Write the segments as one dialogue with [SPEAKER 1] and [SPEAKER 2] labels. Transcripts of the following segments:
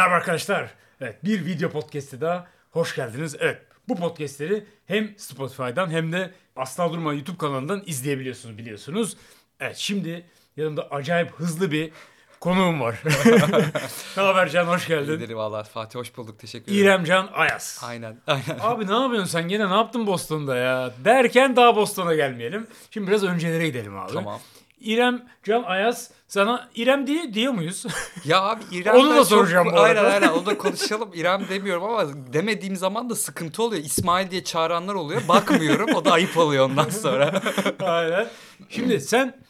[SPEAKER 1] Merhaba arkadaşlar. Evet, bir video podcast'e daha hoş geldiniz. Evet, bu podcast'leri hem Spotify'dan hem de Asla Durma YouTube kanalından izleyebiliyorsunuz biliyorsunuz. Evet, şimdi yanımda acayip hızlı bir konuğum var. ne haber Can, hoş geldin.
[SPEAKER 2] İyidir valla Fatih hoş bulduk teşekkür ederim.
[SPEAKER 1] İrem Can Ayas.
[SPEAKER 2] Aynen aynen.
[SPEAKER 1] Abi ne yapıyorsun sen gene ne yaptın Boston'da ya? Derken daha Boston'a gelmeyelim. Şimdi biraz öncelere gidelim abi.
[SPEAKER 2] Tamam.
[SPEAKER 1] İrem Can Ayas sana İrem diye diyor muyuz?
[SPEAKER 2] Ya abi İrem
[SPEAKER 1] Onu da soracağım bu
[SPEAKER 2] Aynen
[SPEAKER 1] arada.
[SPEAKER 2] aynen onu da konuşalım. İrem demiyorum ama demediğim zaman da sıkıntı oluyor. İsmail diye çağıranlar oluyor. Bakmıyorum o da ayıp oluyor ondan sonra.
[SPEAKER 1] Aynen. Şimdi sen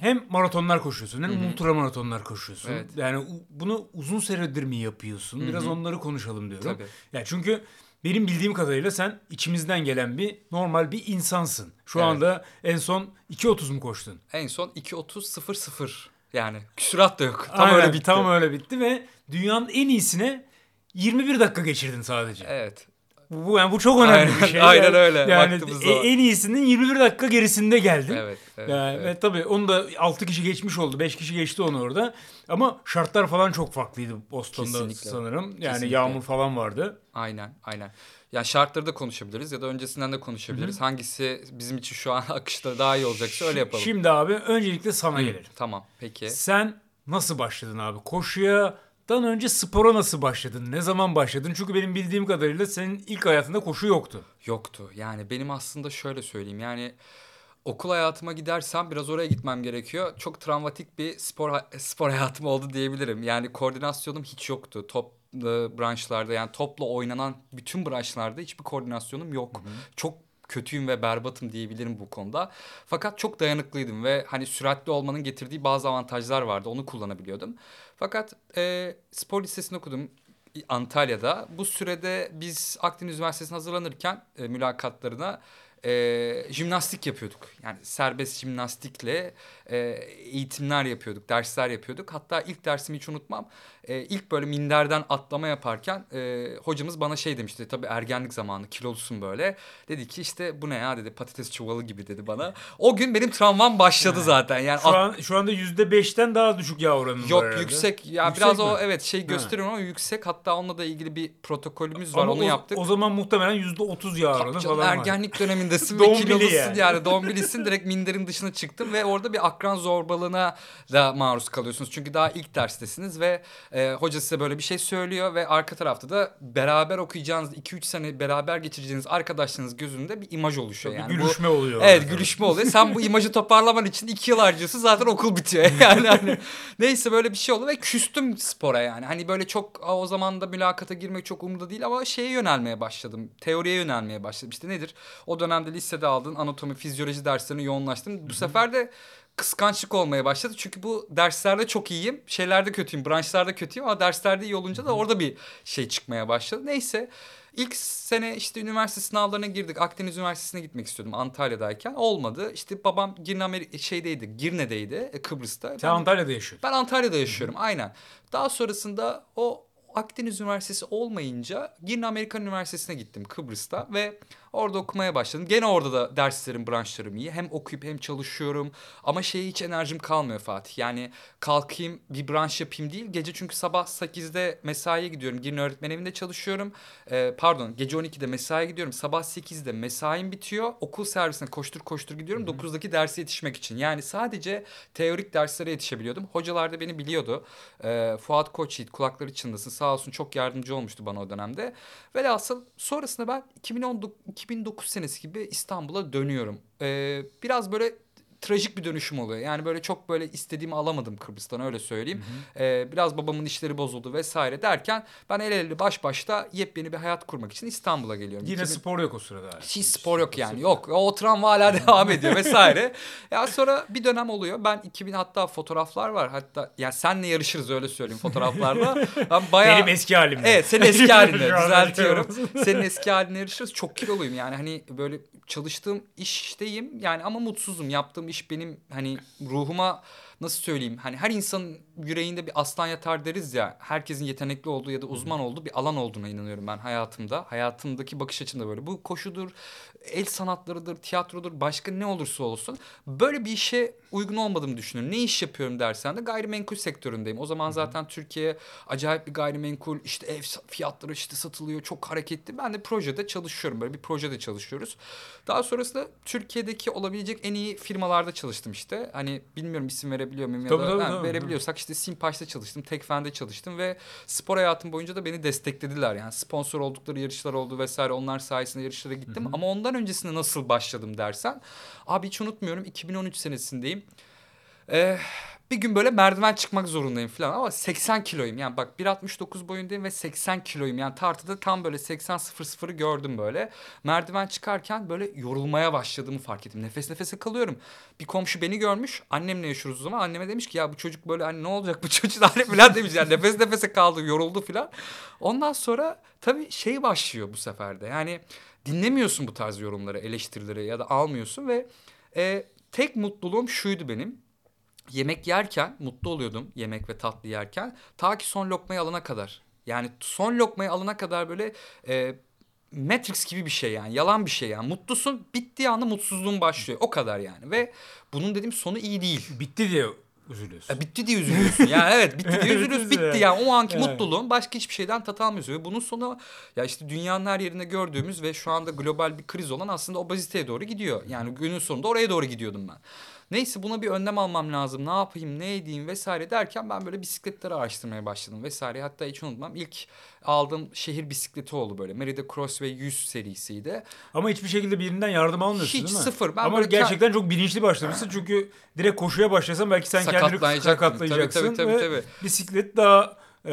[SPEAKER 1] hem maratonlar koşuyorsun hem ultra maratonlar koşuyorsun.
[SPEAKER 2] Evet.
[SPEAKER 1] Yani bunu uzun süredir mi yapıyorsun? Biraz onları konuşalım diyorum.
[SPEAKER 2] Tabii.
[SPEAKER 1] Ya çünkü benim bildiğim kadarıyla sen içimizden gelen bir normal bir insansın. Şu
[SPEAKER 2] Evet.
[SPEAKER 1] anda en son 2.30 mu koştun?
[SPEAKER 2] en son 2.30.00 yani küsurat da yok. Tam
[SPEAKER 1] Aynen,
[SPEAKER 2] öyle bitti.
[SPEAKER 1] Tam öyle bitti ve dünyanın en iyisine 21 dakika geçirdin sadece.
[SPEAKER 2] Evet.
[SPEAKER 1] Bu yani bu çok önemli
[SPEAKER 2] Aynen-
[SPEAKER 1] bir şey.
[SPEAKER 2] aynen
[SPEAKER 1] Yani-
[SPEAKER 2] öyle,
[SPEAKER 1] Yani e- en iyisinin 21 dakika gerisinde geldin.
[SPEAKER 2] Evet. evet,
[SPEAKER 1] Yani,
[SPEAKER 2] evet.
[SPEAKER 1] Ve tabii onu da 6 kişi geçmiş oldu. 5 kişi geçti onu orada. Ama şartlar falan çok farklıydı Boston'da
[SPEAKER 2] Kesinlikle.
[SPEAKER 1] sanırım. Yani
[SPEAKER 2] Kesinlikle.
[SPEAKER 1] yağmur falan vardı.
[SPEAKER 2] Aynen, aynen. Ya şartları da konuşabiliriz ya da öncesinden de konuşabiliriz. Hangisi bizim için şu an akışta daha iyi olacaksa öyle yapalım.
[SPEAKER 1] Şimdi abi öncelikle sana gelelim.
[SPEAKER 2] Tamam, peki.
[SPEAKER 1] Sen nasıl başladın abi? Koşuyadan önce spora nasıl başladın? Ne zaman başladın? Çünkü benim bildiğim kadarıyla senin ilk hayatında koşu yoktu.
[SPEAKER 2] Yoktu. Yani benim aslında şöyle söyleyeyim. Yani okul hayatıma gidersem biraz oraya gitmem gerekiyor. Çok travmatik bir spor spor hayatım oldu diyebilirim. Yani koordinasyonum hiç yoktu. Top branşlarda yani topla oynanan bütün branşlarda hiçbir koordinasyonum yok. Çok kötüyüm ve berbatım diyebilirim bu konuda. Fakat çok dayanıklıydım ve hani süratli olmanın getirdiği bazı avantajlar vardı. Onu kullanabiliyordum. Fakat e, spor lisesini okudum. Antalya'da. Bu sürede biz Akdeniz Üniversitesi'ne hazırlanırken e, mülakatlarına e, jimnastik yapıyorduk. Yani serbest jimnastikle e, eğitimler yapıyorduk, dersler yapıyorduk. Hatta ilk dersimi hiç unutmam. E, ilk böyle minderden atlama yaparken e, hocamız bana şey demişti. Tabii ergenlik zamanı kilolusun böyle. Dedi ki işte bu ne ya dedi patates çuvalı gibi dedi bana. O gün benim travmam başladı zaten. Yani
[SPEAKER 1] Şu an şu anda %5'ten daha düşük yağ oranın var
[SPEAKER 2] Yok yüksek ya
[SPEAKER 1] Yüksek
[SPEAKER 2] biraz
[SPEAKER 1] mi?
[SPEAKER 2] o evet şey gösteriyorum ama yüksek hatta onunla da ilgili bir protokolümüz var
[SPEAKER 1] Ama
[SPEAKER 2] onu
[SPEAKER 1] o,
[SPEAKER 2] yaptık.
[SPEAKER 1] o zaman muhtemelen %30 yağ oranı
[SPEAKER 2] Tabii canım,
[SPEAKER 1] falan var.
[SPEAKER 2] ergenlik dönemindesin ve kilolusun
[SPEAKER 1] yani.
[SPEAKER 2] yani. dombilisin direkt minderin dışına çıktım ve orada bir akran zorbalığına da maruz kalıyorsunuz. Çünkü daha ilk derstesiniz ve e, hoca size böyle bir şey söylüyor ve arka tarafta da beraber okuyacağınız 2-3 sene beraber geçireceğiniz arkadaşlarınız gözünde bir imaj oluşuyor.
[SPEAKER 1] Bir
[SPEAKER 2] yani bu-
[SPEAKER 1] gülüşme oluyor.
[SPEAKER 2] Evet gülüşme oluyor. Sen bu imajı toparlaman için iki yıl harcıyorsun zaten okul bitiyor. Yani hani neyse böyle bir şey oldu ve küstüm spora yani. Hani böyle çok "Aa, o zaman da mülakata girmek çok umurumda değil ama şeye yönelmeye başladım. Teoriye yönelmeye başladım. İşte nedir? O dönemde lisede aldığın anatomi, fizyoloji derslerine yoğunlaştım. Bu sefer de kıskançlık olmaya başladı. Çünkü bu derslerde çok iyiyim. Şeylerde kötüyüm. Branşlarda kötüyüm ama derslerde iyi olunca da orada bir şey çıkmaya başladı. Neyse. İlk sene işte üniversite sınavlarına girdik. Akdeniz Üniversitesi'ne gitmek istiyordum Antalya'dayken. Olmadı. İşte babam Girne Ameri- şeydeydi, Girne'deydi, e, Kıbrıs'ta.
[SPEAKER 1] Sen
[SPEAKER 2] Ben-
[SPEAKER 1] Antalya'da yaşıyorsun.
[SPEAKER 2] ben Antalya'da yaşıyorum aynen. Daha sonrasında o Akdeniz Üniversitesi olmayınca Girne Amerikan Üniversitesi'ne gittim Kıbrıs'ta ve orada okumaya başladım. Gene orada da derslerim, branşlarım iyi. Hem okuyup hem çalışıyorum ama şeye hiç enerjim kalmıyor Fatih. Yani kalkayım bir branş yapayım değil. Gece çünkü sabah 8'de mesaiye gidiyorum. Girne öğretmen evinde çalışıyorum. Ee, pardon gece 12'de mesaiye gidiyorum. Sabah 8'de mesaim bitiyor. Okul servisine koştur koştur gidiyorum. 9'daki derse yetişmek için. Yani sadece teorik derslere yetişebiliyordum. Hocalar da beni biliyordu. Ee, Fuat Koçyiğit kulakları çınlasın sağ olsun çok yardımcı olmuştu bana o dönemde. Velhasıl sonrasında ben 2019, 2009 senesi gibi İstanbul'a dönüyorum. Ee, biraz böyle trajik bir dönüşüm oluyor. Yani böyle çok böyle istediğimi alamadım Kıbrıs'tan öyle söyleyeyim. Ee, biraz babamın işleri bozuldu vesaire derken ben el ele baş başta yepyeni bir hayat kurmak için İstanbul'a geliyorum.
[SPEAKER 1] Yine
[SPEAKER 2] 2000
[SPEAKER 1] spor yok o sırada.
[SPEAKER 2] hiç spor yok yani. Yok. O travma hala devam ediyor vesaire. ya sonra bir dönem oluyor. Ben 2000 hatta fotoğraflar var. Hatta ya senle yarışırız öyle söyleyeyim fotoğraflarda. Ben bayağı
[SPEAKER 1] Benim eski halimde.
[SPEAKER 2] Evet senin eski
[SPEAKER 1] anda
[SPEAKER 2] düzeltiyorum. senin eski haline yarışırız. Çok kiloluyum yani hani böyle çalıştığım işteyim yani ama mutsuzum. Yaptığım iş benim hani ruhuma nasıl söyleyeyim hani her insanın yüreğinde bir aslan yatar deriz ya herkesin yetenekli olduğu ya da uzman olduğu bir alan olduğuna inanıyorum ben hayatımda. Hayatımdaki bakış açımda böyle. Bu koşudur, el sanatlarıdır, tiyatrodur, başka ne olursa olsun böyle bir işe uygun olmadığımı düşünüyorum. Ne iş yapıyorum dersen de gayrimenkul sektöründeyim. O zaman zaten Türkiye acayip bir gayrimenkul işte ev fiyatları işte satılıyor çok hareketli. Ben de projede çalışıyorum böyle bir projede çalışıyoruz. Daha sonrasında Türkiye'deki olabilecek en iyi firmalarda çalıştım işte. Hani bilmiyorum isim verebiliyor muyum ya
[SPEAKER 1] Tabii,
[SPEAKER 2] da
[SPEAKER 1] tabii,
[SPEAKER 2] ha,
[SPEAKER 1] tabii.
[SPEAKER 2] verebiliyorsak işte Simpaş'ta çalıştım, Tekfen'de çalıştım ve spor hayatım boyunca da beni desteklediler. Yani sponsor oldukları yarışlar oldu vesaire onlar sayesinde yarışlara gittim. Ama ondan öncesinde nasıl başladım dersen abi hiç unutmuyorum 2013 senesindeyim. Ee, bir gün böyle merdiven çıkmak zorundayım falan ama 80 kiloyum. Yani bak 1.69 boyundayım ve 80 kiloyum. Yani tartıda tam böyle 80-0-0'ı gördüm böyle. Merdiven çıkarken böyle yorulmaya başladığımı fark ettim. Nefes nefese kalıyorum. Bir komşu beni görmüş. Annemle yaşıyoruz o zaman. Anneme demiş ki ya bu çocuk böyle hani ne olacak bu çocuk hali falan demiş. Yani nefes nefese kaldı yoruldu falan. Ondan sonra tabii şey başlıyor bu sefer de. Yani dinlemiyorsun bu tarz yorumları, eleştirileri ya da almıyorsun ve e, tek mutluluğum şuydu benim yemek yerken mutlu oluyordum yemek ve tatlı yerken ta ki son lokmayı alana kadar. Yani son lokmayı alana kadar böyle e, Matrix gibi bir şey yani yalan bir şey yani mutlusun bittiği anda mutsuzluğun başlıyor o kadar yani ve bunun dediğim sonu iyi değil.
[SPEAKER 1] Bitti diye üzülüyorsun.
[SPEAKER 2] E, bitti diye üzülüyorsun. Yani evet bitti diye üzülüyorsun.
[SPEAKER 1] Bitti
[SPEAKER 2] Bitti
[SPEAKER 1] ya.
[SPEAKER 2] yani o anki
[SPEAKER 1] Evet.
[SPEAKER 2] mutluluğun başka hiçbir şeyden tat almıyorsun. Ve bunun sonu ya işte dünyanın her yerinde gördüğümüz ve şu anda global bir kriz olan aslında obeziteye doğru gidiyor. Yani günün sonunda oraya doğru gidiyordum ben. Neyse buna bir önlem almam lazım. Ne yapayım, ne edeyim vesaire derken ben böyle bisikletleri araştırmaya başladım vesaire. Hatta hiç unutmam ilk aldığım şehir bisikleti oldu böyle. Merida Crossway 100 serisiydi.
[SPEAKER 1] Ama hiçbir şekilde birinden yardım almıyorsun
[SPEAKER 2] Hiç,
[SPEAKER 1] değil mi?
[SPEAKER 2] sıfır. Ben
[SPEAKER 1] Ama
[SPEAKER 2] böyle
[SPEAKER 1] gerçekten çok bilinçli başlamışsın. Çünkü direkt koşuya başlasan belki sen kendini sakatlayacaksın.
[SPEAKER 2] Tabii, tabii,
[SPEAKER 1] ve
[SPEAKER 2] tabii.
[SPEAKER 1] bisiklet daha e,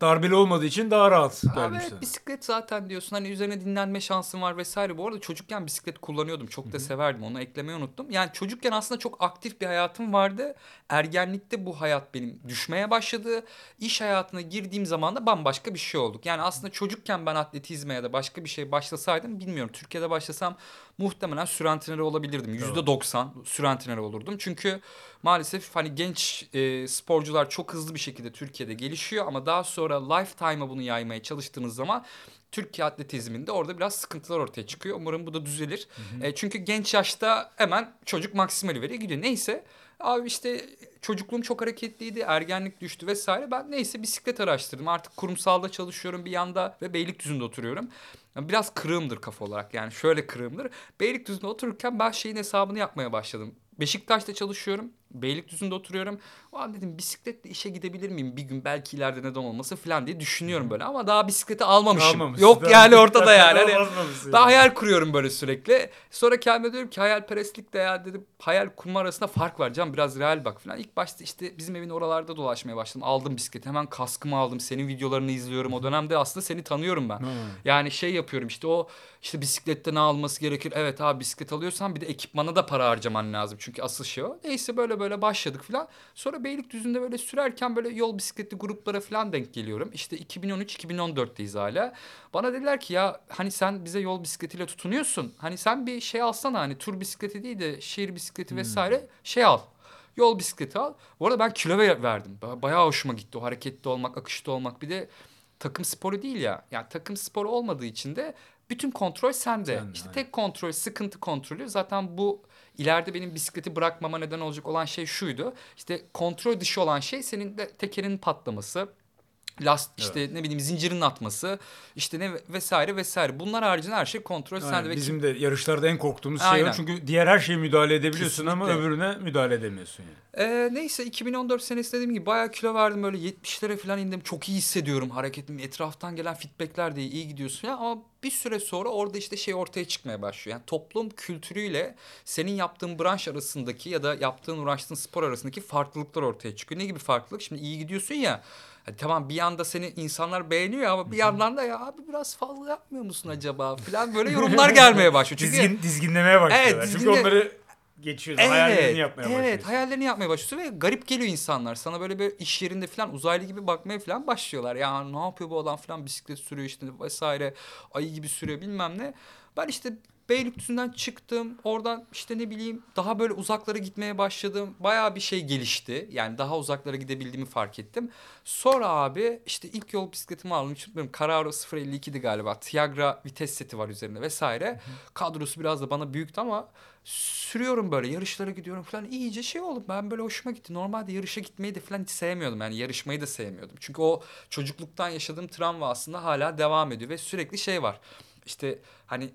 [SPEAKER 1] darbeli olmadığı için daha rahat
[SPEAKER 2] Abi
[SPEAKER 1] gelmiş
[SPEAKER 2] evet bisiklet zaten diyorsun hani üzerine dinlenme şansın var vesaire. Bu arada çocukken bisiklet kullanıyordum. Çok da severdim onu eklemeyi unuttum. Yani çocukken aslında çok aktif bir hayatım vardı. Ergenlikte bu hayat benim düşmeye başladı. İş hayatına girdiğim zaman da bambaşka bir şey olduk. Yani aslında çocukken ben atletizme ya da başka bir şey başlasaydım bilmiyorum. Türkiye'de başlasam muhtemelen sürentinere olabilirdim. Yüzde doksan sürentinere olurdum. Çünkü maalesef hani genç e, sporcular çok hızlı bir şekilde Türkiye'de gelişiyor ama daha sonra lifetime'a bunu yaymaya çalıştığınız zaman Türkiye atletizminde orada biraz sıkıntılar ortaya çıkıyor. Umarım bu da düzelir. E, çünkü genç yaşta hemen çocuk maksimali veriyor gidiyor. Neyse abi işte çocukluğum çok hareketliydi. Ergenlik düştü vesaire. Ben neyse bisiklet araştırdım. Artık kurumsalda çalışıyorum bir yanda ve Beylikdüzü'nde oturuyorum. Biraz kırığımdır kafa olarak yani şöyle kırığımdır. Beylikdüzü'nde otururken ben şeyin hesabını yapmaya başladım. Beşiktaş'ta çalışıyorum. Beylikdüzü'nde oturuyorum. Ulan dedim bisikletle işe gidebilir miyim bir gün belki ileride neden olmasın falan diye düşünüyorum böyle. Ama daha bisikleti almamışım.
[SPEAKER 1] Almamışsın.
[SPEAKER 2] Yok
[SPEAKER 1] Daha-
[SPEAKER 2] yani ortada yani. Hani daha hayal kuruyorum böyle sürekli. Sonra kendime diyorum ki hayalperestlik de ya dedim hayal kurma arasında fark var canım biraz real bak falan. İlk başta işte bizim evin oralarda dolaşmaya başladım. Aldım bisikleti hemen kaskımı aldım. Senin videolarını izliyorum. O dönemde aslında seni tanıyorum ben.
[SPEAKER 1] Hmm.
[SPEAKER 2] Yani şey yapıyorum işte o işte bisiklette ne alması gerekir? Evet abi bisiklet alıyorsan bir de ekipmana da para harcaman lazım. Çünkü asıl şey o. Neyse böyle böyle başladık falan. Sonra Beylikdüzü'nde böyle sürerken böyle yol bisikletli gruplara falan denk geliyorum. İşte 2013-2014'teyiz hala. Bana dediler ki ya hani sen bize yol bisikletiyle tutunuyorsun. Hani sen bir şey alsana hani tur bisikleti değil de şehir bisikleti vesaire şey al. Yol bisikleti al. Bu arada ben kilo ver- verdim. Ba- Bayağı hoşuma gitti o hareketli olmak, akışta olmak. Bir de takım sporu değil ya. Yani takım sporu olmadığı için de bütün kontrol sende.
[SPEAKER 1] Sende,
[SPEAKER 2] işte
[SPEAKER 1] aynen.
[SPEAKER 2] tek kontrol, sıkıntı kontrolü. Zaten bu ileride benim bisikleti bırakmama neden olacak olan şey şuydu. İşte kontrol dışı olan şey senin de tekerinin patlaması. Last işte ne bileyim zincirin atması işte ne vesaire vesaire. Bunlar haricinde her şey kontrol
[SPEAKER 1] Aynen,
[SPEAKER 2] sende
[SPEAKER 1] Bizim de yarışlarda en korktuğumuz şey
[SPEAKER 2] Aynen.
[SPEAKER 1] o. Çünkü diğer her şeye müdahale edebiliyorsun ama
[SPEAKER 2] Kesinlikle.
[SPEAKER 1] öbürüne müdahale edemiyorsun yani.
[SPEAKER 2] Ee, neyse 2014 senesinde dediğim gibi bayağı kilo verdim böyle 70'lere falan indim. Çok iyi hissediyorum hareketim. Etraftan gelen feedbackler de iyi, iyi gidiyorsun ya ama bir süre sonra orada işte şey ortaya çıkmaya başlıyor. Yani toplum kültürüyle senin yaptığın branş arasındaki ya da yaptığın uğraştığın spor arasındaki farklılıklar ortaya çıkıyor. Ne gibi farklılık? Şimdi iyi gidiyorsun ya. Hadi tamam bir yanda seni insanlar beğeniyor ama bir yandan da ya abi biraz fazla yapmıyor musun acaba falan böyle yorumlar gelmeye başlıyor. Çünkü
[SPEAKER 1] Dizgin, dizginlemeye başlıyorlar.
[SPEAKER 2] Evet,
[SPEAKER 1] Çünkü
[SPEAKER 2] dizginle-
[SPEAKER 1] onları geçiyorsun. hayallerini yapmaya
[SPEAKER 2] evet,
[SPEAKER 1] başlıyorsun.
[SPEAKER 2] hayallerini yapmaya başlıyorsun ve garip geliyor insanlar. Sana böyle bir iş yerinde falan uzaylı gibi bakmaya falan başlıyorlar. Ya ne yapıyor bu adam falan bisiklet sürüyor işte vesaire. Ayı gibi sürüyor bilmem ne. Ben işte Beylikdüzü'nden çıktım. Oradan işte ne bileyim daha böyle uzaklara gitmeye başladım. Bayağı bir şey gelişti. Yani daha uzaklara gidebildiğimi fark ettim. Sonra abi işte ilk yol bisikletimi aldım. Hiç unutmuyorum. Carraro 052'di galiba. Tiagra vites seti var üzerinde vesaire. Kadrosu biraz da bana büyüktü ama sürüyorum böyle yarışlara gidiyorum falan. İyice şey oldu. Ben böyle hoşuma gitti. Normalde yarışa gitmeyi de falan hiç sevmiyordum. Yani yarışmayı da sevmiyordum. Çünkü o çocukluktan yaşadığım travma aslında hala devam ediyor ve sürekli şey var. İşte hani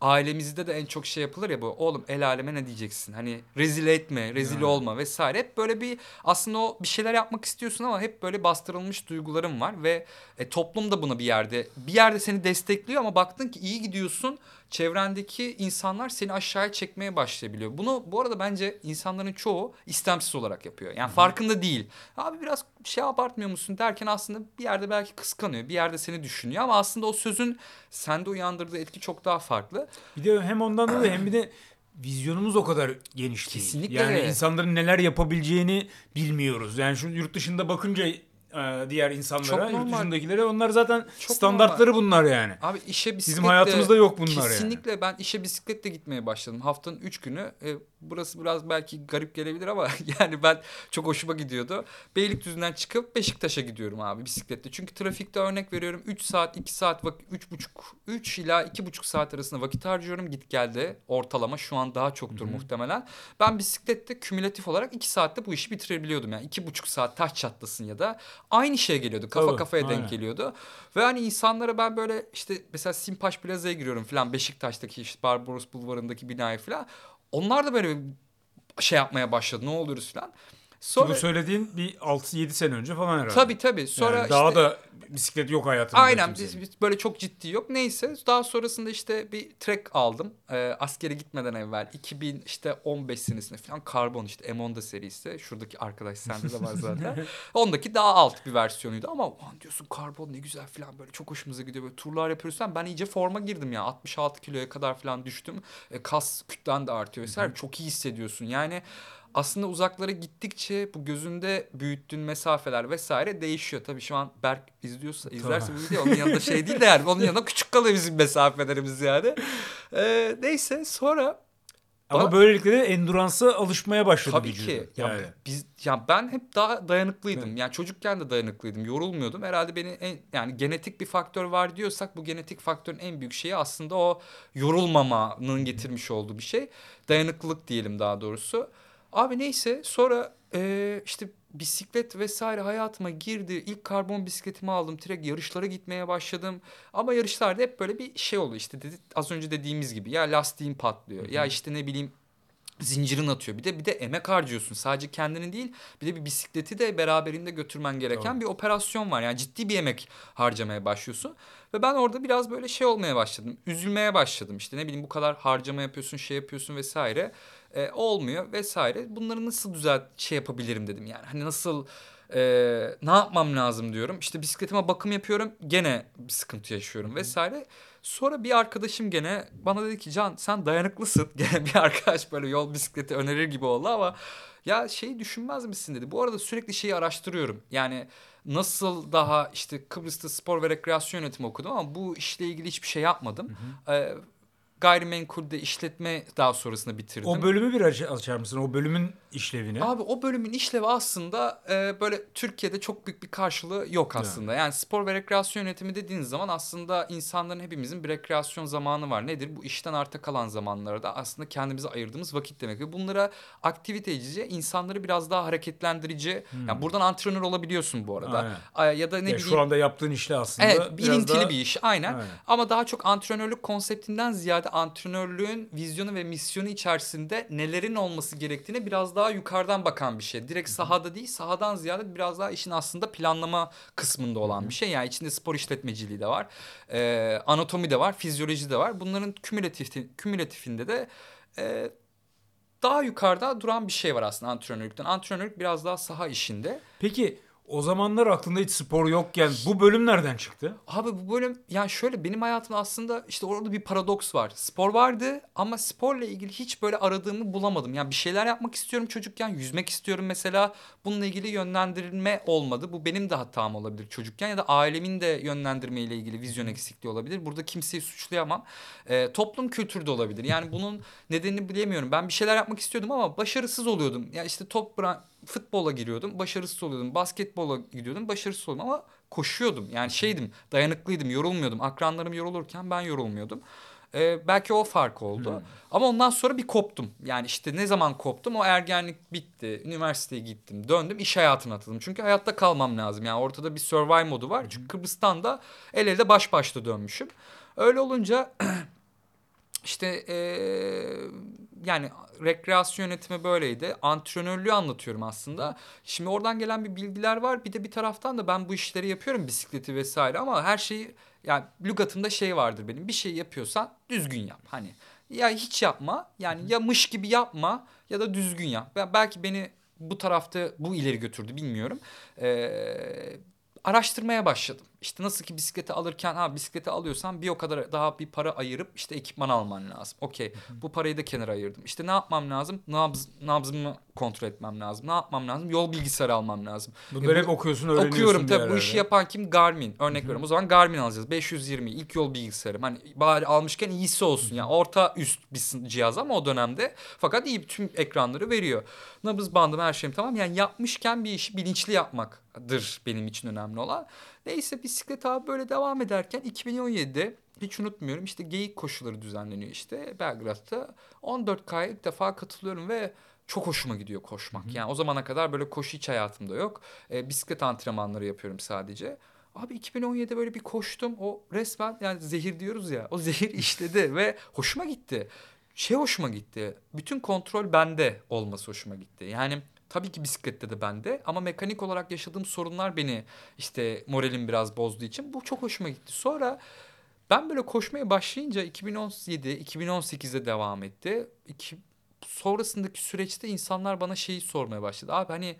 [SPEAKER 2] ailemizde de en çok şey yapılır ya bu oğlum el aleme ne diyeceksin hani rezil etme rezil
[SPEAKER 1] Yani.
[SPEAKER 2] olma vesaire hep böyle bir aslında o bir şeyler yapmak istiyorsun ama hep böyle bastırılmış duygularım var ve e, toplum da buna bir yerde bir yerde seni destekliyor ama baktın ki iyi gidiyorsun çevrendeki insanlar seni aşağıya çekmeye başlayabiliyor. Bunu bu arada bence insanların çoğu istemsiz olarak yapıyor. Yani farkında değil. Abi biraz şey abartmıyor musun derken aslında bir yerde belki kıskanıyor. Bir yerde seni düşünüyor ama aslında o sözün sende uyandırdığı etki çok daha farklı.
[SPEAKER 1] Bir de hem ondan dolayı hem bir de vizyonumuz o kadar geniş değil.
[SPEAKER 2] Kesinlikle.
[SPEAKER 1] Yani insanların neler yapabileceğini bilmiyoruz. Yani şu yurt dışında bakınca diğer insanlara,
[SPEAKER 2] Çok
[SPEAKER 1] yurt
[SPEAKER 2] normal.
[SPEAKER 1] dışındakilere onlar zaten
[SPEAKER 2] Çok
[SPEAKER 1] standartları bunlar yani.
[SPEAKER 2] Abi işe bisikletle...
[SPEAKER 1] Bizim hayatımızda yok bunlar yani.
[SPEAKER 2] Kesinlikle ben işe bisikletle gitmeye başladım. Haftanın üç günü. E, burası biraz belki garip gelebilir ama yani ben çok hoşuma gidiyordu. Beylikdüzü'nden çıkıp Beşiktaş'a gidiyorum abi bisikletle. Çünkü trafikte örnek veriyorum 3 saat 2 saat üç buçuk 3 ila iki buçuk saat arasında vakit harcıyorum git geldi ortalama şu an daha çoktur muhtemelen. Ben bisiklette kümülatif olarak 2 saatte bu işi bitirebiliyordum yani iki buçuk saat taş çatlasın ya da aynı şeye geliyordu kafa
[SPEAKER 1] Tabii,
[SPEAKER 2] kafaya denk
[SPEAKER 1] aynen.
[SPEAKER 2] geliyordu. Ve hani insanlara ben böyle işte mesela Simpaş Plaza'ya giriyorum falan Beşiktaş'taki işte Barbaros Bulvarı'ndaki binaya falan. Onlar da böyle şey yapmaya başladı ne oluyoruz falan. Sonra
[SPEAKER 1] bu söylediğin bir 6-7 sene önce falan herhalde.
[SPEAKER 2] tabii tabii sonra
[SPEAKER 1] Yani
[SPEAKER 2] işte
[SPEAKER 1] daha da bisiklet yok hayatımda.
[SPEAKER 2] Aynen biz, biz böyle çok ciddi yok. Neyse daha sonrasında işte bir trek aldım. Ee, askere gitmeden evvel 2000 işte 15 senesinde falan karbon işte M10'da serisi. Şuradaki arkadaş sende de var zaten. Ondaki daha alt bir versiyonuydu ama "Ulan diyorsun karbon ne güzel falan böyle çok hoşumuza gidiyor. Böyle turlar yapıyoruz falan. Ben iyice forma girdim ya. 66 kiloya kadar falan düştüm. E, kas kütlen de artıyor vesaire. Çok iyi hissediyorsun. Yani aslında uzaklara gittikçe bu gözünde büyüttüğün mesafeler vesaire değişiyor. Tabii şu an Berk izliyorsa izlerse bu video onun yanında şey değil de yani onun yanında küçük kalıyor bizim mesafelerimiz yani. Ee, neyse sonra
[SPEAKER 1] Ama
[SPEAKER 2] Bana-
[SPEAKER 1] böylelikle de endurance'a alışmaya başladı
[SPEAKER 2] Tabii
[SPEAKER 1] vücudu.
[SPEAKER 2] ki. Ya
[SPEAKER 1] Yani.
[SPEAKER 2] biz ya ben hep daha dayanıklıydım. Yani çocukken de dayanıklıydım. Yorulmuyordum. Herhalde beni en yani genetik bir faktör var diyorsak bu genetik faktörün en büyük şeyi aslında o yorulmamanın getirmiş olduğu bir şey. Dayanıklılık diyelim daha doğrusu. Abi neyse sonra eee, işte bisiklet vesaire hayatıma girdi. İlk karbon bisikletimi aldım. Direkt yarışlara gitmeye başladım. Ama yarışlarda hep böyle bir şey oldu işte dedi, az önce dediğimiz gibi. Ya lastiğin patlıyor. Ya işte ne bileyim zincirin atıyor. Bir de bir de emek harcıyorsun. Sadece kendini değil, bir de bir bisikleti de beraberinde götürmen gereken
[SPEAKER 1] Doğru.
[SPEAKER 2] bir operasyon var. Yani ciddi bir emek harcamaya başlıyorsun. Ve ben orada biraz böyle şey olmaya başladım. Üzülmeye başladım. İşte ne bileyim bu kadar harcama yapıyorsun, şey yapıyorsun vesaire. E, olmuyor vesaire. Bunları nasıl düzelt şey yapabilirim dedim yani. Hani nasıl e, ne yapmam lazım diyorum. İşte bisikletime bakım yapıyorum. Gene bir sıkıntı yaşıyorum vesaire. Sonra bir arkadaşım gene bana dedi ki Can sen dayanıklısın. Gene bir arkadaş böyle yol bisikleti önerir gibi oldu ama ya şeyi düşünmez misin dedi. Bu arada sürekli şeyi araştırıyorum. Yani nasıl daha işte Kıbrıs'ta spor ve rekreasyon yönetimi okudum ama bu işle ilgili hiçbir şey yapmadım. Ee, gayrimenkulde işletme daha sonrasında bitirdim.
[SPEAKER 1] O bölümü bir aç- açar mısın? O bölümün işlevini.
[SPEAKER 2] Abi o bölümün işlevi aslında e, böyle Türkiye'de çok büyük bir karşılığı yok aslında. Yani spor ve rekreasyon yönetimi dediğiniz zaman aslında insanların hepimizin bir rekreasyon zamanı var. Nedir? Bu işten arta kalan zamanlarda aslında kendimize ayırdığımız vakit demek. Ve bunlara aktivitecice, insanları biraz daha hareketlendirici. Yani buradan antrenör olabiliyorsun bu arada.
[SPEAKER 1] Aynen.
[SPEAKER 2] Ay, Ya da ne
[SPEAKER 1] Ya
[SPEAKER 2] bileyim.
[SPEAKER 1] şu anda yaptığın işle aslında
[SPEAKER 2] Evet, bilintili
[SPEAKER 1] daha-
[SPEAKER 2] bir iş aynen.
[SPEAKER 1] Aynen.
[SPEAKER 2] Ama daha çok antrenörlük konseptinden ziyade antrenörlüğün vizyonu ve misyonu içerisinde nelerin olması gerektiğine biraz daha yukarıdan bakan bir şey. Direkt sahada değil, sahadan ziyade biraz daha işin aslında planlama kısmında olan bir şey. Yani içinde spor işletmeciliği de var, e, anatomi de var, fizyoloji de var. Bunların kümülatif, kümülatifinde de e, daha yukarıda duran bir şey var aslında antrenörlükten. Antrenörlük biraz daha saha işinde.
[SPEAKER 1] Peki o zamanlar aklında hiç spor yokken bu bölüm nereden çıktı?
[SPEAKER 2] Abi bu bölüm yani şöyle benim hayatımda aslında işte orada bir paradoks var. Spor vardı ama sporla ilgili hiç böyle aradığımı bulamadım. Yani bir şeyler yapmak istiyorum çocukken, yüzmek istiyorum mesela. Bununla ilgili yönlendirilme olmadı. Bu benim de hatam olabilir çocukken ya da ailemin de yönlendirme ile ilgili vizyon eksikliği olabilir. Burada kimseyi suçlayamam. Ee, toplum kültürü de olabilir. Yani bunun nedenini bilemiyorum. Ben bir şeyler yapmak istiyordum ama başarısız oluyordum. Ya işte top futbola giriyordum, başarısız oluyordum. Basketbola gidiyordum, başarısız oluyordum ama koşuyordum. Yani şeydim, dayanıklıydım, yorulmuyordum. Akranlarım yorulurken ben yorulmuyordum. Ee, belki o fark oldu. Ama ondan sonra bir koptum. Yani işte ne zaman koptum? O ergenlik bitti. Üniversiteye gittim, döndüm, iş hayatına atıldım. Çünkü hayatta kalmam lazım. Yani ortada bir survive modu var. Çünkü Kıbrıs'tan da el elde baş başta dönmüşüm. Öyle olunca işte eee, yani rekreasyon yönetimi böyleydi. Antrenörlüğü anlatıyorum aslında. Şimdi oradan gelen bir bilgiler var. Bir de bir taraftan da ben bu işleri yapıyorum bisikleti vesaire ama her şeyi yani lügatımda şey vardır benim. Bir şey yapıyorsan düzgün yap. Hani ya hiç yapma yani ya mış gibi yapma ya da düzgün yap. Ben belki beni bu tarafta bu ileri götürdü bilmiyorum. Ee, araştırmaya başladım. İşte nasıl ki bisikleti alırken ha bisikleti alıyorsan bir o kadar daha bir para ayırıp işte ekipman alman lazım. Okey bu parayı da kenara ayırdım. İşte ne yapmam lazım? Nabz, nabzımı kontrol etmem lazım. Ne yapmam lazım? Yol bilgisayarı almam lazım.
[SPEAKER 1] Bunları
[SPEAKER 2] E,
[SPEAKER 1] hep okuyorsun, öğreniyorsun.
[SPEAKER 2] Okuyorum tabii bu işi yapan kim? Garmin. Örnek veriyorum. O zaman Garmin alacağız. 520 ilk yol bilgisayarım. Hani bari almışken iyisi olsun. Yani orta üst bir cihaz ama o dönemde. Fakat iyi tüm ekranları veriyor. Nabız bandım her şeyim tamam. Yani yapmışken bir işi bilinçli yapmaktır benim için önemli olan. Neyse bisiklet abi böyle devam ederken 2017'de hiç unutmuyorum işte geyik koşuları düzenleniyor işte Belgrad'da. 14K'ya ilk defa katılıyorum ve çok hoşuma gidiyor koşmak. Yani o zamana kadar böyle koşu hiç hayatımda yok. E, bisiklet antrenmanları yapıyorum sadece. Abi 2017'de böyle bir koştum. O resmen yani zehir diyoruz ya. O zehir işledi ve hoşuma gitti. Şey hoşuma gitti. Bütün kontrol bende olması hoşuma gitti. Yani tabii ki bisiklette de bende ama mekanik olarak yaşadığım sorunlar beni işte moralim biraz bozduğu için bu çok hoşuma gitti. Sonra ben böyle koşmaya başlayınca 2017, 2018'de devam etti. İki, sonrasındaki süreçte insanlar bana şeyi sormaya başladı. Abi hani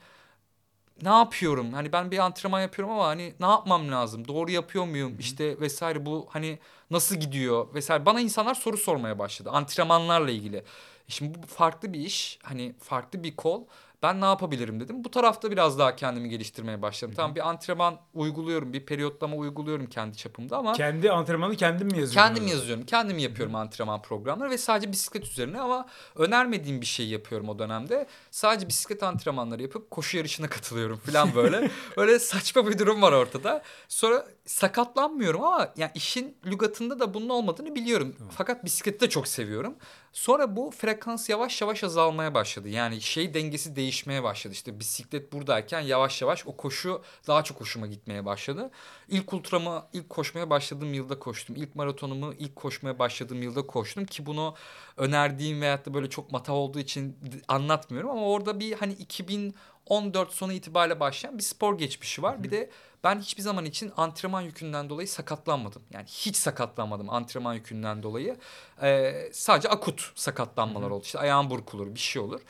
[SPEAKER 2] ne yapıyorum? Hani ben bir antrenman yapıyorum ama hani ne yapmam lazım? Doğru yapıyor muyum? İşte vesaire bu hani nasıl gidiyor vesaire. Bana insanlar soru sormaya başladı antrenmanlarla ilgili. Şimdi bu farklı bir iş. Hani farklı bir kol. Ben ne yapabilirim dedim. Bu tarafta biraz daha kendimi geliştirmeye başladım. Tamam bir antrenman uyguluyorum, bir periyotlama uyguluyorum kendi çapımda ama
[SPEAKER 1] Kendi antrenmanı kendin mi yazıyorsun?
[SPEAKER 2] Kendim
[SPEAKER 1] orada?
[SPEAKER 2] yazıyorum. Kendim yapıyorum antrenman programları ve sadece bisiklet üzerine ama önermediğim bir şey yapıyorum o dönemde. Sadece bisiklet antrenmanları yapıp koşu yarışına katılıyorum falan böyle. Öyle saçma bir durum var ortada. Sonra sakatlanmıyorum ama yani işin lügatında da bunun olmadığını biliyorum. Fakat bisikleti de çok seviyorum. Sonra bu frekans yavaş yavaş azalmaya başladı. Yani şey dengesi değişmeye başladı. İşte bisiklet buradayken yavaş yavaş o koşu daha çok hoşuma gitmeye başladı. İlk ultramı ilk koşmaya başladığım yılda koştum. İlk maratonumu ilk koşmaya başladığım yılda koştum ki bunu önerdiğim veyahut da böyle çok mata olduğu için anlatmıyorum ama orada bir hani 2014 sonu itibariyle başlayan bir spor geçmişi var. Bir de ben hiçbir zaman için antrenman yükünden dolayı sakatlanmadım. Yani hiç sakatlanmadım antrenman yükünden dolayı. Ee, sadece akut sakatlanmalar oldu. İşte ayağım burkulur, bir şey olur.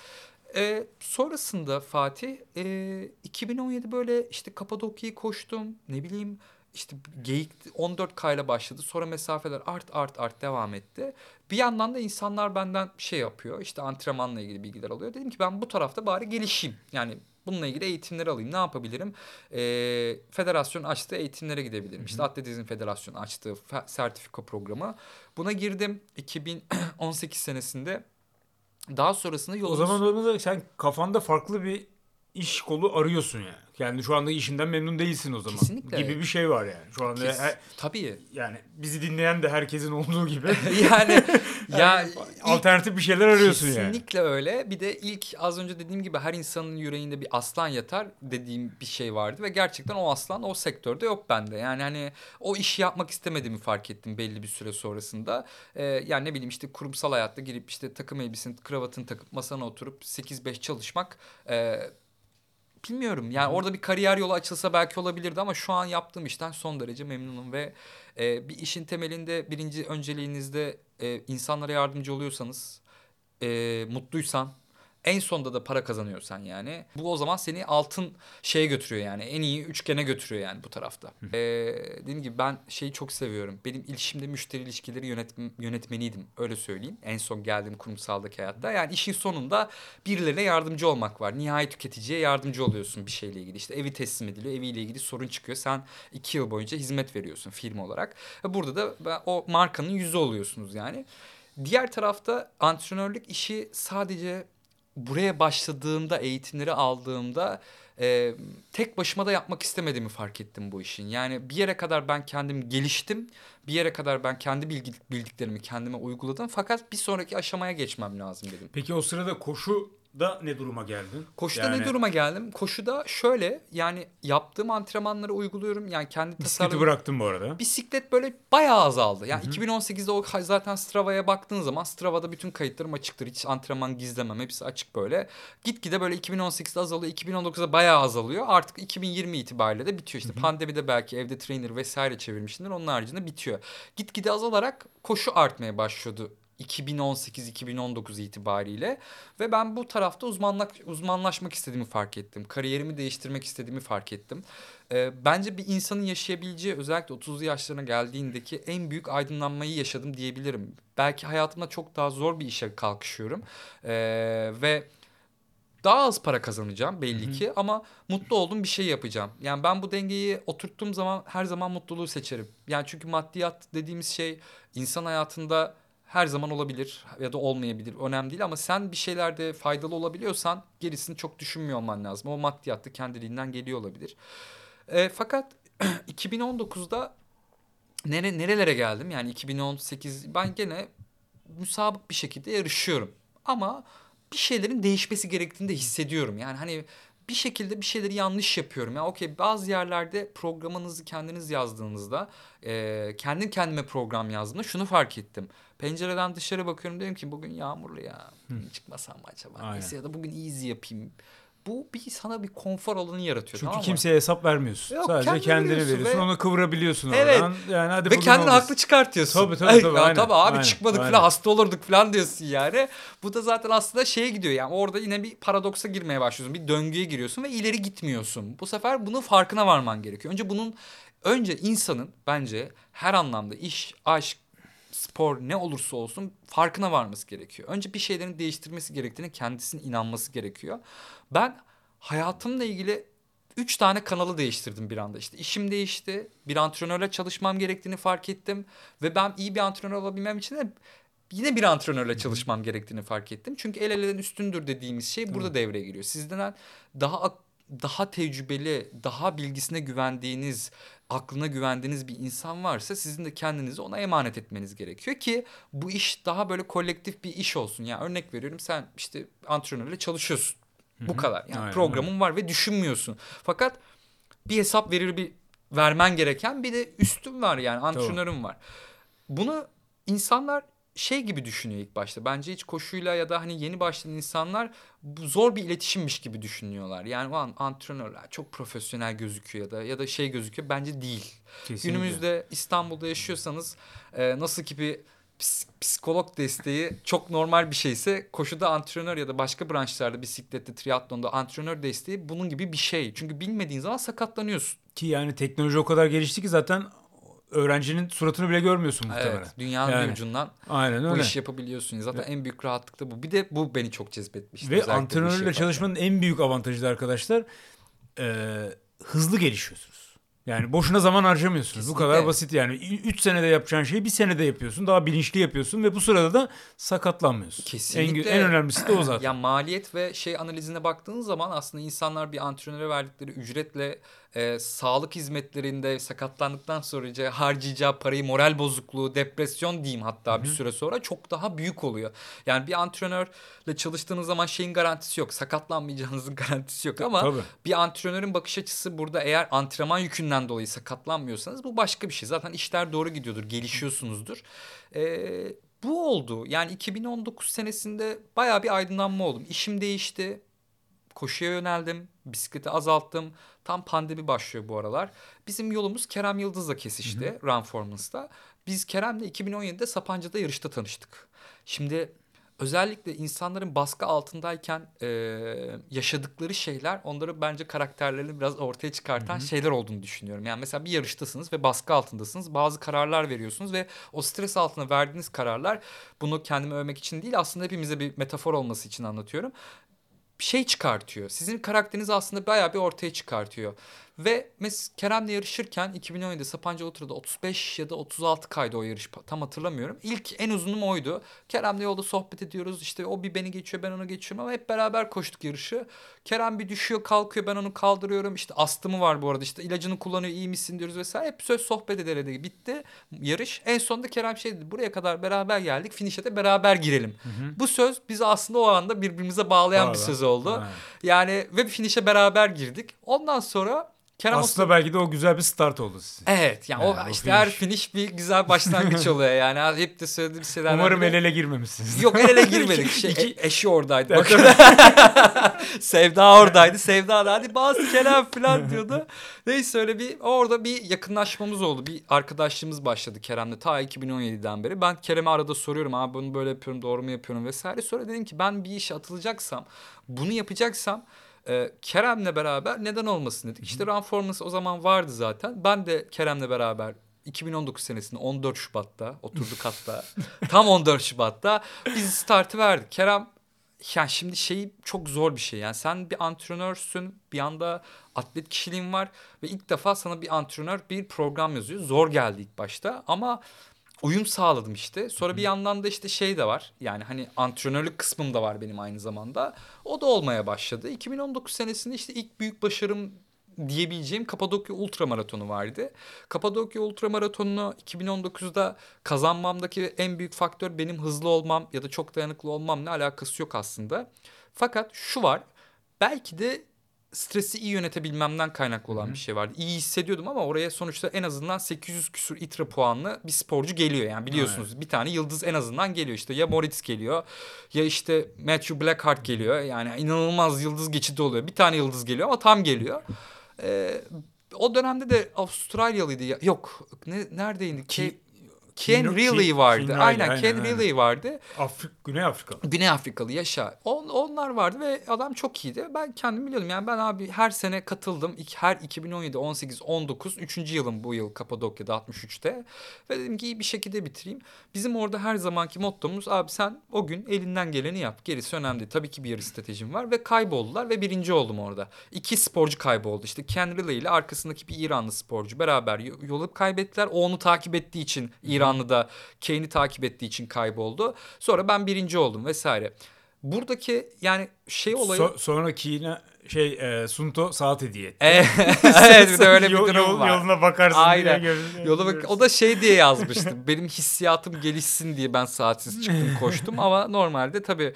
[SPEAKER 2] Ee, sonrasında Fatih e, 2017 böyle işte Kapadokya'yı koştum. Ne bileyim işte geyik 14K ile başladı. Sonra mesafeler art art art devam etti. Bir yandan da insanlar benden şey yapıyor. İşte antrenmanla ilgili bilgiler alıyor. Dedim ki ben bu tarafta bari gelişeyim. Yani bununla ilgili eğitimleri alayım. Ne yapabilirim? Ee, federasyon açtığı eğitimlere gidebilirim. İşte Atletizm Federasyonu açtığı fe- sertifika programı. Buna girdim 2018 senesinde. Daha sonrasında
[SPEAKER 1] O
[SPEAKER 2] yolumuz...
[SPEAKER 1] zaman orada sen kafanda farklı bir iş kolu arıyorsun yani. Yani şu anda işinden memnun değilsin o zaman.
[SPEAKER 2] Kesinlikle.
[SPEAKER 1] Gibi bir şey var yani. Şu anda
[SPEAKER 2] Kes-
[SPEAKER 1] her-
[SPEAKER 2] Tabii.
[SPEAKER 1] yani bizi dinleyen de herkesin olduğu gibi
[SPEAKER 2] yani ya
[SPEAKER 1] alternatif bir şeyler arıyorsun yani.
[SPEAKER 2] Kesinlikle öyle. Bir de ilk az önce dediğim gibi her insanın yüreğinde bir aslan yatar dediğim bir şey vardı ve gerçekten o aslan o sektörde yok bende. Yani hani o işi yapmak istemediğimi fark ettim belli bir süre sonrasında. Ee, yani ne bileyim işte kurumsal hayatta girip işte takım elbisini, kravatını takıp masana oturup 8-5 çalışmak e, bilmiyorum. Yani orada bir kariyer yolu açılsa belki olabilirdi ama şu an yaptığım işten son derece memnunum ve e, bir işin temelinde birinci önceliğinizde e, insanlara yardımcı oluyorsanız, e, mutluysan en sonda da para kazanıyorsan yani bu o zaman seni altın şeye götürüyor yani en iyi üçgene götürüyor yani bu tarafta. Ee, dediğim gibi ben şeyi çok seviyorum. Benim ilişimde müşteri ilişkileri yönetim, yönetmeniydim öyle söyleyeyim. En son geldiğim kurumsaldaki hayatta. Yani işin sonunda birilerine yardımcı olmak var. Nihai tüketiciye yardımcı oluyorsun bir şeyle ilgili. İşte evi teslim ediliyor. Eviyle ilgili sorun çıkıyor. Sen iki yıl boyunca hizmet veriyorsun firma olarak. Ve burada da o markanın yüzü oluyorsunuz yani. Diğer tarafta antrenörlük işi sadece buraya başladığımda, eğitimleri aldığımda e, tek başıma da yapmak istemediğimi fark ettim bu işin. Yani bir yere kadar ben kendim geliştim. Bir yere kadar ben kendi bilgi, bildiklerimi kendime uyguladım. Fakat bir sonraki aşamaya geçmem lazım dedim.
[SPEAKER 1] Peki o sırada koşu da ne duruma geldin?
[SPEAKER 2] Koşuda
[SPEAKER 1] Yani
[SPEAKER 2] ne duruma geldim? Koşuda şöyle yani yaptığım antrenmanları uyguluyorum. Yani kendi
[SPEAKER 1] Bisikleti
[SPEAKER 2] tasarladığım...
[SPEAKER 1] bıraktın bu arada.
[SPEAKER 2] Bisiklet böyle bayağı azaldı. Yani 2018'de o zaten Strava'ya baktığın zaman Strava'da bütün kayıtlarım açıktır. Hiç antrenman gizlemem. Hepsi açık böyle. Gitgide böyle 2018'de azalıyor. 2019'da bayağı azalıyor. Artık 2020 itibariyle de bitiyor. İşte pandemide belki evde trainer vesaire çevirmişsindir. Onun haricinde bitiyor. Gitgide azalarak koşu artmaya başlıyordu 2018-2019 itibariyle ve ben bu tarafta uzmanlık uzmanlaşmak istediğimi fark ettim. Kariyerimi değiştirmek istediğimi fark ettim. Ee, bence bir insanın yaşayabileceği özellikle 30'lu yaşlarına geldiğindeki en büyük aydınlanmayı yaşadım diyebilirim. Belki hayatımda çok daha zor bir işe kalkışıyorum ee, ve daha az para kazanacağım belli ki ama mutlu olduğum bir şey yapacağım. Yani ben bu dengeyi oturttuğum zaman her zaman mutluluğu seçerim. Yani çünkü maddiyat dediğimiz şey insan hayatında her zaman olabilir ya da olmayabilir. Önemli değil ama sen bir şeylerde faydalı olabiliyorsan gerisini çok düşünmüyor olman lazım. O maddiyat da kendiliğinden geliyor olabilir. E, fakat 2019'da nere, nerelere geldim? Yani 2018 ben gene müsabık bir şekilde yarışıyorum. Ama bir şeylerin değişmesi gerektiğini de hissediyorum. Yani hani bir şekilde bir şeyleri yanlış yapıyorum. Ya okey bazı yerlerde programınızı kendiniz yazdığınızda e, kendi kendime program yazdığımda şunu fark ettim. Pencereden dışarı bakıyorum dedim ki bugün yağmurlu ya. Çıkmasam mı acaba?
[SPEAKER 1] Aynen.
[SPEAKER 2] Neyse ya da bugün easy yapayım. Bu bir sana bir konfor alanı yaratıyor.
[SPEAKER 1] Çünkü
[SPEAKER 2] tamam mı?
[SPEAKER 1] kimseye hesap vermiyorsun.
[SPEAKER 2] Yok,
[SPEAKER 1] Sadece
[SPEAKER 2] kendine
[SPEAKER 1] kendini
[SPEAKER 2] veriyorsun ve-
[SPEAKER 1] Onu kıvırabiliyorsun
[SPEAKER 2] Evet.
[SPEAKER 1] oradan. Yani hadi
[SPEAKER 2] Ve kendini haklı çıkartıyorsun.
[SPEAKER 1] Tabii, tabii,
[SPEAKER 2] Ay,
[SPEAKER 1] tabii,
[SPEAKER 2] ya
[SPEAKER 1] aynen,
[SPEAKER 2] tabii abi
[SPEAKER 1] aynen,
[SPEAKER 2] çıkmadık
[SPEAKER 1] aynen.
[SPEAKER 2] falan hasta olurduk falan diyorsun yani. Bu da zaten aslında şeye gidiyor yani orada yine bir paradoksa girmeye başlıyorsun. Bir döngüye giriyorsun ve ileri gitmiyorsun. Bu sefer bunun farkına varman gerekiyor. Önce bunun önce insanın bence her anlamda iş, aşk, spor ne olursa olsun farkına varması gerekiyor. Önce bir şeylerin değiştirmesi gerektiğine kendisinin inanması gerekiyor. Ben hayatımla ilgili üç tane kanalı değiştirdim bir anda. İşte işim değişti. Bir antrenörle çalışmam gerektiğini fark ettim. Ve ben iyi bir antrenör olabilmem için de yine bir antrenörle çalışmam gerektiğini fark ettim. Çünkü el eleden üstündür dediğimiz şey burada devreye giriyor. Sizden daha daha tecrübeli, daha bilgisine güvendiğiniz, aklına güvendiğiniz bir insan varsa sizin de kendinizi ona emanet etmeniz gerekiyor ki bu iş daha böyle kolektif bir iş olsun. Yani örnek veriyorum sen işte antrenörle çalışıyorsun. Bu kadar. Yani
[SPEAKER 1] Aynen,
[SPEAKER 2] programın var ve düşünmüyorsun. Fakat bir hesap verir bir vermen gereken bir de üstün var yani antrenörün var. Bunu insanlar şey gibi düşünüyor ilk başta. Bence hiç koşuyla ya da hani yeni başlayan insanlar bu zor bir iletişimmiş gibi düşünüyorlar. Yani o an antrenörler çok profesyonel gözüküyor ya da ya da şey gözüküyor. Bence değil.
[SPEAKER 1] Kesinlikle.
[SPEAKER 2] Günümüzde İstanbul'da yaşıyorsanız e, nasıl ki bir ps- psikolog desteği çok normal bir şeyse koşuda antrenör ya da başka branşlarda bisiklette, triatlonda antrenör desteği bunun gibi bir şey. Çünkü bilmediğin zaman sakatlanıyorsun.
[SPEAKER 1] Ki yani teknoloji o kadar gelişti ki zaten öğrencinin suratını bile görmüyorsun muhtemelen.
[SPEAKER 2] Evet, dünyanın
[SPEAKER 1] Yani.
[SPEAKER 2] bir ucundan
[SPEAKER 1] Aynen
[SPEAKER 2] bu
[SPEAKER 1] öyle.
[SPEAKER 2] işi yapabiliyorsun. Zaten en büyük rahatlık da bu. Bir de bu beni çok cezbetmişti.
[SPEAKER 1] Ve
[SPEAKER 2] bu
[SPEAKER 1] antrenörle çalışmanın en büyük avantajı da arkadaşlar e, hızlı gelişiyorsunuz. Yani boşuna zaman harcamıyorsunuz. Bu kadar
[SPEAKER 2] Kesinlikle.
[SPEAKER 1] basit yani. 3 senede yapacağın şeyi bir senede yapıyorsun. Daha bilinçli yapıyorsun ve bu sırada da sakatlanmıyorsun. En,
[SPEAKER 2] Kesinlikle.
[SPEAKER 1] gü- en önemlisi de o zaten.
[SPEAKER 2] Ya maliyet ve şey analizine baktığın zaman aslında insanlar bir antrenöre verdikleri ücretle e, sağlık hizmetlerinde sakatlandıktan sonra harcayacağı parayı moral bozukluğu, depresyon diyeyim hatta bir süre sonra çok daha büyük oluyor. Yani bir antrenörle çalıştığınız zaman şeyin garantisi yok. Sakatlanmayacağınızın garantisi yok ama
[SPEAKER 1] Tabii.
[SPEAKER 2] bir antrenörün bakış açısı burada eğer antrenman yükünden dolayı sakatlanmıyorsanız bu başka bir şey. Zaten işler doğru gidiyordur, gelişiyorsunuzdur. Ee, bu oldu. Yani 2019 senesinde bayağı bir aydınlanma oldum. İşim değişti. Koşuya yöneldim. Bisikleti azalttım. Tam pandemi başlıyor bu aralar. Bizim yolumuz Kerem Yıldız'la kesişti Run Formance'da. Biz Kerem'le 2017'de Sapanca'da yarışta tanıştık. Şimdi özellikle insanların baskı altındayken e, yaşadıkları şeyler onları bence karakterlerini biraz ortaya çıkartan şeyler olduğunu düşünüyorum. Yani mesela bir yarıştasınız ve baskı altındasınız. Bazı kararlar veriyorsunuz ve o stres altında verdiğiniz kararlar bunu kendimi övmek için değil aslında hepimize bir metafor olması için anlatıyorum. Şey çıkartıyor. Sizin karakterinizi aslında bayağı bir ortaya çıkartıyor. Ve mes Kerem'le yarışırken 2017'de Sapanca Ultra'da 35 ya da 36 kaydı o yarış tam hatırlamıyorum. İlk en uzunum oydu. Kerem'le yolda sohbet ediyoruz işte o bir beni geçiyor ben onu geçiyorum ama hep beraber koştuk yarışı. Kerem bir düşüyor kalkıyor ben onu kaldırıyorum işte astımı var bu arada işte ilacını kullanıyor iyi misin diyoruz vesaire. Hep söz sohbet ederek bitti yarış. En sonunda Kerem şey dedi buraya kadar beraber geldik finişe de beraber girelim. Bu söz bizi aslında o anda birbirimize bağlayan bir
[SPEAKER 1] Valla.
[SPEAKER 2] söz oldu.
[SPEAKER 1] Ha.
[SPEAKER 2] Yani ve finişe beraber girdik. Ondan sonra Kerem
[SPEAKER 1] Aslında belki de o güzel bir start oldu sizin.
[SPEAKER 2] Evet yani
[SPEAKER 1] Yani
[SPEAKER 2] o
[SPEAKER 1] o
[SPEAKER 2] işte her
[SPEAKER 1] finish.
[SPEAKER 2] finish bir güzel başlangıç oluyor yani hep de söylediğim şeylerden
[SPEAKER 1] Umarım el ele girmemişsiniz.
[SPEAKER 2] Yok el ele girmedik. Şey,
[SPEAKER 1] İki-
[SPEAKER 2] e- eşi oradaydı.
[SPEAKER 1] Evet,
[SPEAKER 2] Bak. Sevda oradaydı. Sevda da hadi bazı kelam falan diyordu. Neyse öyle bir orada bir yakınlaşmamız oldu. Bir arkadaşlığımız başladı Kerem'le ta 2017'den beri. Ben Kerem'e arada soruyorum abi bunu böyle yapıyorum doğru mu yapıyorum vesaire. Sonra dedim ki ben bir işe atılacaksam bunu yapacaksam e, Kerem'le beraber neden olmasın dedik. İşte Run Formless o zaman vardı zaten. Ben de Kerem'le beraber 2019 senesinde 14 Şubat'ta oturduk hatta. tam 14 Şubat'ta biz startı verdik. Kerem yani şimdi şey çok zor bir şey. Yani sen bir antrenörsün, bir anda atlet kişiliğin var ve ilk defa sana bir antrenör bir program yazıyor. Zor geldi ilk başta ama uyum sağladım işte. Sonra bir yandan da işte şey de var. Yani hani antrenörlük kısmım da var benim aynı zamanda. O da olmaya başladı. 2019 senesinde işte ilk büyük başarım diyebileceğim Kapadokya Ultra Maratonu vardı. Kapadokya Ultra Maratonu'nu 2019'da kazanmamdaki en büyük faktör benim hızlı olmam ya da çok dayanıklı olmamla alakası yok aslında. Fakat şu var. Belki de stresi iyi yönetebilmemden kaynaklı olan bir şey vardı. İyi hissediyordum ama oraya sonuçta en azından 800 küsur itre puanlı bir sporcu geliyor. Yani biliyorsunuz bir tane yıldız en azından geliyor. İşte ya Moritz geliyor ya işte Matthew Blackheart geliyor. Yani inanılmaz yıldız geçidi oluyor. Bir tane yıldız geliyor ama tam geliyor. Ee, o dönemde de Avustralyalıydı. Ya. Yok ne, neredeydi? Ke- Ken Riley
[SPEAKER 1] Ken-
[SPEAKER 2] vardı.
[SPEAKER 1] Riley,
[SPEAKER 2] aynen,
[SPEAKER 1] aynen,
[SPEAKER 2] Ken
[SPEAKER 1] aynen.
[SPEAKER 2] Riley vardı.
[SPEAKER 1] Afrik, Güney Afrika.
[SPEAKER 2] Güney Afrikalı yaşa. On, onlar vardı ve adam çok iyiydi. Ben kendim biliyordum. Yani ben abi her sene katıldım. Her 2017, 18, 19, 3. yılım bu yıl Kapadokya'da 63'te. Ve dedim ki iyi bir şekilde bitireyim. Bizim orada her zamanki mottomuz abi sen o gün elinden geleni yap. Gerisi önemli değil. Tabii ki bir yarış stratejim var ve kayboldular ve birinci oldum orada. İki sporcu kayboldu. İşte Ken Riley ile arkasındaki bir İranlı sporcu beraber y- yolu kaybettiler. O onu takip ettiği için İranlı da Kane'i takip ettiği için kayboldu. Sonra ben birinci oldum vesaire. Buradaki yani şey olayı...
[SPEAKER 1] So- sonraki yine şey e, Sunto saat hediye etti.
[SPEAKER 2] evet evet, bir de öyle bir durum
[SPEAKER 1] yol-
[SPEAKER 2] var.
[SPEAKER 1] Yoluna bakarsın
[SPEAKER 2] Aynen.
[SPEAKER 1] diye. gör-
[SPEAKER 2] Yola bak
[SPEAKER 1] görürsün.
[SPEAKER 2] o da şey diye yazmıştı. Benim hissiyatım gelişsin diye ben saatsiz çıktım koştum ama normalde tabii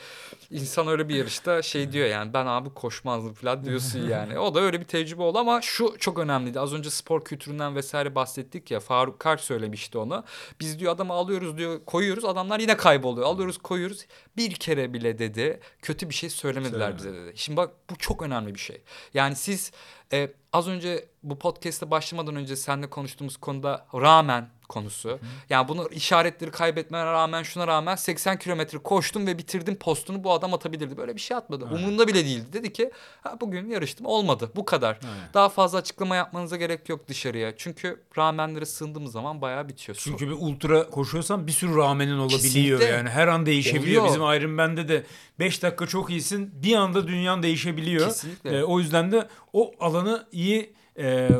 [SPEAKER 2] insan öyle bir yarışta şey diyor yani ben abi koşmazdım falan diyorsun yani. O da öyle bir tecrübe oldu ama şu çok önemliydi. Az önce spor kültüründen vesaire bahsettik ya. Faruk Kar söylemişti onu. Biz diyor adamı alıyoruz diyor koyuyoruz adamlar yine kayboluyor. Alıyoruz koyuyoruz. Bir kere bile dedi kötü bir şey söylemediler bize dedi. Şimdi bak bu çok önemli bir şey. Yani siz e, az önce bu podcast'te başlamadan önce seninle konuştuğumuz konuda rağmen konusu. Yani bunu işaretleri kaybetmene rağmen şuna rağmen 80 kilometre koştum ve bitirdim postunu bu adam atabilirdi. Böyle bir şey atmadı.
[SPEAKER 1] Aynen.
[SPEAKER 2] Umurunda bile değildi. Dedi ki ha, bugün yarıştım olmadı bu kadar.
[SPEAKER 1] Aynen.
[SPEAKER 2] Daha fazla açıklama yapmanıza gerek yok dışarıya. Çünkü rağmenlere sığındığımız zaman bayağı bitiyor.
[SPEAKER 1] Çünkü bir ultra koşuyorsan bir sürü rağmenin olabiliyor.
[SPEAKER 2] Kesinlikle.
[SPEAKER 1] Yani her an değişebiliyor.
[SPEAKER 2] Oluyor.
[SPEAKER 1] Bizim Iron Man'de de 5 dakika çok iyisin. Bir anda dünyan değişebiliyor.
[SPEAKER 2] Kesinlikle.
[SPEAKER 1] E, o yüzden de o alanı iyi e,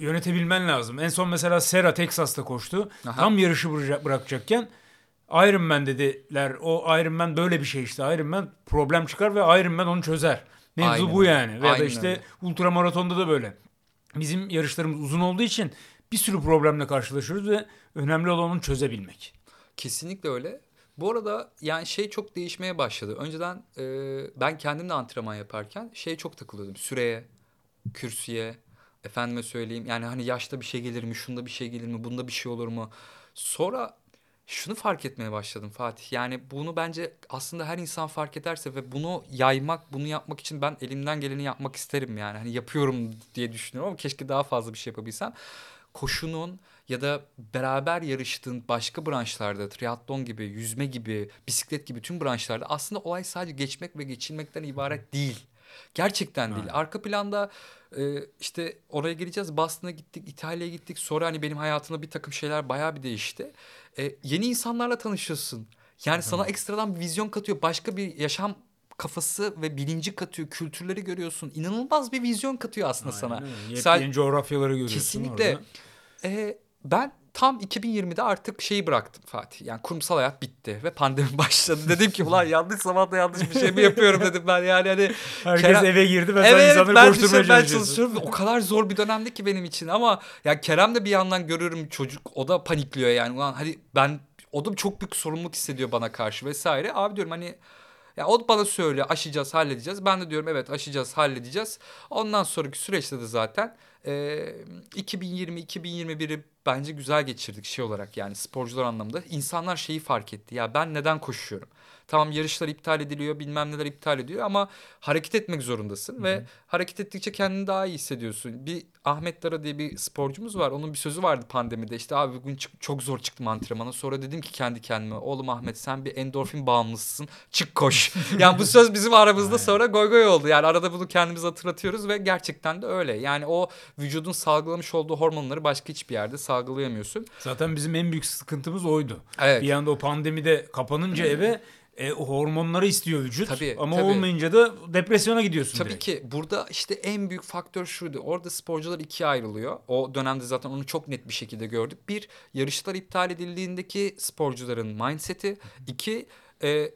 [SPEAKER 1] yönetebilmen lazım. En son mesela Sera Texas'ta koştu.
[SPEAKER 2] Aha.
[SPEAKER 1] Tam yarışı bıra- bırakacakken Iron Man dediler. O Iron Man böyle bir şey işte. Iron Man problem çıkar ve Iron Man onu çözer. Mevzu
[SPEAKER 2] Aynen
[SPEAKER 1] bu yani. Veya da
[SPEAKER 2] Aynen
[SPEAKER 1] işte
[SPEAKER 2] öyle.
[SPEAKER 1] ultramaratonda da böyle. Bizim yarışlarımız uzun olduğu için bir sürü problemle karşılaşıyoruz ve önemli olan onu çözebilmek.
[SPEAKER 2] Kesinlikle öyle. Bu arada yani şey çok değişmeye başladı. Önceden e, ben kendim de antrenman yaparken şey çok takılıyordum. Süreye, kürsüye, efendime söyleyeyim. Yani hani yaşta bir şey gelir mi, şunda bir şey gelir mi, bunda bir şey olur mu? Sonra şunu fark etmeye başladım Fatih. Yani bunu bence aslında her insan fark ederse ve bunu yaymak, bunu yapmak için ben elimden geleni yapmak isterim yani. Hani yapıyorum diye düşünüyorum ama keşke daha fazla bir şey yapabilsem. Koşunun ya da beraber yarıştığın başka branşlarda triatlon gibi, yüzme gibi, bisiklet gibi tüm branşlarda aslında olay sadece geçmek ve geçilmekten ibaret değil. Gerçekten değil.
[SPEAKER 1] Aynen.
[SPEAKER 2] Arka planda e, işte oraya geleceğiz. Boston'a gittik, İtalya'ya gittik. Sonra hani benim hayatımda bir takım şeyler bayağı bir değişti. E, yeni insanlarla tanışıyorsun. Yani sana ekstradan bir vizyon katıyor. Başka bir yaşam kafası ve bilinci katıyor. Kültürleri görüyorsun. İnanılmaz bir vizyon katıyor aslında sana.
[SPEAKER 1] Aynen öyle.
[SPEAKER 2] Sadece-
[SPEAKER 1] Yepyeni coğrafyaları görüyorsun
[SPEAKER 2] Kesinlikle.
[SPEAKER 1] orada.
[SPEAKER 2] Ee, ben tam 2020'de artık şeyi bıraktım Fatih. Yani kurumsal hayat bitti ve pandemi başladı. Dedim ki ulan yanlış zamanda yanlış bir şey mi yapıyorum dedim ben. Yani hani
[SPEAKER 1] Herkes
[SPEAKER 2] Kerem-
[SPEAKER 1] eve girdi ve sen
[SPEAKER 2] Evet
[SPEAKER 1] insanları
[SPEAKER 2] ben
[SPEAKER 1] koşturmaya
[SPEAKER 2] ben çalışıyorum. O kadar zor bir dönemdi ki benim için ama ya Kerem de bir yandan görüyorum çocuk o da panikliyor yani. Ulan hadi ben o da çok büyük sorumluluk hissediyor bana karşı vesaire. Abi diyorum hani ya o bana söylüyor aşacağız halledeceğiz. Ben de diyorum evet aşacağız halledeceğiz. Ondan sonraki süreçte de zaten e, 2020-2021'i bence güzel geçirdik şey olarak yani sporcular anlamında. İnsanlar şeyi fark etti ya ben neden koşuyorum? Tamam yarışlar iptal ediliyor bilmem neler iptal ediyor ama hareket etmek zorundasın ve hareket ettikçe kendini daha iyi hissediyorsun. Bir Ahmet Dara diye bir sporcumuz var. Onun bir sözü vardı pandemide. İşte abi bugün çok zor çıktım antrenmana. Sonra dedim ki kendi kendime oğlum Ahmet sen bir endorfin bağımlısısın. Çık koş. yani bu söz bizim aramızda sonra goy goy oldu. Yani arada bunu kendimize hatırlatıyoruz ve gerçekten de öyle. Yani o vücudun salgılamış olduğu hormonları başka hiçbir yerde salgılayamıyorsun.
[SPEAKER 1] Zaten bizim en büyük sıkıntımız oydu.
[SPEAKER 2] Evet.
[SPEAKER 1] Bir anda o pandemide kapanınca eve e, hormonları istiyor vücut.
[SPEAKER 2] Tabii,
[SPEAKER 1] Ama
[SPEAKER 2] tabii.
[SPEAKER 1] olmayınca da depresyona gidiyorsun
[SPEAKER 2] Tabii
[SPEAKER 1] direkt.
[SPEAKER 2] ki burada işte en büyük faktör şuydu. Orada sporcular ikiye ayrılıyor. O dönemde zaten onu çok net bir şekilde gördük. Bir, yarışlar iptal edildiğindeki sporcuların mindseti. İki, e,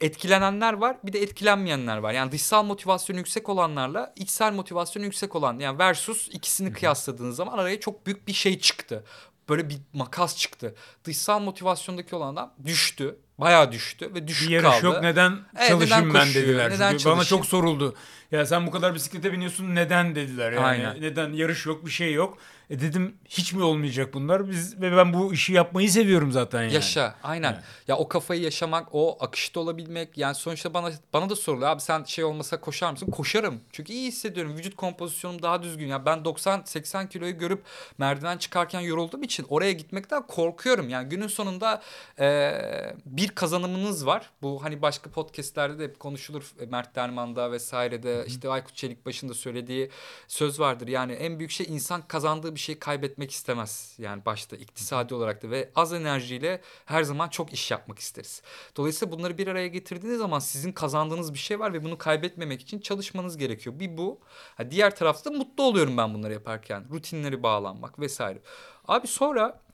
[SPEAKER 2] etkilenenler var bir de etkilenmeyenler var. Yani dışsal motivasyonu yüksek olanlarla içsel motivasyonu yüksek olan yani versus ikisini kıyasladığınız zaman araya çok büyük bir şey çıktı. Böyle bir makas çıktı. Dışsal motivasyondaki olan adam düştü. Bayağı düştü ve düşük
[SPEAKER 1] Bir
[SPEAKER 2] kaldı.
[SPEAKER 1] yok neden
[SPEAKER 2] Evet,
[SPEAKER 1] çalışayım
[SPEAKER 2] neden
[SPEAKER 1] ben
[SPEAKER 2] koşuyor,
[SPEAKER 1] dediler.
[SPEAKER 2] neden
[SPEAKER 1] Çünkü bana
[SPEAKER 2] çalışayım?
[SPEAKER 1] çok soruldu. Ya sen bu kadar bisiklete biniyorsun neden dediler yani.
[SPEAKER 2] Aynen.
[SPEAKER 1] Neden yarış yok bir şey yok. E dedim hiç mi olmayacak bunlar? Biz ve ben bu işi yapmayı seviyorum zaten yani.
[SPEAKER 2] Yaşa aynen.
[SPEAKER 1] Evet.
[SPEAKER 2] Ya o kafayı yaşamak, o akışta olabilmek yani sonuçta bana bana da soruluyor. Abi sen şey olmasa koşar mısın? Koşarım. Çünkü iyi hissediyorum. Vücut kompozisyonum daha düzgün. Ya ben 90 80 kiloyu görüp merdiven çıkarken yorulduğum için oraya gitmekten korkuyorum. Yani günün sonunda eee, bir kazanımınız var. Bu hani başka podcastlerde de hep konuşulur. E, Mert Derman'da vesairede işte Aykut Çelik başında söylediği söz vardır. Yani en büyük şey insan kazandığı bir şeyi kaybetmek istemez. Yani başta iktisadi olarak da ve az enerjiyle her zaman çok iş yapmak isteriz. Dolayısıyla bunları bir araya getirdiğiniz zaman sizin kazandığınız bir şey var ve bunu kaybetmemek için çalışmanız gerekiyor. Bir bu. Ha, diğer tarafta mutlu oluyorum ben bunları yaparken. Rutinleri bağlanmak vesaire. Abi sonra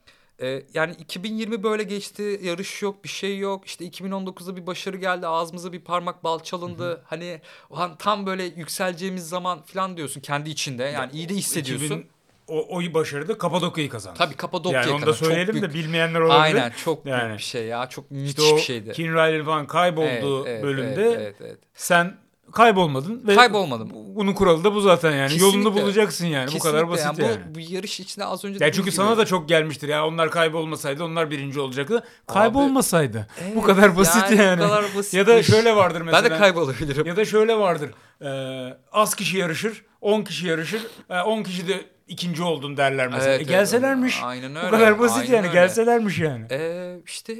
[SPEAKER 2] e, yani 2020 böyle geçti. Yarış yok, bir şey yok. İşte 2019'da bir başarı geldi. Ağzımıza bir parmak bal çalındı. Hani ulan tam böyle yükseleceğimiz zaman falan diyorsun kendi içinde. Yani iyi de hissediyorsun.
[SPEAKER 1] 2000 o, o başarıda Kapadokya'yı kazandı.
[SPEAKER 2] Tabii Kapadokya'ya
[SPEAKER 1] Yani onu da
[SPEAKER 2] kadar. Çok
[SPEAKER 1] söyleyelim
[SPEAKER 2] büyük-
[SPEAKER 1] de bilmeyenler olabilir.
[SPEAKER 2] Aynen çok büyük
[SPEAKER 1] Yani.
[SPEAKER 2] bir şey ya. Çok müthiş
[SPEAKER 1] İşte
[SPEAKER 2] bir şeydi.
[SPEAKER 1] Kin Riley falan kaybolduğu
[SPEAKER 2] Evet, evet,
[SPEAKER 1] bölümde
[SPEAKER 2] evet, evet, evet.
[SPEAKER 1] sen kaybolmadın ve
[SPEAKER 2] Kaybolmadım.
[SPEAKER 1] bu- bunun kuralı da bu zaten yani.
[SPEAKER 2] Kesinlikle.
[SPEAKER 1] Yolunu bulacaksın yani. Bu kadar
[SPEAKER 2] Kesinlikle
[SPEAKER 1] basit
[SPEAKER 2] yani.
[SPEAKER 1] yani.
[SPEAKER 2] Bu, bu yarış içinde az önce
[SPEAKER 1] Ya çünkü
[SPEAKER 2] gibi-
[SPEAKER 1] sana da çok gelmiştir ya onlar kaybolmasaydı onlar birinci olacaktı. Kaybolmasaydı. bu
[SPEAKER 2] Evet,
[SPEAKER 1] kadar basit
[SPEAKER 2] yani
[SPEAKER 1] yani.
[SPEAKER 2] bu kadar basitmiş.
[SPEAKER 1] ya da şöyle vardır mesela.
[SPEAKER 2] Ben de kaybolabilirim.
[SPEAKER 1] Ya da şöyle vardır. Ee, az kişi yarışır, 10 kişi yarışır. Ee, 10 kişi de ikinci oldun derler mesela.
[SPEAKER 2] Evet,
[SPEAKER 1] E,
[SPEAKER 2] evet.
[SPEAKER 1] gelselermiş.
[SPEAKER 2] Aynen
[SPEAKER 1] Bu
[SPEAKER 2] öyle,
[SPEAKER 1] kadar basit
[SPEAKER 2] aynen
[SPEAKER 1] yani.
[SPEAKER 2] öyle.
[SPEAKER 1] Gelselermiş yani.
[SPEAKER 2] Ee, işte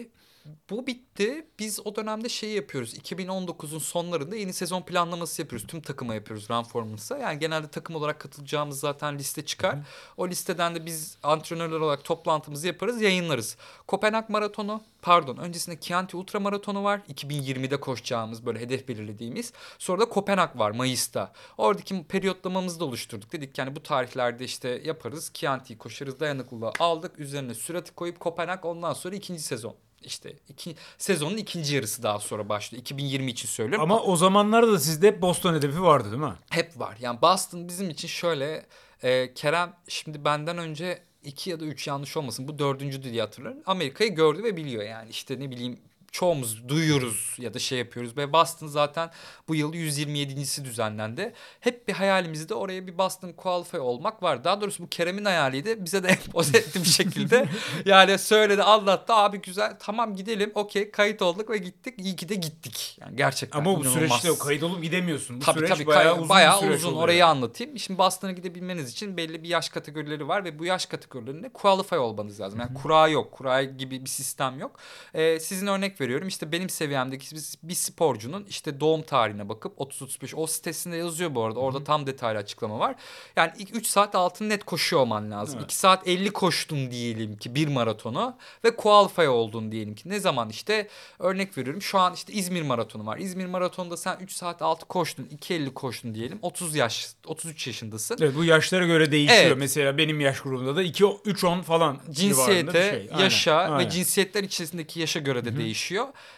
[SPEAKER 2] bu bitti. Biz o dönemde şeyi yapıyoruz. 2019'un sonlarında yeni sezon planlaması yapıyoruz. Tüm takıma yapıyoruz Run Formance'a. Yani genelde takım olarak katılacağımız zaten liste çıkar. O listeden de biz antrenörler olarak toplantımızı yaparız, yayınlarız. Kopenhag Maratonu, pardon öncesinde Chianti Ultra Maratonu var. 2020'de koşacağımız böyle hedef belirlediğimiz. Sonra da Kopenhag var Mayıs'ta. Oradaki periyotlamamızı da oluşturduk. Dedik yani bu tarihlerde işte yaparız. Chianti'yi koşarız, dayanıklılığı aldık. Üzerine sürati koyup Kopenhag ondan sonra ikinci sezon. İşte iki, sezonun ikinci yarısı daha sonra başlıyor. 2020 için söylüyorum.
[SPEAKER 1] Ama o zamanlarda da sizde hep Boston hedefi vardı değil mi?
[SPEAKER 2] Hep var. Yani Boston bizim için şöyle. e, Kerem şimdi benden önce iki ya da üç yanlış olmasın. Bu dördüncü diye hatırlıyorum. Amerika'yı gördü ve biliyor yani. işte ne bileyim çoğumuz duyuyoruz ya da şey yapıyoruz. Ve Boston zaten bu yıl 127.si düzenlendi. Hep bir hayalimizde oraya bir Boston Qualify olmak var. Daha doğrusu bu Kerem'in hayaliydi. Bize de empoze etti bir şekilde. yani söyledi anlattı abi güzel tamam gidelim okey kayıt olduk ve gittik. İyi ki de gittik. Yani gerçekten
[SPEAKER 1] Ama bu
[SPEAKER 2] inanılmaz.
[SPEAKER 1] süreçte o kayıt olup gidemiyorsun. Bu
[SPEAKER 2] Tabii
[SPEAKER 1] süreç
[SPEAKER 2] tabii
[SPEAKER 1] bayağı uzun,
[SPEAKER 2] bayağı
[SPEAKER 1] süreç
[SPEAKER 2] uzun.
[SPEAKER 1] oluyor.
[SPEAKER 2] Orayı anlatayım. Şimdi Boston'a gidebilmeniz için belli bir yaş kategorileri var ve bu yaş kategorilerinde qualify olmanız lazım. Yani kura yok. Kura gibi bir sistem yok. Ee, sizin örnek veriyorum. İşte benim seviyemdeki bir, bir sporcunun işte doğum tarihine bakıp 30-35 o sitesinde yazıyor bu arada. Orada tam detaylı açıklama var. Yani ilk 3 saat altın net koşuyor olman lazım.
[SPEAKER 1] Evet.
[SPEAKER 2] 2 saat 50 koştun diyelim ki bir maratonu ve qualify oldun diyelim ki. Ne zaman işte örnek veriyorum. Şu an işte İzmir maratonu var. İzmir maratonunda sen 3 saat 6 koştun, 2.50 koştun diyelim. 30 yaş, 33 yaşındasın.
[SPEAKER 1] Evet, bu yaşlara göre değişiyor.
[SPEAKER 2] Evet.
[SPEAKER 1] Mesela benim yaş grubumda da 2 3 10 falan
[SPEAKER 2] cinsiyete,
[SPEAKER 1] şey. Aynen,
[SPEAKER 2] yaşa
[SPEAKER 1] aynen.
[SPEAKER 2] ve cinsiyetler içerisindeki yaşa göre de değişiyor.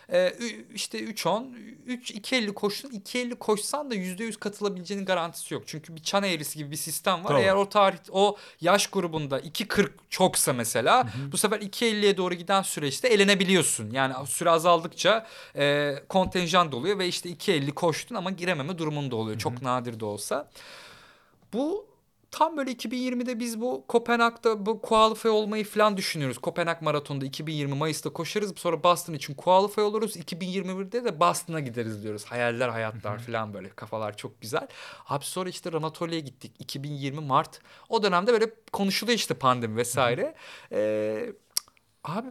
[SPEAKER 2] Ee, ü- işte 3-10, 3 2.50 koştun. 2.50 koşsan da %100 katılabileceğinin garantisi yok. Çünkü bir çan eğrisi gibi bir sistem var.
[SPEAKER 1] Tabii.
[SPEAKER 2] Eğer o tarih o yaş grubunda 2.40 çoksa mesela bu sefer 2.50'ye doğru giden süreçte elenebiliyorsun. Yani süre azaldıkça e, kontenjan doluyor ve işte 2.50 koştun ama girememe durumunda oluyor. Çok nadir de olsa. Bu tam böyle 2020'de biz bu Kopenhag'da bu qualify olmayı falan düşünüyoruz. Kopenhag Maratonu'nda 2020 Mayıs'ta koşarız. Sonra Boston için qualify oluruz. 2021'de de Boston'a gideriz diyoruz. Hayaller hayatlar falan böyle kafalar çok güzel. Abi sonra işte Anatolia'ya gittik. 2020 Mart. O dönemde böyle konuşuluyor işte pandemi vesaire. Ee, abi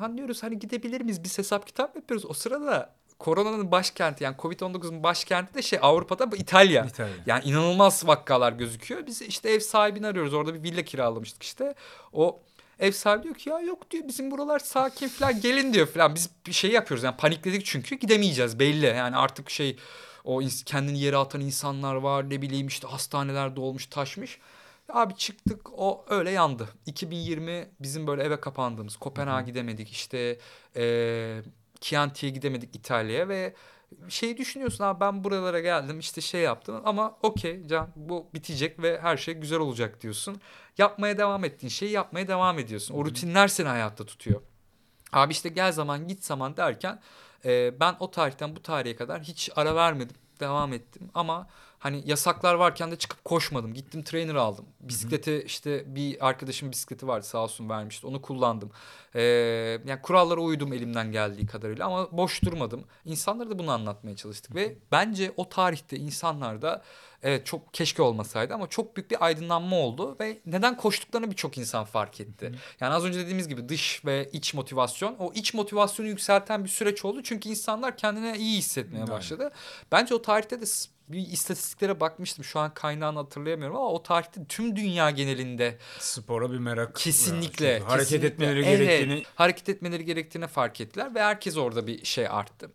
[SPEAKER 2] lan diyoruz hani gidebilir miyiz? Biz hesap kitap yapıyoruz. O sırada koronanın başkenti yani Covid-19'un başkenti de şey Avrupa'da bu İtalya.
[SPEAKER 1] İtalya.
[SPEAKER 2] Yani inanılmaz vakalar gözüküyor. Biz işte ev sahibini arıyoruz. Orada bir villa kiralamıştık işte. O ev sahibi diyor ki ya yok diyor bizim buralar sakin falan gelin diyor falan. Biz bir şey yapıyoruz yani panikledik çünkü gidemeyeceğiz belli. Yani artık şey o kendini yere atan insanlar var ne bileyim işte hastaneler dolmuş taşmış. Abi çıktık o öyle yandı. 2020 bizim böyle eve kapandığımız Kopenhag'a gidemedik işte eee Chianti'ye gidemedik İtalya'ya ve şey düşünüyorsun abi ben buralara geldim işte şey yaptım ama okey Can bu bitecek ve her şey güzel olacak diyorsun. Yapmaya devam ettiğin şeyi yapmaya devam ediyorsun. O rutinler seni hayatta tutuyor. Abi işte gel zaman git zaman derken e, ben o tarihten bu tarihe kadar hiç ara vermedim. Devam ettim ama hani yasaklar varken de çıkıp koşmadım. Gittim trainer aldım. Bisiklete işte bir arkadaşım bisikleti vardı sağ olsun vermişti. Onu kullandım. Ee, yani kurallara uydum elimden geldiği kadarıyla ama boş durmadım. İnsanlara da bunu anlatmaya çalıştık ve bence o tarihte insanlarda evet çok keşke olmasaydı ama çok büyük bir aydınlanma oldu ve neden koştuklarını birçok insan fark etti. Yani az önce dediğimiz gibi dış ve iç motivasyon o iç motivasyonu yükselten bir süreç oldu çünkü insanlar kendine iyi hissetmeye başladı. Bence o tarihte de bir istatistiklere bakmıştım. Şu an kaynağını hatırlayamıyorum ama o tarihte tüm dünya genelinde
[SPEAKER 1] Spora bir merak.
[SPEAKER 2] kesinlikle
[SPEAKER 1] var. Hareket
[SPEAKER 2] kesinlikle.
[SPEAKER 1] etmeleri
[SPEAKER 2] Evet,
[SPEAKER 1] gerektiğini.
[SPEAKER 2] hareket etmeleri gerektiğini fark ettiler ve herkes orada bir şey arttı.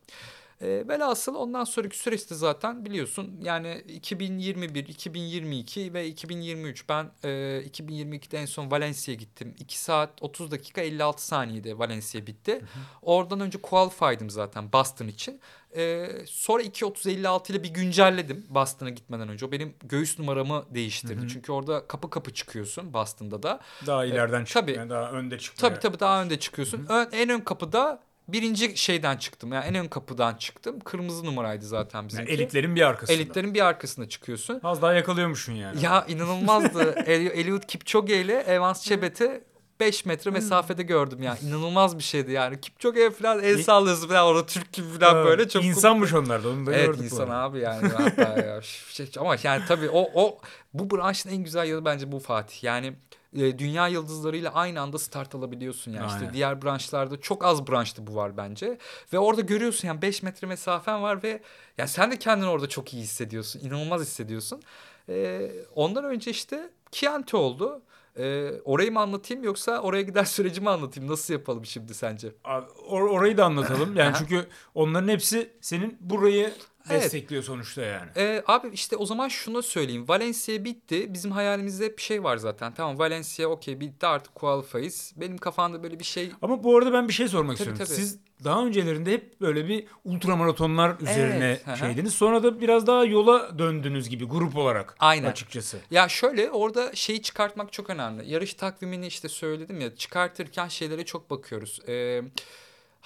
[SPEAKER 2] E, velhasıl ondan sonraki süreçte zaten biliyorsun yani 2021, 2022 ve 2023 ben e, 2022'de en son Valencia'ya gittim. 2 saat 30 dakika 56 saniyede Valencia bitti. Oradan önce qualify'dım zaten Boston için. E, sonra 2.30-56 ile bir güncelledim Boston'a gitmeden önce. O benim göğüs numaramı değiştirdi. Çünkü orada kapı kapı çıkıyorsun Boston'da da.
[SPEAKER 1] Daha ileriden çıkmaya,
[SPEAKER 2] tabii.
[SPEAKER 1] daha önde çıkmaya.
[SPEAKER 2] Tabii tabii daha önde çıkıyorsun. Ön- en ön kapıda birinci şeyden çıktım. Yani en ön kapıdan çıktım. Kırmızı numaraydı zaten
[SPEAKER 1] Yani
[SPEAKER 2] bizimki.
[SPEAKER 1] elitlerin bir arkasında.
[SPEAKER 2] Elitlerin bir arkasında çıkıyorsun.
[SPEAKER 1] Az daha yakalıyormuşsun yani.
[SPEAKER 2] Ya inanılmazdı. El- Eliud Kipchoge ile Evans Çebet'i 5 metre mesafede gördüm ya. İnanılmaz bir şeydi yani. Kipchoge'ye falan el sallıyorsun falan orada Türk gibi falan
[SPEAKER 1] Evet,
[SPEAKER 2] böyle çok
[SPEAKER 1] İnsanmış onlar da onu da
[SPEAKER 2] Evet
[SPEAKER 1] gördük. bu
[SPEAKER 2] insan
[SPEAKER 1] arada.
[SPEAKER 2] abi yani hatta ya. Şey- ama yani tabii o o bu branşın en güzel yanı bence bu Fatih. Yani e, dünya yıldızlarıyla aynı anda start alabiliyorsun yani. İşte
[SPEAKER 1] Aynen.
[SPEAKER 2] diğer branşlarda çok az branşta bu var bence. Ve orada görüyorsun yani 5 metre mesafen var ve ya sen de kendini orada çok iyi hissediyorsun. İnanılmaz hissediyorsun. E, ondan önce işte Chianti oldu. E, orayı mı anlatayım yoksa oraya giden süreci mi anlatayım? Nasıl yapalım şimdi sence?
[SPEAKER 1] Abi, or- orayı da anlatalım. Yani çünkü onların hepsi senin burayı
[SPEAKER 2] Evet.
[SPEAKER 1] destekliyor sonuçta yani.
[SPEAKER 2] Ee, abi işte o zaman şunu söyleyeyim. Valencia bitti. Bizim hayalimizde hep bir şey var zaten. Tamam Valencia okey bitti artık qualify'ız. Benim kafamda böyle bir şey
[SPEAKER 1] Ama bu arada ben bir şey sormak
[SPEAKER 2] Tabii,
[SPEAKER 1] istiyorum.
[SPEAKER 2] tabii.
[SPEAKER 1] Siz daha öncelerinde hep böyle bir ultramaratonlar üzerine
[SPEAKER 2] Evet,
[SPEAKER 1] şeydiniz. Sonra da biraz daha yola döndünüz gibi grup olarak
[SPEAKER 2] Aynen.
[SPEAKER 1] açıkçası.
[SPEAKER 2] Ya şöyle orada şeyi çıkartmak çok önemli. Yarış takvimini işte söyledim ya çıkartırken şeylere çok bakıyoruz. Ee,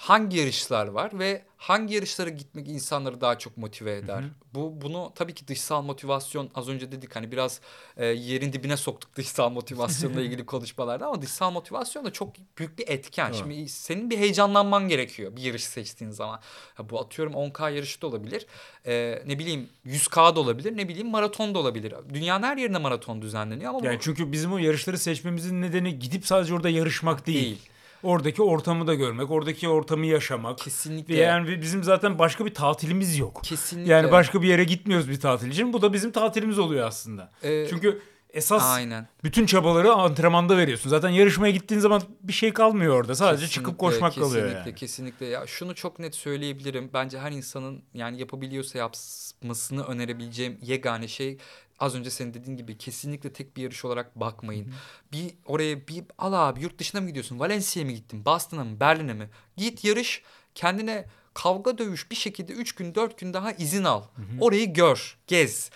[SPEAKER 2] hangi yarışlar var ve hangi yarışlara gitmek insanları daha çok motive eder. Bu bunu tabii ki dışsal motivasyon az önce dedik hani biraz e, yerin dibine soktuk dışsal motivasyonla ilgili konuşmalarda ama dışsal motivasyon da çok büyük bir etken.
[SPEAKER 1] Evet.
[SPEAKER 2] Şimdi senin bir heyecanlanman gerekiyor bir yarış seçtiğin zaman. Ha, bu atıyorum 10K yarışı da olabilir. E, ne bileyim 100K da olabilir. Ne bileyim maraton da olabilir. Dünyanın her yerinde maraton düzenleniyor ama
[SPEAKER 1] Yani
[SPEAKER 2] bu
[SPEAKER 1] çünkü bizim o yarışları seçmemizin nedeni gidip sadece orada yarışmak değil.
[SPEAKER 2] değil.
[SPEAKER 1] Oradaki ortamı da görmek, oradaki ortamı yaşamak.
[SPEAKER 2] Kesinlikle.
[SPEAKER 1] Yani bizim zaten başka bir tatilimiz yok.
[SPEAKER 2] Kesinlikle.
[SPEAKER 1] Yani başka bir yere gitmiyoruz bir tatil için. Bu da bizim tatilimiz oluyor aslında.
[SPEAKER 2] Ee,
[SPEAKER 1] Çünkü esas
[SPEAKER 2] Aynen.
[SPEAKER 1] bütün çabaları antrenmanda veriyorsun. Zaten yarışmaya gittiğin zaman bir şey kalmıyor orada. Sadece çıkıp
[SPEAKER 2] Kesinlikle,
[SPEAKER 1] koşmak kalıyor
[SPEAKER 2] kesinlikle,
[SPEAKER 1] yani.
[SPEAKER 2] Kesinlikle ya şunu çok net söyleyebilirim. Bence her insanın yani yapabiliyorsa yapmasını önerebileceğim yegane şey az önce senin dediğin gibi kesinlikle tek bir yarış olarak bakmayın. Bir oraya bir al abi yurt dışına mı gidiyorsun? Valencia'ya mı gittin? Boston'a mı? Berlin'e mi? Git yarış kendine kavga dövüş bir şekilde 3 gün 4 gün daha izin al. Orayı gör, gez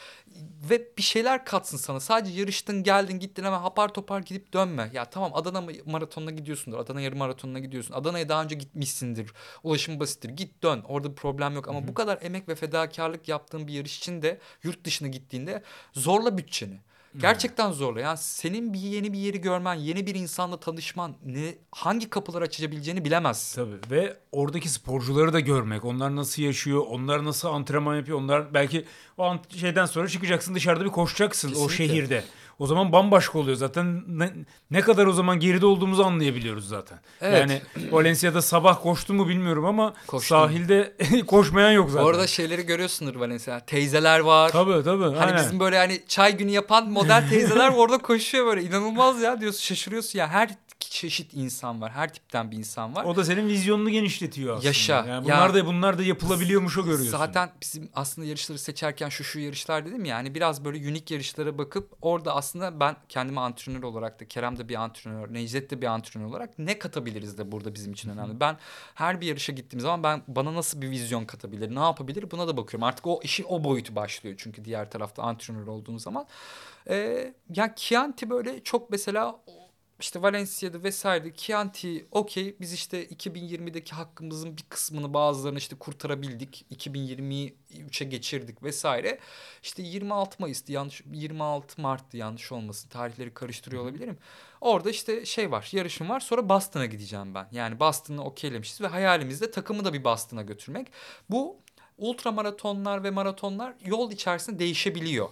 [SPEAKER 2] ve bir şeyler katsın sana. Sadece yarıştın, geldin, gittin hemen hapar topar gidip dönme. Ya tamam Adana maratonuna gidiyorsundur. Adana yarım maratonuna gidiyorsun. Adana'ya daha önce gitmişsindir. Ulaşım basittir. Git dön. Orada bir problem yok. Ama bu kadar emek ve fedakarlık yaptığın bir yarış için de yurt dışına gittiğinde zorla bütçeni. Gerçekten zorla. Yani senin bir yeni bir yeri görmen, yeni bir insanla tanışman, ne hangi kapılar açabileceğini bilemezsin.
[SPEAKER 1] Tabii ve oradaki sporcuları da görmek. Onlar nasıl yaşıyor, onlar nasıl antrenman yapıyor. Onlar belki o şeyden sonra çıkacaksın dışarıda bir koşacaksın o
[SPEAKER 2] Kesinlikle.
[SPEAKER 1] şehirde. O zaman bambaşka oluyor. Zaten ne, ne kadar o zaman geride olduğumuzu anlayabiliyoruz zaten.
[SPEAKER 2] Evet.
[SPEAKER 1] Yani Valencia'da sabah koştu mu bilmiyorum ama
[SPEAKER 2] Koştum.
[SPEAKER 1] sahilde koşmayan yok zaten.
[SPEAKER 2] Orada şeyleri görüyorsundur Valencia. Teyzeler var.
[SPEAKER 1] tabii tabii.
[SPEAKER 2] Hani
[SPEAKER 1] aynen.
[SPEAKER 2] bizim böyle hani çay günü yapan model teyzeler orada koşuyor böyle. İnanılmaz ya diyorsun şaşırıyorsun ya. Her çeşit insan var. Her tipten bir insan var.
[SPEAKER 1] O da senin vizyonunu genişletiyor aslında.
[SPEAKER 2] Yaşa.
[SPEAKER 1] Yani
[SPEAKER 2] Ya-
[SPEAKER 1] bunlar da bunlar da yapılabiliyormuş o görüyorsun.
[SPEAKER 2] Zaten bizim aslında yarışları seçerken şu şu yarışlar dedim ya hani biraz böyle unik yarışlara bakıp orada aslında ben kendimi antrenör olarak da Kerem de bir antrenör, Necdet de bir antrenör olarak ne katabiliriz de burada bizim için önemli. Ben her bir yarışa gittiğim zaman ben bana nasıl bir vizyon katabilir, ne yapabilir buna da bakıyorum. Artık o işin o boyutu başlıyor çünkü diğer tarafta antrenör olduğun zaman. Ee, ya Chianti böyle çok mesela işte Valencia'da vesaire Chianti okey biz işte 2020'deki hakkımızın bir kısmını bazılarını işte kurtarabildik. 2023'e geçirdik vesaire. İşte 26 Mayıs'tı yanlış 26 Mart'tı yanlış olmasın tarihleri karıştırıyor olabilirim. Orada işte şey var yarışım var sonra Boston'a gideceğim ben. Yani Boston'ı okeylemişiz ve hayalimizde takımı da bir Boston'a götürmek. Bu ultra maratonlar ve maratonlar yol içerisinde değişebiliyor.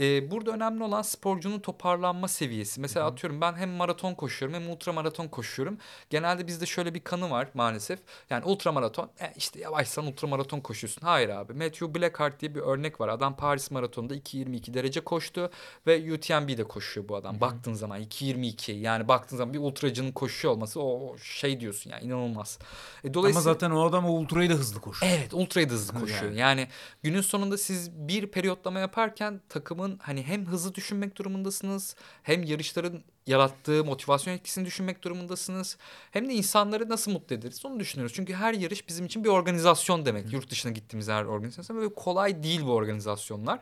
[SPEAKER 2] Ee, burada önemli olan sporcunun toparlanma seviyesi. Mesela atıyorum ben hem maraton koşuyorum hem ultra maraton koşuyorum. Genelde bizde şöyle bir kanı var maalesef. Yani ultra maraton e, işte yavaşsan ultra maraton koşuyorsun. Hayır abi. Matthew Blackheart diye bir örnek var. Adam Paris maratonunda 2.22 derece koştu ve UTMB'de koşuyor bu adam. Baktığın zaman 2.22 yani baktığın zaman bir ultracının koşuyor olması o, şey diyorsun yani inanılmaz. E,
[SPEAKER 1] Ama
[SPEAKER 2] dolayısıyla
[SPEAKER 1] zaten o adam o ultrayı da hızlı koşuyor.
[SPEAKER 2] Evet ultrayı da hızlı koşuyor.
[SPEAKER 1] Yani.
[SPEAKER 2] Yani. günün sonunda siz bir periyotlama yaparken takımın hani hem hızlı düşünmek durumundasınız hem yarışların yarattığı motivasyon etkisini düşünmek durumundasınız. Hem de insanları nasıl mutlu ederiz onu düşünüyoruz. Çünkü her yarış bizim için bir organizasyon demek. Yurt dışına gittiğimiz her organizasyon ve kolay değil bu organizasyonlar.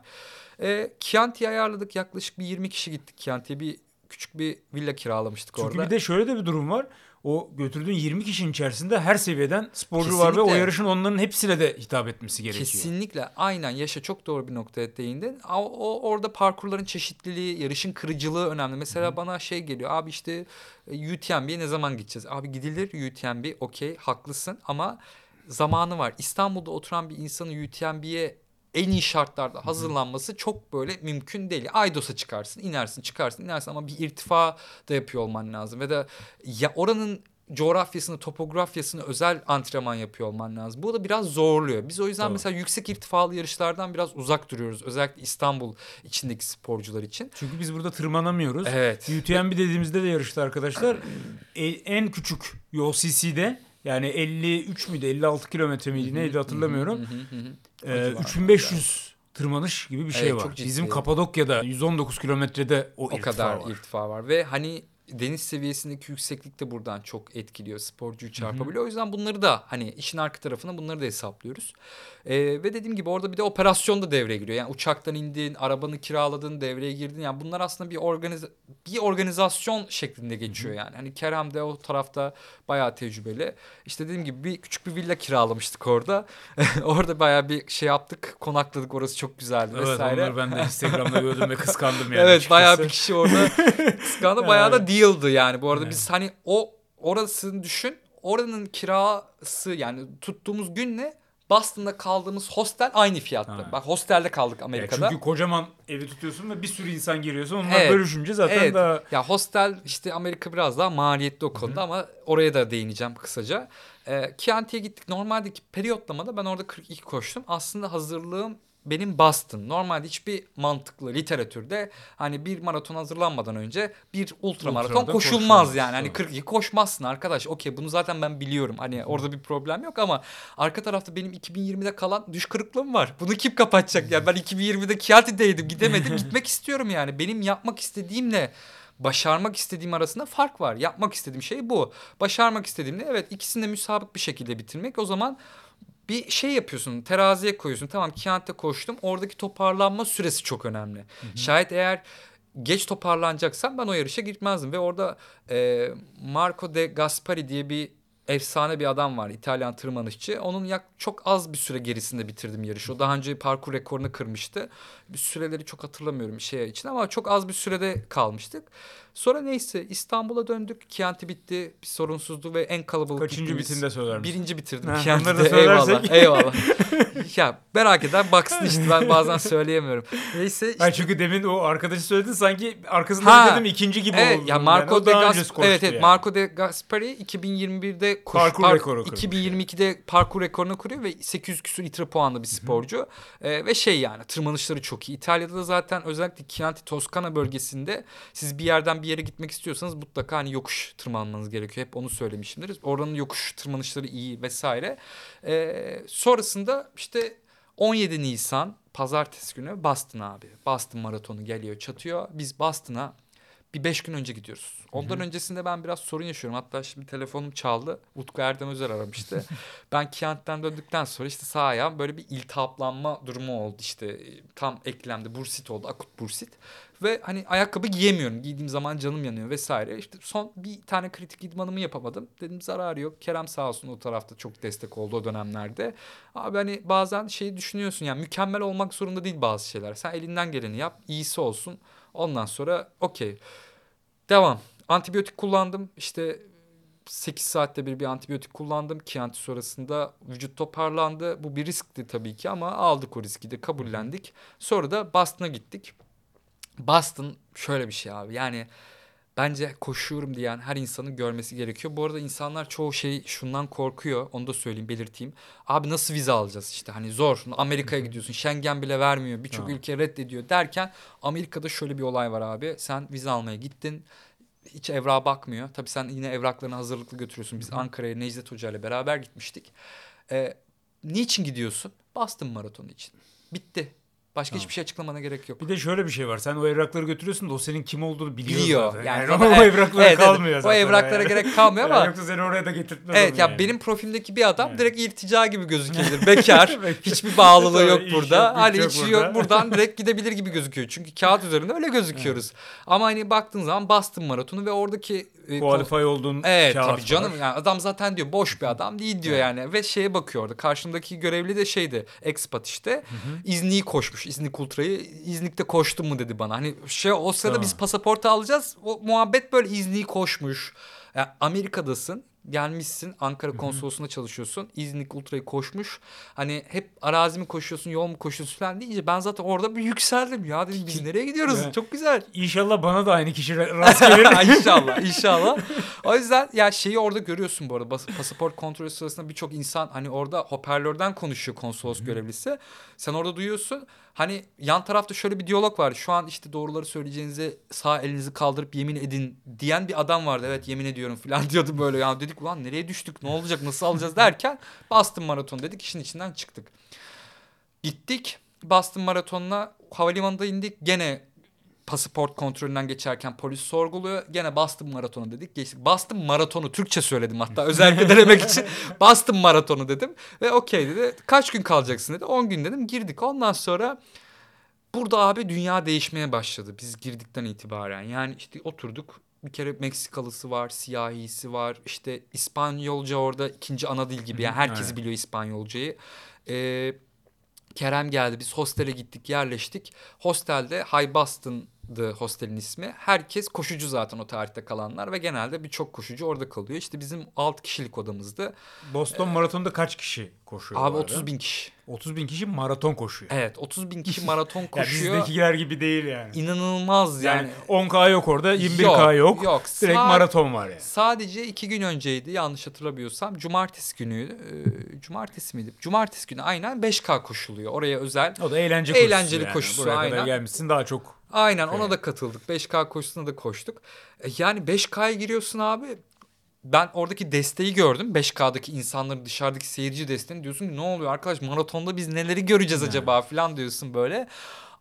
[SPEAKER 2] Ee, Chianti'yi ayarladık yaklaşık bir 20 kişi gittik Chianti'ye bir küçük bir villa kiralamıştık
[SPEAKER 1] Çünkü
[SPEAKER 2] orada.
[SPEAKER 1] bir de şöyle de bir durum var. O götürdüğün 20 kişinin içerisinde her seviyeden sporcu var ve o
[SPEAKER 2] Kesinlikle.
[SPEAKER 1] yarışın onların hepsine de hitap etmesi gerekiyor.
[SPEAKER 2] Kesinlikle aynen yaşa çok doğru bir noktaya değindin. O, o orada parkurların çeşitliliği, yarışın kırıcılığı önemli. Mesela bana şey geliyor abi işte e, UTMB'ye ne zaman gideceğiz? Abi gidilir UTMB okey haklısın ama zamanı var. İstanbul'da oturan bir insanın UTMB'ye en iyi şartlarda hazırlanması çok böyle mümkün değil. Aydos'a çıkarsın, inersin, çıkarsın, inersin ama bir irtifa da yapıyor olman lazım. Ve de ya oranın coğrafyasını, topografyasını özel antrenman yapıyor olman lazım. Bu da biraz zorluyor. Biz o yüzden
[SPEAKER 1] Tabii.
[SPEAKER 2] mesela yüksek irtifalı yarışlardan biraz uzak duruyoruz. Özellikle İstanbul içindeki sporcular için.
[SPEAKER 1] Çünkü biz burada tırmanamıyoruz.
[SPEAKER 2] Evet.
[SPEAKER 1] UTMB dediğimizde de yarışta arkadaşlar e, en küçük OCC'de yani 53 müydü 56 kilometre miydi neydi hatırlamıyorum.
[SPEAKER 2] Civarlarda
[SPEAKER 1] 3500 tırmanış gibi bir şey
[SPEAKER 2] Evet,
[SPEAKER 1] var. Bizim Kapadokya'da 119 kilometrede o,
[SPEAKER 2] O
[SPEAKER 1] irtifa
[SPEAKER 2] kadar
[SPEAKER 1] var.
[SPEAKER 2] irtifa var ve hani deniz seviyesindeki yükseklik de buradan çok etkiliyor. Sporcuyu çarpabiliyor. O yüzden bunları da hani işin arka tarafına bunları da hesaplıyoruz. Ee, ve dediğim gibi orada bir de operasyon da devreye giriyor. Yani uçaktan indin, arabanı kiraladın, devreye girdin. Yani bunlar aslında bir organiz bir organizasyon şeklinde geçiyor yani. Hani Kerem de o tarafta bayağı tecrübeli. İşte dediğim gibi bir küçük bir villa kiralamıştık orada. orada bayağı bir şey yaptık, konakladık. Orası çok güzeldi
[SPEAKER 1] Evet
[SPEAKER 2] vesaire.
[SPEAKER 1] onları ben de Instagram'da gördüm ve kıskandım yani.
[SPEAKER 2] evet
[SPEAKER 1] açıkçası.
[SPEAKER 2] bayağı bir kişi orada kıskandı. Bayağı da deal'dı yani. Bu arada
[SPEAKER 1] Evet.
[SPEAKER 2] biz hani o orasını düşün. Oranın kirası yani tuttuğumuz günle Boston'da kaldığımız hostel aynı fiyatta.
[SPEAKER 1] Ha.
[SPEAKER 2] Bak hostelde kaldık
[SPEAKER 1] Ya
[SPEAKER 2] Amerika'da.
[SPEAKER 1] çünkü kocaman evi tutuyorsun ve bir sürü insan giriyorsun. Onlar
[SPEAKER 2] Evet.
[SPEAKER 1] bölüşünce zaten
[SPEAKER 2] Evet.
[SPEAKER 1] daha
[SPEAKER 2] Ya hostel işte Amerika biraz daha maliyetli o konuda ama oraya da değineceğim kısaca. Ee, Chianti'ye gittik. Normaldeki periyotlamada ben orada 42 koştum. Aslında hazırlığım benim Boston. Normalde hiçbir mantıklı literatürde hani bir maraton hazırlanmadan önce bir ultramaraton
[SPEAKER 1] Ultrada
[SPEAKER 2] koşulmaz
[SPEAKER 1] koşulmaz.
[SPEAKER 2] yani. Hani
[SPEAKER 1] Doğru.
[SPEAKER 2] 42 koşmazsın arkadaş. Okey bunu zaten ben biliyorum. Hani orada bir problem yok ama arka tarafta benim 2020'de kalan düş kırıklığım var. Bunu kim kapatacak ya? Ben 2020'de Chianti'deydim gidemedim. Gitmek istiyorum yani. Benim yapmak istediğimle başarmak istediğim arasında fark var. Yapmak istediğim şey bu. Başarmak istediğimde evet ikisini de müsabık bir şekilde bitirmek. O zaman bir şey yapıyorsun teraziye koyuyorsun tamam Chianti'de koştum oradaki toparlanma süresi çok önemli. Şayet eğer geç toparlanacaksam ben o yarışa gitmezdim ve orada e, Marco de Gaspari diye bir efsane bir adam var İtalyan tırmanışçı. Onun yak çok az bir süre gerisinde bitirdim yarışı. O daha önce parkur rekorunu kırmıştı. Bir süreleri çok hatırlamıyorum şey için ama çok az bir sürede kalmıştık. Sonra neyse İstanbul'a döndük. Chianti bitti. Bir sorunsuzdu ve en kalabalık
[SPEAKER 1] kaçıncı
[SPEAKER 2] gittiğimiz-
[SPEAKER 1] söyler misin?
[SPEAKER 2] Birinci bitirdim.
[SPEAKER 1] Ha,
[SPEAKER 2] Chianti'de. Eyvallah. Eyvallah. ya merak eden baksın işte ben bazen söyleyemiyorum. Neyse işte.
[SPEAKER 1] Hayır çünkü demin o arkadaşı söyledin sanki arkasında
[SPEAKER 2] Ha,
[SPEAKER 1] dedim ikinci gibi
[SPEAKER 2] Evet
[SPEAKER 1] oldu.
[SPEAKER 2] ya Marco
[SPEAKER 1] yani.
[SPEAKER 2] De
[SPEAKER 1] daha
[SPEAKER 2] Gas
[SPEAKER 1] öncesi koştu
[SPEAKER 2] evet evet
[SPEAKER 1] yani.
[SPEAKER 2] Marco de Gaspari 2021'de koş,
[SPEAKER 1] Parkur
[SPEAKER 2] par-
[SPEAKER 1] rekoru kırmış
[SPEAKER 2] 2022'de parkur rekorunu kuruyor ve 800 küsur litre puanlı bir sporcu. Ee, ve şey yani tırmanışları çok iyi. İtalya'da da zaten özellikle Chianti Toskana bölgesinde siz bir yerden bir yere gitmek istiyorsanız mutlaka hani yokuş tırmanmanız gerekiyor. Hep onu söylemişimdir. Oranın yokuş tırmanışları iyi vesaire. Ee, sonrasında işte 17 Nisan pazartesi günü Boston abi. Boston maratonu geliyor çatıyor. Biz Boston'a bir beş gün önce gidiyoruz. Ondan öncesinde ben biraz sorun yaşıyorum. Hatta şimdi telefonum çaldı. Utku Erdem Özer aramıştı. ben Kent'ten döndükten sonra işte sağ ayağım böyle bir iltihaplanma durumu oldu. İşte tam eklemde bursit oldu. Akut bursit. Ve hani ayakkabı giyemiyorum. Giydiğim zaman canım yanıyor vesaire. İşte son bir tane kritik idmanımı yapamadım. Dedim zararı yok. Kerem sağ olsun o tarafta çok destek oldu o dönemlerde. Abi hani bazen şeyi düşünüyorsun yani mükemmel olmak zorunda değil bazı şeyler. Sen elinden geleni yap. iyisi olsun. Ondan sonra okey. Devam. Antibiyotik kullandım. İşte 8 saatte bir bir antibiyotik kullandım. Chianti sonrasında vücut toparlandı. Bu bir riskti tabii ki ama aldık o riski de kabullendik. Sonra da Boston'a gittik. Boston şöyle bir şey abi. Yani bence koşuyorum diyen her insanın görmesi gerekiyor. Bu arada insanlar çoğu şey şundan korkuyor. Onu da söyleyeyim, belirteyim. Abi nasıl vize alacağız işte hani zor. Amerika'ya gidiyorsun. Schengen bile vermiyor. Birçok
[SPEAKER 1] Tamam.
[SPEAKER 2] ülke reddediyor derken Amerika'da şöyle bir olay var abi. Sen vize almaya gittin. Hiç evrağa bakmıyor. Tabii sen yine evraklarını hazırlıklı götürüyorsun. Biz Ankara'ya Necdet Hoca ile beraber gitmiştik. Ee, niçin gidiyorsun? Boston Maratonu için. Bitti. Başka
[SPEAKER 1] Tamam.
[SPEAKER 2] hiçbir şey açıklamana gerek yok.
[SPEAKER 1] Bir de şöyle bir şey var. Sen o evrakları götürüyorsun da o senin kim olduğunu biliyor,
[SPEAKER 2] Biliyor.
[SPEAKER 1] zaten.
[SPEAKER 2] Yani
[SPEAKER 1] Yani, o
[SPEAKER 2] evet,
[SPEAKER 1] evraklara
[SPEAKER 2] evet, evet.
[SPEAKER 1] kalmıyor
[SPEAKER 2] O
[SPEAKER 1] zaten.
[SPEAKER 2] evraklara
[SPEAKER 1] yani.
[SPEAKER 2] gerek kalmıyor ama
[SPEAKER 1] Yani Yoksa seni oraya da getirtmez
[SPEAKER 2] Evet ya
[SPEAKER 1] yani.
[SPEAKER 2] benim profilmdeki bir adam
[SPEAKER 1] Evet.
[SPEAKER 2] direkt irtica gibi gözükebilir. Bekar. Hiçbir bağlılığı
[SPEAKER 1] Tabii,
[SPEAKER 2] yok
[SPEAKER 1] iş
[SPEAKER 2] burada.
[SPEAKER 1] yok,
[SPEAKER 2] hani
[SPEAKER 1] yok
[SPEAKER 2] hiç
[SPEAKER 1] burada.
[SPEAKER 2] yok buradan direkt gidebilir gibi gözüküyor. Çünkü kağıt üzerinde öyle gözüküyoruz. Ama hani baktığın zaman Boston Maratonu ve oradaki e,
[SPEAKER 1] Qualify olduğun
[SPEAKER 2] Evet
[SPEAKER 1] kağıt
[SPEAKER 2] tabii canım
[SPEAKER 1] var.
[SPEAKER 2] yani adam zaten diyor boş bir adam değil diyor
[SPEAKER 1] Evet.
[SPEAKER 2] yani ve şeye bakıyor orada karşımdaki görevli de şeydi expat işte İznik'i koşmuş İznik Ultra'yı İznik'te koştun mu dedi bana hani şey o sırada
[SPEAKER 1] Tamam.
[SPEAKER 2] biz pasaportu alacağız o muhabbet böyle İznik'i koşmuş yani Amerika'dasın gelmişsin Ankara konsolosluğunda çalışıyorsun İznik Ultra'yı koşmuş hani hep arazi mi koşuyorsun yol mu koşuyorsun falan deyince ben zaten orada bir yükseldim ya dedim biz nereye gidiyoruz
[SPEAKER 1] Evet.
[SPEAKER 2] çok güzel
[SPEAKER 1] İnşallah bana da aynı kişi rast gelir.
[SPEAKER 2] inşallah inşallah. O yüzden ya şeyi orada görüyorsun bu arada. Pasaport kontrolü sırasında birçok insan hani orada hoparlörden konuşuyor konsolos görevlisi. Sen orada duyuyorsun. Hani yan tarafta şöyle bir diyalog var. Şu an işte doğruları söyleyeceğinize sağ elinizi kaldırıp yemin edin diyen bir adam vardı. Evet yemin ediyorum falan diyordu böyle. Ya dedik ulan nereye düştük ne olacak nasıl alacağız derken Boston Maraton dedik işin içinden çıktık. Gittik Boston Maraton'una havalimanında indik gene pasaport kontrolünden geçerken polis sorguluyor. Gene Boston maratonu dedik. Geçtik. Boston maratonu Türkçe söyledim hatta özellikle denemek için. Boston maratonu dedim. Ve okey dedi. Kaç gün kalacaksın dedi. 10 gün dedim. Girdik. Ondan sonra burada abi dünya değişmeye başladı. Biz girdikten itibaren. Yani işte oturduk. Bir kere Meksikalısı var, siyahisi var. İşte İspanyolca orada ikinci ana dil gibi. Yani herkes
[SPEAKER 1] Evet.
[SPEAKER 2] biliyor İspanyolcayı. Ee, Kerem geldi. Biz hostele gittik, yerleştik. Hostelde High Boston'dı hostelin ismi. Herkes koşucu zaten o tarihte kalanlar ve genelde birçok koşucu orada kalıyor. İşte bizim 6 kişilik odamızdı.
[SPEAKER 1] Boston Maratonu'nda kaç kişi koşuyor?
[SPEAKER 2] Abi
[SPEAKER 1] bu arada?
[SPEAKER 2] 30 bin kişi.
[SPEAKER 1] 30 bin kişi maraton koşuyor.
[SPEAKER 2] Evet 30 bin kişi maraton
[SPEAKER 1] Yani
[SPEAKER 2] koşuyor.
[SPEAKER 1] bizdekiler gibi değil yani.
[SPEAKER 2] İnanılmaz yani.
[SPEAKER 1] Yani 10K yok orada, 21K yok.
[SPEAKER 2] Yok.
[SPEAKER 1] Direkt
[SPEAKER 2] Sa-
[SPEAKER 1] maraton var yani.
[SPEAKER 2] Sadece iki gün önceydi yanlış hatırlamıyorsam. Cumartesi günüydü. Ee, cumartesi miydi? Cumartesi günü aynen 5K koşuluyor. Oraya özel.
[SPEAKER 1] O da eğlence koşusu
[SPEAKER 2] Eğlenceli
[SPEAKER 1] yani.
[SPEAKER 2] koşusu,
[SPEAKER 1] Buraya
[SPEAKER 2] aynen.
[SPEAKER 1] kadar gelmişsin daha çok.
[SPEAKER 2] Aynen ona
[SPEAKER 1] Evet.
[SPEAKER 2] da katıldık. 5K koşusuna da koştuk. E, Yani 5K'ya giriyorsun abi. Ben oradaki desteği gördüm. 5K'daki insanların dışarıdaki seyirci desteğini diyorsun ki ne oluyor arkadaş maratonda biz neleri göreceğiz acaba falan diyorsun böyle.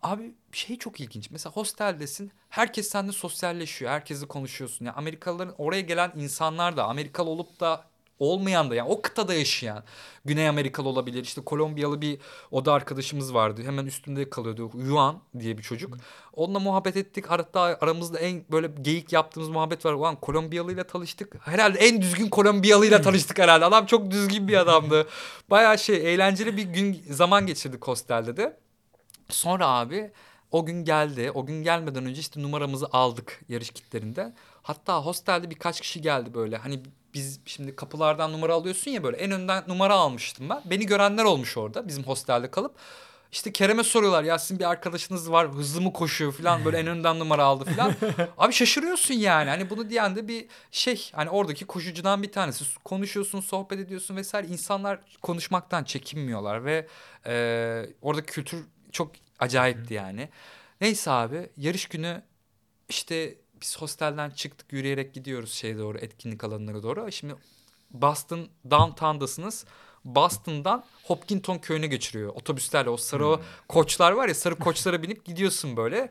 [SPEAKER 2] Abi şey çok ilginç. Mesela hosteldesin. Herkes seninle sosyalleşiyor. Herkesle konuşuyorsun. Yani Amerikalıların oraya gelen insanlar da Amerikalı olup da olmayan da yani o kıtada yaşayan Güney Amerikalı olabilir. İşte Kolombiyalı bir oda arkadaşımız vardı. Hemen üstünde kalıyordu. Yuan diye bir çocuk. Onunla muhabbet ettik. Hatta aramızda en böyle geyik yaptığımız muhabbet var. Ulan Kolombiyalı'yla tanıştık. Herhalde en düzgün Kolombiyalı'yla tanıştık herhalde. Adam çok düzgün bir adamdı. Bayağı şey eğlenceli bir gün zaman geçirdik hostelde de. Sonra abi o gün geldi. O gün gelmeden önce işte numaramızı aldık yarış kitlerinde. Hatta hostelde birkaç kişi geldi böyle. Hani biz şimdi kapılardan numara alıyorsun ya böyle. En önden numara almıştım ben. Beni görenler olmuş orada bizim hostelde kalıp. İşte Kerem'e soruyorlar ya sizin bir arkadaşınız var hızlı mı koşuyor falan böyle en önden numara aldı falan. Abi şaşırıyorsun yani hani bunu diyen de bir şey hani oradaki koşucudan bir tanesi. Konuşuyorsun sohbet ediyorsun vesaire insanlar konuşmaktan çekinmiyorlar ve e, oradaki kültür çok acayipti yani. Neyse abi yarış günü işte biz hostelden çıktık yürüyerek gidiyoruz şeye doğru etkinlik alanına doğru. Şimdi Boston downtown'dasınız. Boston'dan Hopkinton köyüne geçiriyor. Otobüslerle o sarı o koçlar var ya sarı koçlara binip gidiyorsun böyle.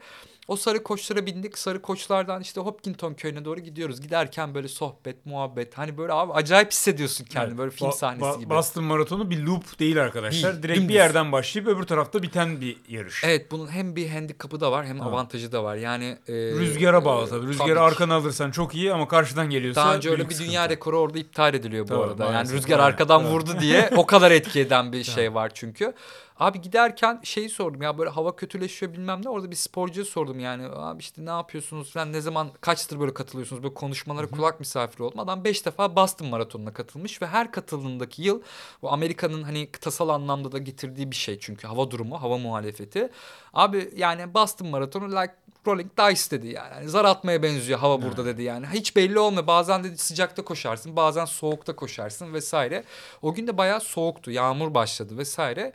[SPEAKER 2] O sarı koçlara bindik. Sarı koçlardan işte Hopkinton köyüne doğru gidiyoruz. Giderken böyle sohbet, muhabbet. Hani böyle abi acayip hissediyorsun kendini.
[SPEAKER 1] Evet.
[SPEAKER 2] Böyle film
[SPEAKER 1] Ba-
[SPEAKER 2] sahnesi
[SPEAKER 1] Ba-
[SPEAKER 2] gibi.
[SPEAKER 1] Boston Maratonu bir loop değil arkadaşlar.
[SPEAKER 2] Değil,
[SPEAKER 1] Direkt
[SPEAKER 2] dümdüz.
[SPEAKER 1] bir yerden başlayıp öbür tarafta biten bir yarış.
[SPEAKER 2] Evet bunun hem bir handikapı da var hem
[SPEAKER 1] Evet.
[SPEAKER 2] avantajı da var. Yani e,
[SPEAKER 1] Rüzgara bağlı
[SPEAKER 2] e,
[SPEAKER 1] tabii.
[SPEAKER 2] tabii
[SPEAKER 1] Rüzgarı
[SPEAKER 2] ki.
[SPEAKER 1] arkana alırsan çok iyi ama karşıdan geliyorsa
[SPEAKER 2] Daha önce öyle bir
[SPEAKER 1] sıkıntı.
[SPEAKER 2] dünya rekoru orada iptal ediliyor bu
[SPEAKER 1] Tabii,
[SPEAKER 2] arada. Yani rüzgar arkadan vurdu diye o kadar etki eden bir şey var çünkü. Abi giderken şeyi sordum ya böyle hava kötüleşiyor bilmem ne. Orada bir sporcuya sordum yani. Abi işte ne yapıyorsunuz falan ne zaman kaçtır böyle katılıyorsunuz? Böyle konuşmalara kulak misafiri oldum. Adam 5 defa Boston Maratonu'na katılmış ve her katıldığındaki yıl bu Amerika'nın hani kıtasal anlamda da getirdiği bir şey çünkü hava durumu, hava muhalefeti. Abi yani Boston Maratonu like rolling dice dedi yani. Hani zar atmaya benziyor hava burada dedi yani. Hiç belli olmuyor. Bazen dedi sıcakta koşarsın, bazen soğukta koşarsın vesaire. O gün de bayağı soğuktu. Yağmur başladı vesaire.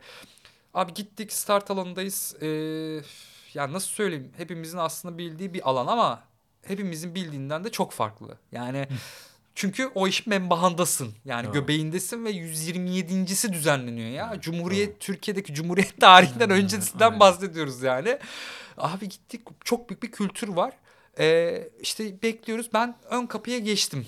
[SPEAKER 2] Abi gittik start alanındayız. Ee, ya nasıl söyleyeyim? Hepimizin aslında bildiği bir alan ama hepimizin bildiğinden de çok farklı. Yani çünkü o işin menbahandasın. Yani
[SPEAKER 1] Evet.
[SPEAKER 2] göbeğindesin ve 127.si düzenleniyor ya. Cumhuriyet Türkiye'deki Cumhuriyet tarihinden öncesinden
[SPEAKER 1] aynen.
[SPEAKER 2] bahsediyoruz yani. Abi gittik çok büyük bir kültür var. Ee, işte bekliyoruz. Ben ön kapıya geçtim.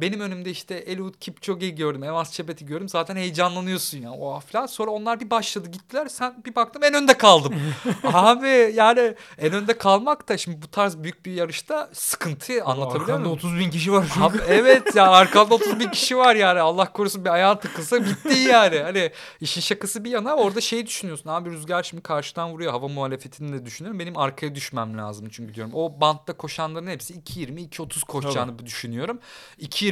[SPEAKER 2] Benim önümde işte Eliud Kipchoge'yi gördüm. Evans Çepet'i gördüm. Zaten heyecanlanıyorsun ya. O falan. Sonra onlar bir başladı gittiler. Sen bir baktım en önde kaldım. Abi yani en önde kalmak da şimdi bu tarz büyük bir yarışta sıkıntı anlatabiliyor
[SPEAKER 1] Arkanda
[SPEAKER 2] muyum?
[SPEAKER 1] 30 bin kişi var şu
[SPEAKER 2] Abi evet ya arkanda 30 bin kişi var yani Allah korusun bir ayağın tıkılsa bitti yani. Hani işin şakası bir yana orada şey düşünüyorsun abi rüzgar şimdi karşıdan vuruyor hava muhalefetini de düşünüyorum. Benim arkaya düşmem lazım çünkü diyorum. O bantta koşanların hepsi 2.20 2.30 koşacağını düşünüyorum.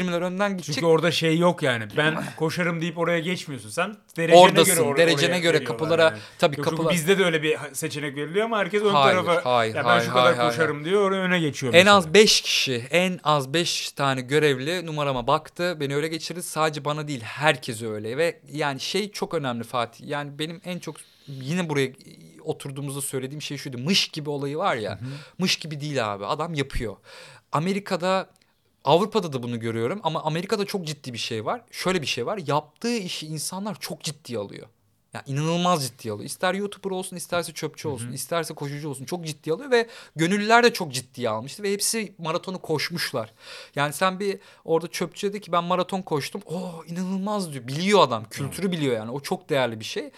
[SPEAKER 2] 2.20'ler önden gidecek.
[SPEAKER 1] Çünkü orada şey yok yani. Ben koşarım deyip oraya geçmiyorsun. Sen derecene
[SPEAKER 2] Oradasın.
[SPEAKER 1] göre or-
[SPEAKER 2] derecene göre kapılara
[SPEAKER 1] yani.
[SPEAKER 2] tabii
[SPEAKER 1] Yok,
[SPEAKER 2] kapılar.
[SPEAKER 1] bizde de öyle bir seçenek veriliyor ama herkes ön
[SPEAKER 2] Hayır,
[SPEAKER 1] tarafa
[SPEAKER 2] hayır,
[SPEAKER 1] ya ben
[SPEAKER 2] hayır,
[SPEAKER 1] şu kadar
[SPEAKER 2] hayır, hayır,
[SPEAKER 1] koşarım diyor oraya öne geçiyor.
[SPEAKER 2] En
[SPEAKER 1] mesela.
[SPEAKER 2] az 5 kişi, en az 5 tane görevli numarama baktı. Beni öyle geçirdi. Sadece bana değil, herkese öyle. Ve yani şey çok önemli Fatih. Yani benim en çok yine buraya oturduğumuzda söylediğim şey şuydu. Mış gibi olayı var ya. Mış gibi değil abi. Adam yapıyor. Amerika'da Avrupa'da da bunu görüyorum ama Amerika'da çok ciddi bir şey var. Şöyle bir şey var. Yaptığı işi insanlar çok ciddiye alıyor. Ya inanılmaz ciddi alıyor. İster YouTuber olsun, isterse çöpçü olsun, isterse koşucu olsun çok ciddi alıyor ve gönüllüler de çok ciddiye almıştı ve hepsi maratonu koşmuşlar. Yani sen bir orada çöpçü dedi ki ben maraton koştum. Oo inanılmaz diyor. Biliyor adam. Kültürü biliyor yani. O çok değerli bir şey.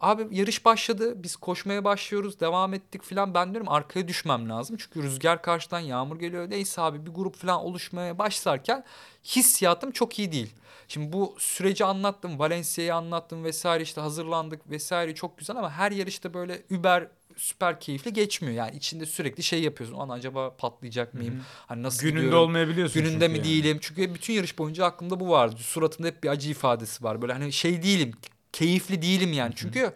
[SPEAKER 2] Abi yarış başladı. Biz koşmaya başlıyoruz. Devam ettik filan. Ben diyorum arkaya düşmem lazım. Çünkü rüzgar karşıdan yağmur geliyor. Neyse abi bir grup falan oluşmaya başlarken hissiyatım çok iyi değil. Şimdi bu süreci anlattım. Valencia'yı anlattım vesaire işte hazırlandık vesaire çok güzel ama her yarışta böyle über süper keyifli geçmiyor. Yani içinde sürekli şey yapıyorsun. Ana acaba patlayacak mıyım? Hani nasıl
[SPEAKER 1] Gününde
[SPEAKER 2] gidiyorum?
[SPEAKER 1] olmayabiliyorsun.
[SPEAKER 2] Gününde mi
[SPEAKER 1] yani.
[SPEAKER 2] değilim? Çünkü bütün yarış boyunca aklımda bu vardı. Suratımda hep bir acı ifadesi var. Böyle hani şey değilim. Keyifli değilim yani. Çünkü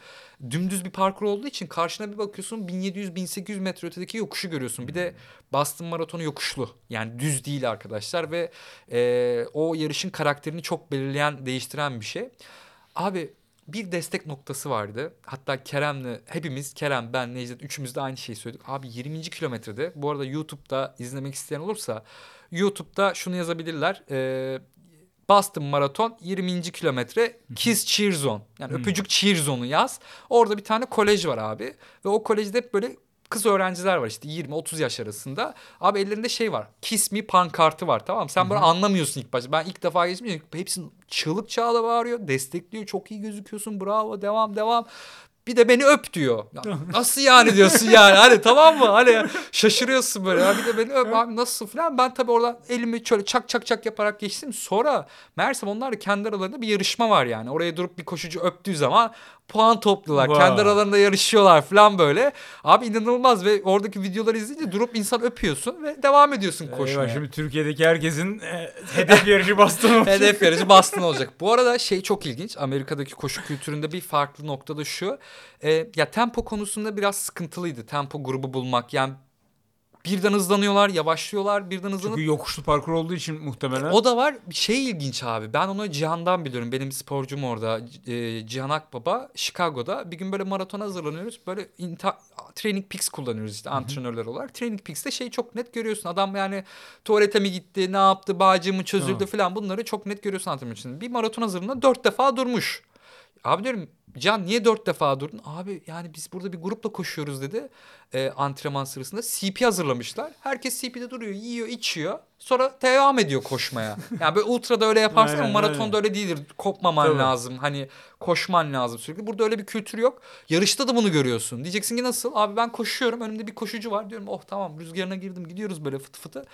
[SPEAKER 2] dümdüz bir parkur olduğu için karşına bir bakıyorsun 1700-1800 metre ötedeki yokuşu görüyorsun. Bir de Boston Maratonu yokuşlu. Yani düz değil arkadaşlar ve e, o yarışın karakterini çok belirleyen, değiştiren bir şey. Abi bir destek noktası vardı. Hatta Kerem'le hepimiz Kerem, ben, Necdet üçümüz de aynı şeyi söyledik. Abi 20. kilometrede bu arada YouTube'da izlemek isteyen olursa YouTube'da şunu yazabilirler. Ee, Boston Maraton 20. kilometre Kiss Cheer Zone. Yani öpücük cheer zone'u yaz. Orada bir tane kolej var abi. Ve o kolejde hep böyle kız öğrenciler var işte 20-30 yaş arasında. Abi ellerinde şey var. Kiss Me pankartı var tamam? Sen böyle anlamıyorsun ilk başta. Ben ilk defa geçmişim. Hepsinin çığlık çağla bağırıyor. Destekliyor. Çok iyi gözüküyorsun. Bravo. Devam devam. Bir de beni öp diyor. Ya nasıl yani diyorsun yani. Hani tamam mı? Hani şaşırıyorsun böyle. Ya bir de beni öp abi nasıl falan. Ben tabii oradan elimi şöyle çak çak çak yaparak geçtim. Sonra meğersem onlar kendi aralarında bir yarışma var yani. Oraya durup bir koşucu öptüğü zaman puan topluyorlar.
[SPEAKER 1] Vay.
[SPEAKER 2] Kendi aralarında yarışıyorlar falan böyle. Abi inanılmaz ve oradaki videoları izleyince durup insan öpüyorsun ve devam ediyorsun koşmaya.
[SPEAKER 1] Eyvah, şimdi Türkiye'deki herkesin e, hedef yarışı bastonu olacak.
[SPEAKER 2] Hedef yarıcı Boston olacak. Bu arada şey çok ilginç. Amerika'daki koşu kültüründe bir farklı noktada şu. E, ya tempo konusunda biraz sıkıntılıydı. Tempo grubu bulmak. Yani birden hızlanıyorlar, yavaşlıyorlar, birden hızlanıp
[SPEAKER 1] Çünkü yokuşlu parkur olduğu için muhtemelen.
[SPEAKER 2] o da var. Şey ilginç abi. Ben onu Cihan'dan biliyorum. Benim sporcum orada. E, Cihan Akbaba. Chicago'da. Bir gün böyle maratona hazırlanıyoruz. Böyle inta- Training Peaks kullanıyoruz işte antrenörler olarak. Training Peaks'te şeyi çok net görüyorsun. Adam yani tuvalete mi gitti, ne yaptı, bağcığı mı çözüldü falan. Bunları çok net görüyorsun antrenör için. Bir maraton hazırlığında dört defa durmuş. Abi diyorum Can niye dört defa durdun? Abi yani biz burada bir grupla koşuyoruz dedi. E, antrenman sırasında CP hazırlamışlar. Herkes CP'de duruyor, yiyor, içiyor. Sonra devam ediyor koşmaya. Yani böyle ultrada öyle yaparsın ama
[SPEAKER 1] Aynen,
[SPEAKER 2] maratonda
[SPEAKER 1] aynen.
[SPEAKER 2] öyle değildir. Kopmaman
[SPEAKER 1] Tabii.
[SPEAKER 2] lazım. Hani koşman lazım sürekli. Burada öyle bir kültür yok. Yarışta da bunu görüyorsun. Diyeceksin ki nasıl? Abi ben koşuyorum. Önümde bir koşucu var. Diyorum oh tamam rüzgarına girdim. Gidiyoruz böyle fıtı fıtı.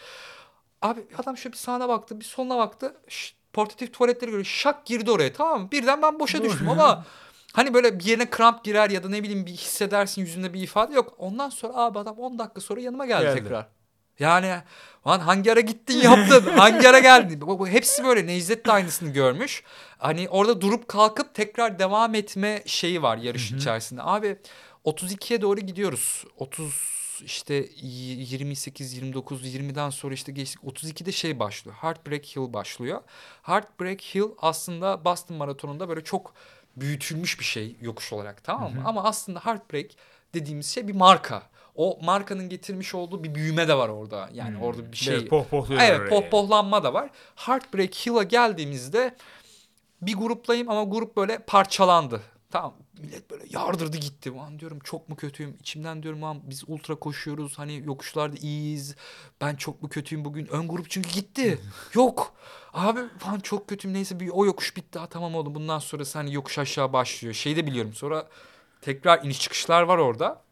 [SPEAKER 2] Abi adam şöyle bir sağına baktı, bir soluna baktı. Şşt, portatif tuvaletleri görüyor. Şak girdi oraya tamam mı? Birden ben boşa düştüm ama hani böyle bir yerine kramp girer ya da ne bileyim bir hissedersin yüzünde bir ifade yok. Ondan sonra abi adam 10 dakika sonra yanıma geldi,
[SPEAKER 1] Geldi.
[SPEAKER 2] tekrar. Yani lan hangi ara gittin yaptın? hangi ara geldin? Bu, hepsi böyle Necdet de aynısını görmüş. Hani orada durup kalkıp tekrar devam etme şeyi var yarış içerisinde. Abi 32'ye doğru gidiyoruz. 30 işte y- 28, 29, 20'den sonra işte geçtik. 32'de şey başlıyor. Heartbreak Hill başlıyor. Heartbreak Hill aslında Boston Maratonu'nda böyle çok büyütülmüş bir şey yokuş olarak tamam mı? Ama aslında Heartbreak dediğimiz şey bir marka. O markanın getirmiş olduğu bir büyüme de var orada. Yani orada bir şey.
[SPEAKER 1] Evet, pohpohluyorlar
[SPEAKER 2] Evet pohpohlanma da var. Heartbreak Hill'a geldiğimizde bir gruplayım ama grup böyle parçalandı. Tamam millet böyle yardırdı gitti. Ulan diyorum çok mu kötüyüm? İçimden diyorum lan biz ultra koşuyoruz. Hani yokuşlarda iyiyiz. Ben çok mu kötüyüm bugün? Ön grup çünkü gitti. Yok. Abi falan çok kötüyüm. Neyse bir o yokuş bitti. Ha, tamam oğlum bundan sonrası hani yokuş aşağı başlıyor. Şey de biliyorum sonra tekrar iniş çıkışlar var orada.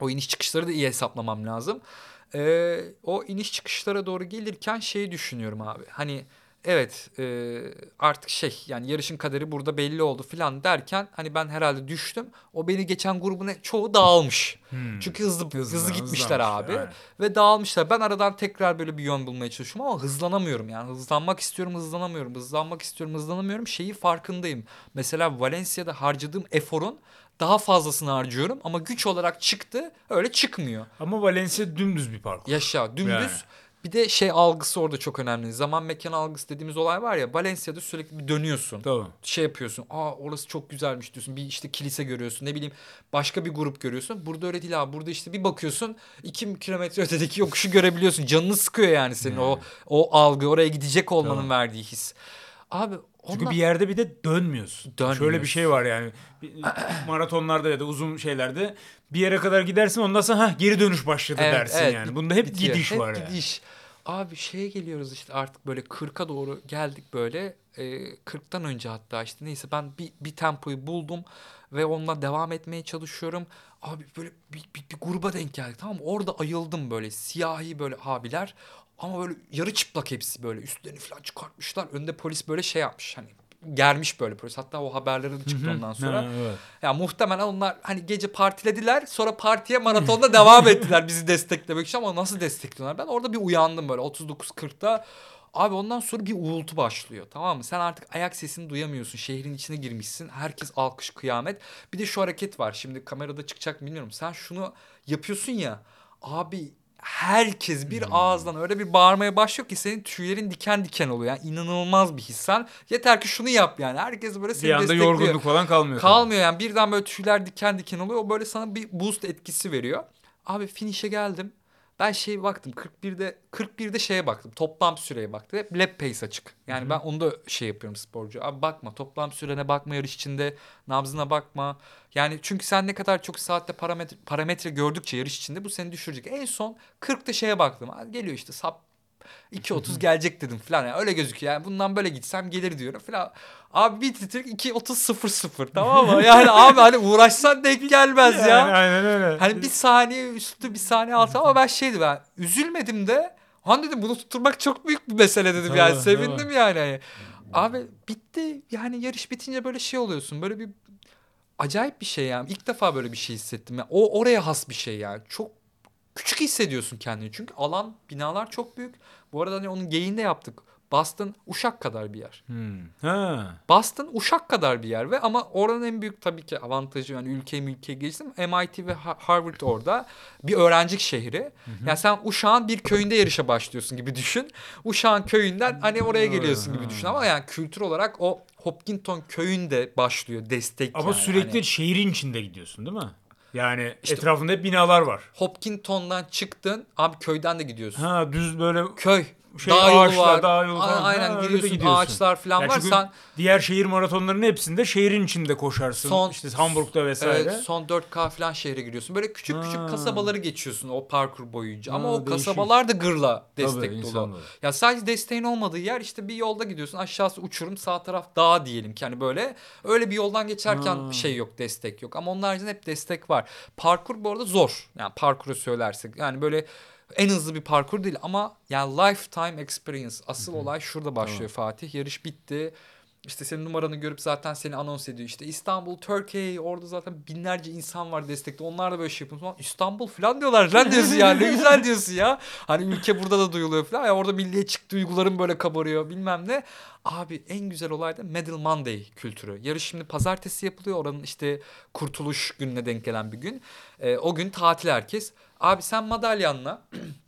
[SPEAKER 2] O iniş çıkışları da iyi hesaplamam lazım. Ee, o iniş çıkışlara doğru gelirken şeyi düşünüyorum abi. Hani evet e, artık şey yani yarışın kaderi burada belli oldu falan derken hani ben herhalde düştüm. O beni geçen grubun çoğu dağılmış.
[SPEAKER 1] Hmm.
[SPEAKER 2] Çünkü hızlı hızlı,
[SPEAKER 1] Hızlı,
[SPEAKER 2] gitmişler abi
[SPEAKER 1] aynen.
[SPEAKER 2] ve dağılmışlar. Ben aradan tekrar böyle bir yön bulmaya çalışıyorum ama hızlanamıyorum yani. Hızlanmak istiyorum, hızlanamıyorum. Hızlanmak istiyorum, hızlanamıyorum. Şeyi farkındayım. Mesela Valencia'da harcadığım eforun daha fazlasını harcıyorum ama güç olarak çıktı öyle çıkmıyor.
[SPEAKER 1] Ama Valencia dümdüz bir parkur.
[SPEAKER 2] Yaşa dümdüz.
[SPEAKER 1] Yani.
[SPEAKER 2] Bir de şey algısı orada çok önemli. Zaman mekan algısı dediğimiz olay var ya Valencia'da sürekli bir dönüyorsun.
[SPEAKER 1] Tamam.
[SPEAKER 2] Şey yapıyorsun. Aa orası çok güzelmiş diyorsun. Bir işte kilise görüyorsun. Ne bileyim başka bir grup görüyorsun. Burada öyle değil abi. Burada işte bir bakıyorsun. iki kilometre ötedeki yokuşu görebiliyorsun. Canını sıkıyor yani senin o o algı. Oraya gidecek olmanın
[SPEAKER 1] Tamam.
[SPEAKER 2] verdiği his. Abi
[SPEAKER 1] Çünkü
[SPEAKER 2] Ondan-
[SPEAKER 1] bir yerde bir de dönmüyorsun.
[SPEAKER 2] Dönmüyorsun.
[SPEAKER 1] Şöyle bir şey var yani. Maratonlarda ya da uzun şeylerde bir yere kadar gidersin ondan sonra ha geri dönüş başladı
[SPEAKER 2] Evet,
[SPEAKER 1] dersin
[SPEAKER 2] evet,
[SPEAKER 1] yani. Bunda hep
[SPEAKER 2] bitiyor.
[SPEAKER 1] gidiş
[SPEAKER 2] Hep
[SPEAKER 1] var yani.
[SPEAKER 2] gidiş. Abi şeye geliyoruz işte artık böyle 40'a doğru geldik böyle. E, 40'tan önce hatta işte neyse ben bir, bir tempoyu buldum ve onunla devam etmeye çalışıyorum. Abi böyle bir, bir, bir gruba denk geldik tamam mı? Orada ayıldım böyle siyahi böyle abiler. Ama böyle yarı çıplak hepsi böyle üstlerini falan çıkartmışlar. Önde polis böyle şey yapmış hani germiş böyle polis. Hatta o haberleri de çıktı ondan sonra.
[SPEAKER 1] Ha, evet.
[SPEAKER 2] Ya muhtemelen onlar hani gece partilediler sonra partiye maratonda devam ettiler bizi desteklemek için ama nasıl destekliyorlar? Ben orada bir uyandım böyle 39-40'ta. Abi ondan sonra bir uğultu başlıyor tamam mı? Sen artık ayak sesini duyamıyorsun. Şehrin içine girmişsin. Herkes alkış kıyamet. Bir de şu hareket var. Şimdi kamerada çıkacak bilmiyorum. Sen şunu yapıyorsun ya. Abi herkes bir ağızdan öyle bir bağırmaya başlıyor ki senin tüylerin diken diken oluyor. Yani inanılmaz bir his. Sen yeter ki şunu yap yani. Herkes böyle seni
[SPEAKER 1] Bir anda
[SPEAKER 2] destekliyor.
[SPEAKER 1] yorgunluk falan kalmıyor.
[SPEAKER 2] Kalmıyor yani birden böyle tüyler diken diken oluyor. O böyle sana bir boost etkisi veriyor. Abi finish'e geldim. Ben şeye baktım 41'de 41'de şeye baktım. Toplam süreye baktım. Hep lap pace açık. Yani ben onu da şey yapıyorum sporcu. Abi bakma toplam sürene bakma yarış içinde. Nabzına bakma. Yani çünkü sen ne kadar çok saatte parametre, parametre gördükçe yarış içinde bu seni düşürecek. En son 40'ta şeye baktım. Geliyor işte sap 2.30 gelecek dedim falan. Yani öyle gözüküyor. Yani bundan böyle gitsem gelir diyorum falan. Abi bir titrik 2.30.00 tamam mı? Yani abi hani uğraşsan denk gelmez ya.
[SPEAKER 1] Yani, aynen öyle.
[SPEAKER 2] Hani bir saniye üstü bir saniye altı ama ben şeydi ben üzülmedim de Han dedim bunu tutturmak çok büyük bir mesele dedim yani
[SPEAKER 1] Tabii,
[SPEAKER 2] sevindim
[SPEAKER 1] tabii.
[SPEAKER 2] yani. Abi bitti yani yarış bitince böyle şey oluyorsun böyle bir acayip bir şey yani ilk defa böyle bir şey hissettim. Yani o oraya has bir şey yani çok küçük hissediyorsun kendini çünkü alan binalar çok büyük. Bu arada hani onun geyinde yaptık. Boston Uşak kadar bir yer.
[SPEAKER 1] Hmm. Ha.
[SPEAKER 2] Boston Uşak kadar bir yer ve ama oranın en büyük tabii ki avantajı yani ülke ülkeye geçtim. MIT ve Ha- Harvard orada bir öğrencik şehri. Yani sen Uşak'ın bir köyünde yarışa başlıyorsun gibi düşün. Uşak'ın köyünden hani oraya geliyorsun gibi düşün ama yani kültür olarak o Hopkinton köyünde başlıyor destek
[SPEAKER 1] Ama
[SPEAKER 2] yani.
[SPEAKER 1] sürekli
[SPEAKER 2] Hani
[SPEAKER 1] şehrin içinde gidiyorsun değil mi? Yani
[SPEAKER 2] İşte-
[SPEAKER 1] etrafında hep binalar var.
[SPEAKER 2] Hopkinton'dan çıktın abi köyden de gidiyorsun.
[SPEAKER 1] Ha düz böyle
[SPEAKER 2] Köy.
[SPEAKER 1] Şey
[SPEAKER 2] dağ yolu
[SPEAKER 1] ağaçlar,
[SPEAKER 2] var.
[SPEAKER 1] dağ yolu falan.
[SPEAKER 2] Aynen
[SPEAKER 1] Ha,
[SPEAKER 2] giriyorsun
[SPEAKER 1] gidiyorsun.
[SPEAKER 2] ağaçlar falan
[SPEAKER 1] Ya
[SPEAKER 2] var. Sen
[SPEAKER 1] diğer şehir maratonlarının hepsinde şehrin içinde koşarsın.
[SPEAKER 2] Son-
[SPEAKER 1] işte Hamburg'da vesaire.
[SPEAKER 2] Evet, son 4K falan şehre giriyorsun. Böyle küçük
[SPEAKER 1] Ha.
[SPEAKER 2] küçük kasabaları geçiyorsun o parkur boyunca. Ama
[SPEAKER 1] Ha,
[SPEAKER 2] o
[SPEAKER 1] değişik.
[SPEAKER 2] kasabalar da gırla destek
[SPEAKER 1] Tabii,
[SPEAKER 2] dolu.
[SPEAKER 1] insanlar.
[SPEAKER 2] Ya sadece desteğin olmadığı yer işte bir yolda gidiyorsun. Aşağısı uçurum, sağ taraf dağ diyelim ki hani böyle. Öyle bir yoldan geçerken
[SPEAKER 1] Ha.
[SPEAKER 2] şey yok, destek yok. Ama onun haricinde hep destek var. Parkur bu arada zor. Yani parkuru söylersek. Yani böyle en hızlı bir parkur değil ama yani lifetime experience. Asıl olay şurada başlıyor Fatih. Yarış bitti. İşte senin numaranı görüp zaten seni anons ediyor. İşte İstanbul, Turkey orada zaten binlerce insan var destekte. Onlar da böyle şey yapıyor. İstanbul falan diyorlar. Lan diyorsun ya ne güzel diyorsun ya. Hani ülke burada da duyuluyor falan. Ya orada milliyetçi duyguların böyle kabarıyor bilmem ne. Abi en güzel olay da Medal Monday kültürü. Yarış şimdi pazartesi yapılıyor. Oranın işte kurtuluş gününe denk gelen bir gün. Ee, o gün tatil herkes. Abi sen madalyanla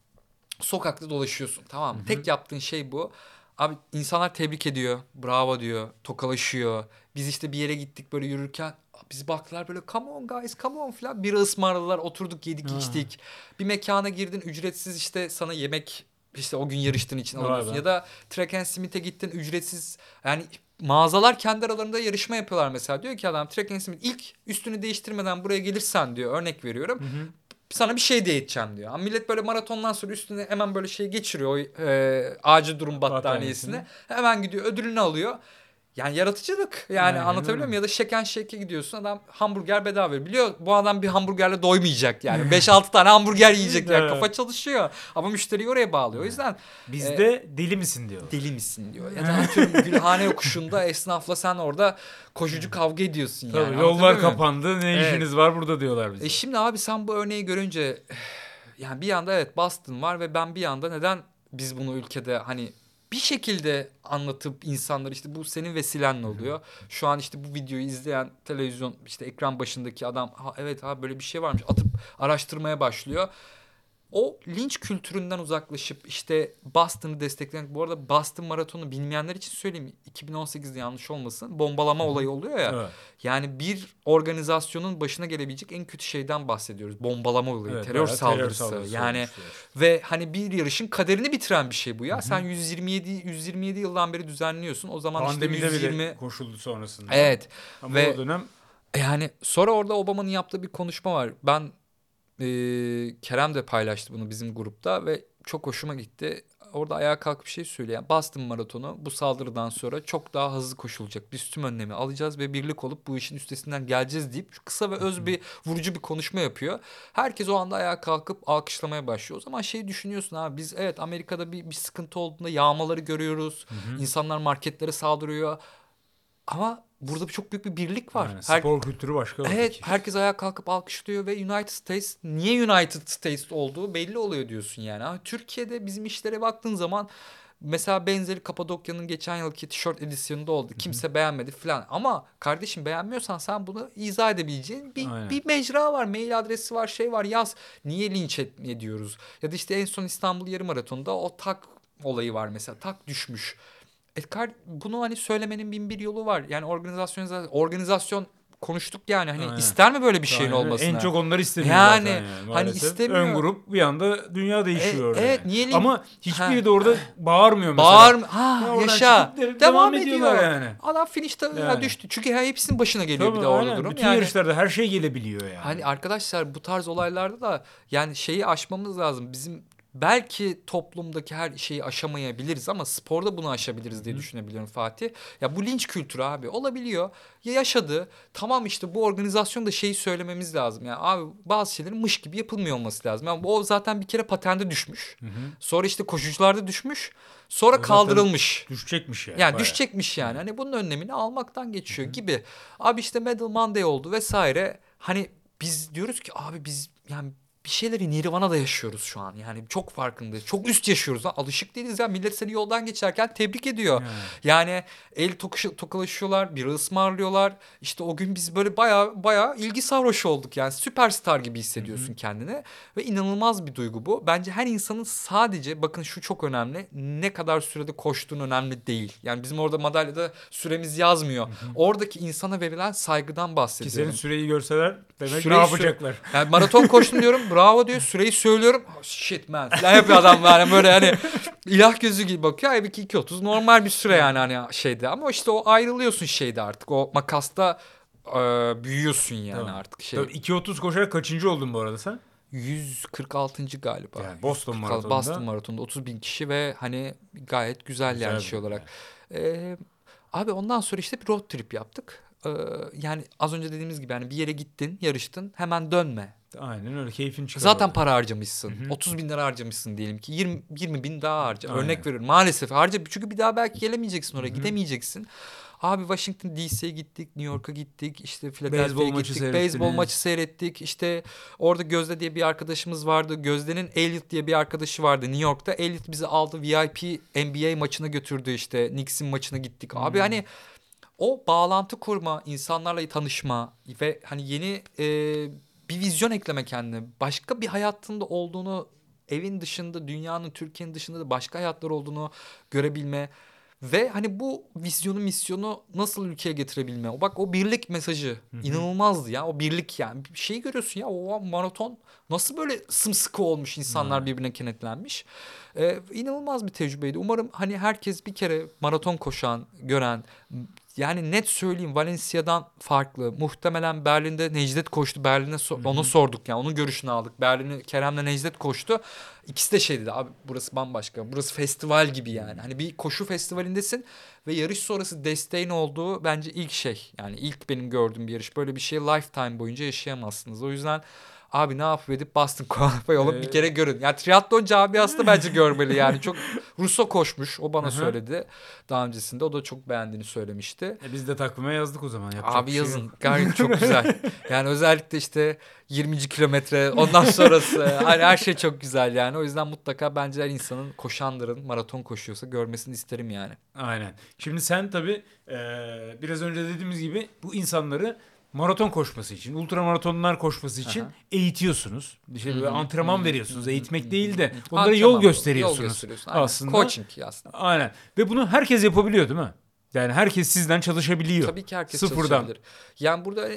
[SPEAKER 2] sokakta dolaşıyorsun tamam mı? Tek yaptığın şey bu. Abi insanlar tebrik ediyor, bravo diyor, tokalaşıyor. Biz işte bir yere gittik böyle yürürken bizi baktılar böyle come on guys come on falan. Biri ısmarladılar oturduk yedik
[SPEAKER 1] Ha.
[SPEAKER 2] içtik. Bir mekana girdin ücretsiz işte sana yemek işte o gün yarıştığın için alıyorsun. Ya da Track and Smith'e gittin ücretsiz yani mağazalar kendi aralarında yarışma yapıyorlar mesela. Diyor ki adam Track and Smith ilk üstünü değiştirmeden buraya gelirsen diyor örnek veriyorum sana bir şey de edeceğim diyor. Ama millet böyle maratondan sonra üstüne hemen böyle şey geçiriyor o e, acil durum. Battaniyesini. Hemen gidiyor ödülünü alıyor. Yani yaratıcılık yani
[SPEAKER 1] Aynen
[SPEAKER 2] anlatabiliyor muyum? Ya da şeken şeke gidiyorsun adam hamburger bedava veriyor. Biliyor bu adam bir hamburgerle doymayacak yani. 5-6 tane hamburger yiyecek yani kafa çalışıyor. Ama müşteriyi oraya bağlıyor. O yüzden
[SPEAKER 1] Bizde deli misin diyor.
[SPEAKER 2] deli misin diyor. Ya da atıyorum Gülhane yokuşunda esnafla sen orada koşucu kavga ediyorsun yani.
[SPEAKER 1] Tabii, yollar kapandı. Ne
[SPEAKER 2] Evet.
[SPEAKER 1] işiniz var burada diyorlar bize.
[SPEAKER 2] E şimdi abi sen bu örneği görünce yani bir yanda evet Boston var ve ben bir yanda neden biz bunu ülkede hani bir şekilde anlatıp insanlar işte bu senin vesilenle oluyor. Şu an işte bu videoyu izleyen televizyon işte ekran başındaki adam ha evet abi böyle bir şey varmış atıp araştırmaya başlıyor. O linç kültüründen uzaklaşıp işte Boston'ı destekleyen bu arada Boston maratonu bilmeyenler için söyleyeyim 2018'de yanlış olmasın bombalama olayı oluyor ya.
[SPEAKER 1] Evet.
[SPEAKER 2] Yani bir organizasyonun başına gelebilecek en kötü şeyden bahsediyoruz. Bombalama olayı,
[SPEAKER 1] Evet,
[SPEAKER 2] terör,
[SPEAKER 1] bayağı terör
[SPEAKER 2] saldırısı.
[SPEAKER 1] saldırısı
[SPEAKER 2] yani
[SPEAKER 1] olmuştu.
[SPEAKER 2] ve hani bir yarışın kaderini bitiren bir şey bu ya. Sen 127 127 yıldan beri düzenliyorsun. O zaman
[SPEAKER 1] Pandemide
[SPEAKER 2] işte 120
[SPEAKER 1] bile koşuldu sonrasında.
[SPEAKER 2] Evet.
[SPEAKER 1] Ama
[SPEAKER 2] ve-
[SPEAKER 1] o dönem
[SPEAKER 2] Yani sonra orada Obama'nın yaptığı bir konuşma var. Ben e, Kerem de paylaştı bunu bizim grupta ve çok hoşuma gitti. Orada ayağa kalkıp bir şey söylüyor. Yani Boston Maratonu bu saldırıdan sonra çok daha hızlı koşulacak. Biz tüm önlemi alacağız ve birlik olup bu işin üstesinden geleceğiz deyip kısa ve öz bir vurucu bir konuşma yapıyor. Herkes o anda ayağa kalkıp alkışlamaya başlıyor. O zaman şey düşünüyorsun abi biz evet Amerika'da bir, bir sıkıntı olduğunda yağmaları görüyoruz. İnsanlar marketlere saldırıyor. Ama burada bir çok büyük bir birlik var.
[SPEAKER 1] yani
[SPEAKER 2] Her-
[SPEAKER 1] spor kültürü başka.
[SPEAKER 2] Evet herkes ayağa kalkıp alkışlıyor ve United States niye United States olduğu belli oluyor diyorsun yani. Ama Türkiye'de bizim işlere baktığın zaman mesela benzeri Kapadokya'nın geçen yılki tişört edisyonunda oldu. Kimse beğenmedi falan. Ama kardeşim beğenmiyorsan sen bunu izah edebileceğin bir,
[SPEAKER 1] Aynen.
[SPEAKER 2] bir mecra var. Mail adresi var şey var yaz. Niye linç et, ediyoruz? Ya da işte en son İstanbul yarım maratonunda o tak olayı var mesela. Tak düşmüş. E, kar- bunu hani söylemenin bin bir yolu var. Yani organizasyon organizasyon konuştuk yani hani
[SPEAKER 1] Aynen.
[SPEAKER 2] ister mi böyle bir şeyin
[SPEAKER 1] Aynen.
[SPEAKER 2] olmasını?
[SPEAKER 1] En çok onlar istemiyor
[SPEAKER 2] Yani,
[SPEAKER 1] zaten yani.
[SPEAKER 2] hani istemiyor.
[SPEAKER 1] Ön grup bir anda dünya değişiyor
[SPEAKER 2] E, evet,
[SPEAKER 1] yani.
[SPEAKER 2] niye
[SPEAKER 1] Ama hiçbiri de orada bağırmıyor mesela.
[SPEAKER 2] Bağır ha
[SPEAKER 1] Ya
[SPEAKER 2] yaşa.
[SPEAKER 1] çıkıp de-
[SPEAKER 2] Devam,
[SPEAKER 1] ediyorlar
[SPEAKER 2] ediyor.
[SPEAKER 1] yani.
[SPEAKER 2] Adam finish'te ya
[SPEAKER 1] Yani.
[SPEAKER 2] düştü. Çünkü ha, hepsinin başına geliyor
[SPEAKER 1] Tabii,
[SPEAKER 2] bir de orada durum.
[SPEAKER 1] Bütün
[SPEAKER 2] yani,
[SPEAKER 1] yarışlarda her şey gelebiliyor yani.
[SPEAKER 2] Hani arkadaşlar bu tarz olaylarda da yani şeyi aşmamız lazım. Bizim belki toplumdaki her şeyi aşamayabiliriz ama sporda bunu aşabiliriz diye düşünebiliyorum Fatih. Ya bu linç kültürü abi olabiliyor. Ya yaşadı. Tamam işte bu organizasyonda şeyi söylememiz lazım. Yani abi bazı şeylerin mış gibi yapılmıyor olması lazım. Yani o zaten bir kere patende düşmüş. Sonra işte koşucularda düşmüş. Sonra
[SPEAKER 1] zaten
[SPEAKER 2] kaldırılmış.
[SPEAKER 1] Düşecekmiş yani.
[SPEAKER 2] Yani
[SPEAKER 1] bayağı.
[SPEAKER 2] düşecekmiş yani. Hani bunun önlemini almaktan geçiyor gibi. Abi işte Medal Monday oldu vesaire. Hani biz diyoruz ki abi biz yani bir şeyleri Nirvana'da yaşıyoruz şu an. Yani çok farkındayız. Çok üst yaşıyoruz. Lan. Alışık değiliz ya. Millet seni yoldan geçerken tebrik ediyor.
[SPEAKER 1] Yani.
[SPEAKER 2] Yani el tokuşu, tokalaşıyorlar, biri ısmarlıyorlar. İşte o gün biz böyle baya baya ilgi sarhoşu olduk. Yani süperstar gibi hissediyorsun kendini. Ve inanılmaz bir duygu bu. Bence her insanın sadece bakın şu çok önemli. Ne kadar sürede koştuğun önemli değil. Yani bizim orada madalyada süremiz yazmıyor. Oradaki insana verilen saygıdan
[SPEAKER 1] Ki
[SPEAKER 2] bahsediyorum.
[SPEAKER 1] senin süreyi görseler demek
[SPEAKER 2] Süreyi
[SPEAKER 1] ne yapacaklar?
[SPEAKER 2] Yani maraton koştum diyorum. Bravo diyor. Süreyi söylüyorum. Oh, shit man falan yapıyor adam yani böyle hani ilah gözü gibi bakıyor. Halbuki 2.30 normal bir süre yani hani şeyde. Ama işte o ayrılıyorsun şeyde artık. O makasta e, büyüyorsun yani
[SPEAKER 1] Tamam.
[SPEAKER 2] artık şey.
[SPEAKER 1] Tabii 2.30 koşarak kaçıncı oldun bu arada sen?
[SPEAKER 2] 146. galiba.
[SPEAKER 1] Yani Boston
[SPEAKER 2] 146
[SPEAKER 1] Maratonu'nda.
[SPEAKER 2] Boston Maraton'da 30 bin kişi ve hani gayet güzel,
[SPEAKER 1] Güzel
[SPEAKER 2] yani şey olarak. Ee, abi ondan sonra işte bir road trip yaptık. Ee, yani az önce dediğimiz gibi yani bir yere gittin, yarıştın, hemen dönme.
[SPEAKER 1] Aynen öyle keyfin çıkar.
[SPEAKER 2] Zaten
[SPEAKER 1] orada.
[SPEAKER 2] para harcamışsın. 30 bin lira harcamışsın diyelim ki. 20, 20 bin daha harca. Örnek veriyorum. Maalesef harca. Çünkü bir daha belki gelemeyeceksin oraya. Gidemeyeceksin. Abi Washington DC'ye gittik, New York'a gittik, işte Philadelphia'ya gittik, beyzbol maçı seyrettik. İşte orada Gözde diye bir arkadaşımız vardı. Gözde'nin Elliot diye bir arkadaşı vardı New York'ta. Elliot bizi aldı VIP NBA maçına götürdü işte. Knicks'in maçına gittik. Abi
[SPEAKER 1] Hmm.
[SPEAKER 2] hani o bağlantı kurma, insanlarla tanışma ve hani yeni e, bir vizyon ekleme kendine. Başka bir hayatında olduğunu, evin dışında, dünyanın, Türkiye'nin dışında da başka hayatlar olduğunu görebilme. Ve hani bu vizyonu, misyonu nasıl ülkeye getirebilme. O bak o birlik mesajı inanılmazdı ya. O birlik yani. Bir şey görüyorsun ya o maraton nasıl böyle sımsıkı olmuş insanlar birbirine kenetlenmiş. Ee, inanılmaz bir tecrübeydi. Umarım hani herkes bir kere maraton koşan, gören yani net söyleyeyim Valencia'dan farklı. Muhtemelen Berlin'de Necdet koştu. Berlin'e so- ona sorduk yani onun görüşünü aldık. Berlin'e Kerem'le Necdet koştu. İkisi de şey dedi abi burası bambaşka. Burası festival gibi yani. Hani bir koşu festivalindesin ve yarış sonrası desteğin olduğu bence ilk şey. Yani ilk benim gördüğüm bir yarış. Böyle bir şey lifetime boyunca yaşayamazsınız. O yüzden Abi ne yapıp edip Boston Qualify olup bir
[SPEAKER 1] Ee,
[SPEAKER 2] kere görün. Yani triatlon camiası da bence görmeli yani. Çok Russo koşmuş. O bana
[SPEAKER 1] Hı hı.
[SPEAKER 2] söyledi daha öncesinde. O da çok beğendiğini söylemişti.
[SPEAKER 1] E biz de takvime yazdık o zaman. Yapacak
[SPEAKER 2] Abi
[SPEAKER 1] bir şey
[SPEAKER 2] yazın.
[SPEAKER 1] yok.
[SPEAKER 2] Gayet çok güzel. Yani özellikle işte 20. kilometre ondan sonrası hani her şey çok güzel yani. O yüzden mutlaka bence her insanın koşanların maraton koşuyorsa görmesini isterim yani.
[SPEAKER 1] Aynen. Şimdi sen tabii e, biraz önce dediğimiz gibi bu insanları maraton koşması için, ultramaratonlar koşması için
[SPEAKER 2] Aha.
[SPEAKER 1] eğitiyorsunuz. İşte böyle antrenman
[SPEAKER 2] hı hı,
[SPEAKER 1] veriyorsunuz. Eğitmek değil de onlara
[SPEAKER 2] Antrenman
[SPEAKER 1] yol gösteriyorsunuz.
[SPEAKER 2] Yol gösteriyorsun. Aynen.
[SPEAKER 1] Aslında.
[SPEAKER 2] Coaching aslında.
[SPEAKER 1] Aynen. Ve bunu herkes yapabiliyor değil mi? Yani herkes sizden çalışabiliyor.
[SPEAKER 2] Tabii ki herkes
[SPEAKER 1] Sıfırdan.
[SPEAKER 2] çalışabilir. Yani burada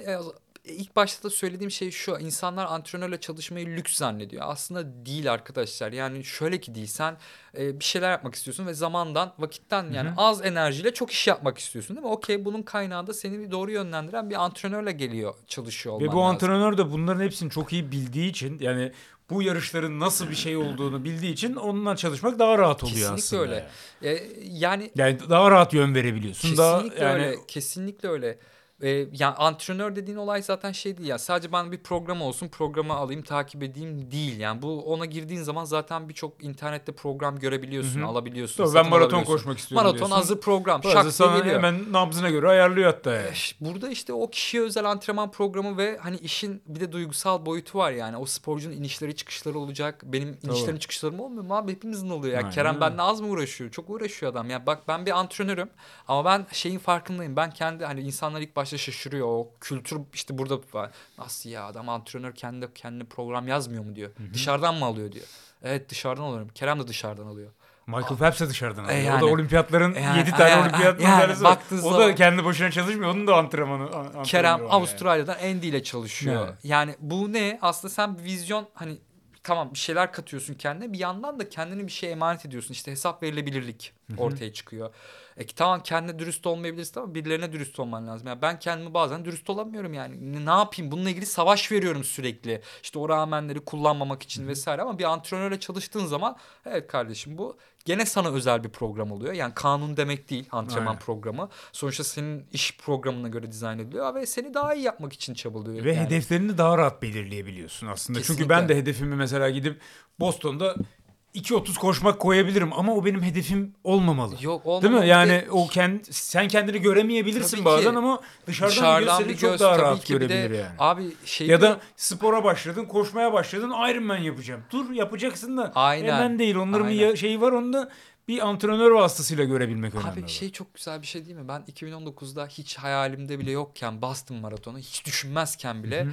[SPEAKER 2] ilk başta da söylediğim şey şu. insanlar antrenörle çalışmayı lüks zannediyor. Aslında değil arkadaşlar. Yani şöyle ki değil. Sen e, bir şeyler yapmak istiyorsun ve zamandan, vakitten yani
[SPEAKER 1] Hı hı.
[SPEAKER 2] az enerjiyle çok iş yapmak istiyorsun değil mi? Okey bunun kaynağı da seni bir doğru yönlendiren bir antrenörle geliyor, çalışıyor olman
[SPEAKER 1] Ve bu
[SPEAKER 2] lazım.
[SPEAKER 1] antrenör de bunların hepsini çok iyi bildiği için yani bu yarışların nasıl bir şey olduğunu bildiği için onunla çalışmak daha rahat oluyor
[SPEAKER 2] Kesinlikle
[SPEAKER 1] aslında.
[SPEAKER 2] öyle. E, yani
[SPEAKER 1] Yani daha rahat yön verebiliyorsun. Daha
[SPEAKER 2] Kesinlikle
[SPEAKER 1] yani
[SPEAKER 2] öyle. Kesinlikle öyle. Ee, yani antrenör dediğin olay zaten şey değil ya. Sadece ben bir program olsun, programı alayım, takip edeyim değil. Yani bu ona girdiğin zaman zaten birçok internette program görebiliyorsun,
[SPEAKER 1] Hı hı.
[SPEAKER 2] alabiliyorsun.
[SPEAKER 1] Tabii ben maraton koşmak istiyorum
[SPEAKER 2] Maraton
[SPEAKER 1] diyorsun.
[SPEAKER 2] hazır program. Şak
[SPEAKER 1] sana
[SPEAKER 2] geliyor.
[SPEAKER 1] hemen nabzına göre ayarlıyor hatta yani.
[SPEAKER 2] Burada işte o kişiye özel antrenman programı ve hani işin bir de duygusal boyutu var yani. O sporcunun inişleri çıkışları olacak. Benim inişlerim çıkışlarım olmuyor mu abi? Hepimizin oluyor. Ya
[SPEAKER 1] Aynen
[SPEAKER 2] Kerem benimle az mı uğraşıyor? Çok uğraşıyor adam. Ya bak ben bir antrenörüm ama ben şeyin farkındayım. Ben kendi hani insanlar ilk başta şaşırıyor. O kültür işte burada var. Nasıl ya adam antrenör kendi kendi program yazmıyor mu diyor. Dışarıdan mı alıyor diyor. Evet dışarıdan alıyorum. Kerem de dışarıdan alıyor.
[SPEAKER 1] Michael Phelps de dışarıdan alıyor.
[SPEAKER 2] E
[SPEAKER 1] O
[SPEAKER 2] yani.
[SPEAKER 1] da olimpiyatların
[SPEAKER 2] E yani,
[SPEAKER 1] 7 tane
[SPEAKER 2] e yani,
[SPEAKER 1] olimpiyat
[SPEAKER 2] yani
[SPEAKER 1] madalyası var.
[SPEAKER 2] baktığın
[SPEAKER 1] O da kendi başına çalışmıyor. Onun da antrenmanı. an- antrenörü
[SPEAKER 2] Kerem
[SPEAKER 1] var yani.
[SPEAKER 2] Avustralya'dan Andy ile çalışıyor.
[SPEAKER 1] Evet.
[SPEAKER 2] Yani bu ne? Aslında sen bir vizyon hani tamam bir şeyler katıyorsun kendine bir yandan da kendini bir şeye emanet ediyorsun. İşte hesap verilebilirlik ortaya çıkıyor. E tamam kendine dürüst olmayabilirsin ama birilerine dürüst olman lazım. Yani ben kendimi bazen dürüst olamıyorum yani. Ne, ne yapayım? Bununla ilgili savaş veriyorum sürekli. İşte o rağmenleri kullanmamak için vesaire ama bir antrenörle çalıştığın zaman evet kardeşim bu gene sana özel bir program oluyor. Yani kanun demek değil antrenman
[SPEAKER 1] Aynen.
[SPEAKER 2] programı. Sonuçta senin iş programına göre dizayn ediliyor ve seni daha iyi yapmak için çabalıyor.
[SPEAKER 1] Ve
[SPEAKER 2] yani.
[SPEAKER 1] hedeflerini daha rahat belirleyebiliyorsun aslında. Çünkü
[SPEAKER 2] Kesinlikle.
[SPEAKER 1] ben de hedefimi mesela gidip Boston'da 2.30 koşmak koyabilirim ama o benim hedefim olmamalı.
[SPEAKER 2] Yok olmamalı.
[SPEAKER 1] Değil mi?
[SPEAKER 2] Bir
[SPEAKER 1] Yani
[SPEAKER 2] de
[SPEAKER 1] o kend, sen kendini göremeyebilirsin
[SPEAKER 2] Tabii
[SPEAKER 1] bazen
[SPEAKER 2] ki.
[SPEAKER 1] ama dışarıdan,
[SPEAKER 2] dışarıdan
[SPEAKER 1] bir
[SPEAKER 2] bir
[SPEAKER 1] göz çok daha rahat
[SPEAKER 2] bir de
[SPEAKER 1] görebilir yani.
[SPEAKER 2] abi şey
[SPEAKER 1] Ya da spora başladın, koşmaya başladın, Ironman yapacağım. Dur yapacaksın da
[SPEAKER 2] Aynen.
[SPEAKER 1] hemen değil. Onların bir
[SPEAKER 2] Aynen.
[SPEAKER 1] ya- şeyi var onu da bir antrenör vasıtasıyla görebilmek önemli.
[SPEAKER 2] Abi şey çok güzel bir şey değil mi? Ben 2019'da hiç hayalimde bile yokken Boston Maratonu hiç düşünmezken bile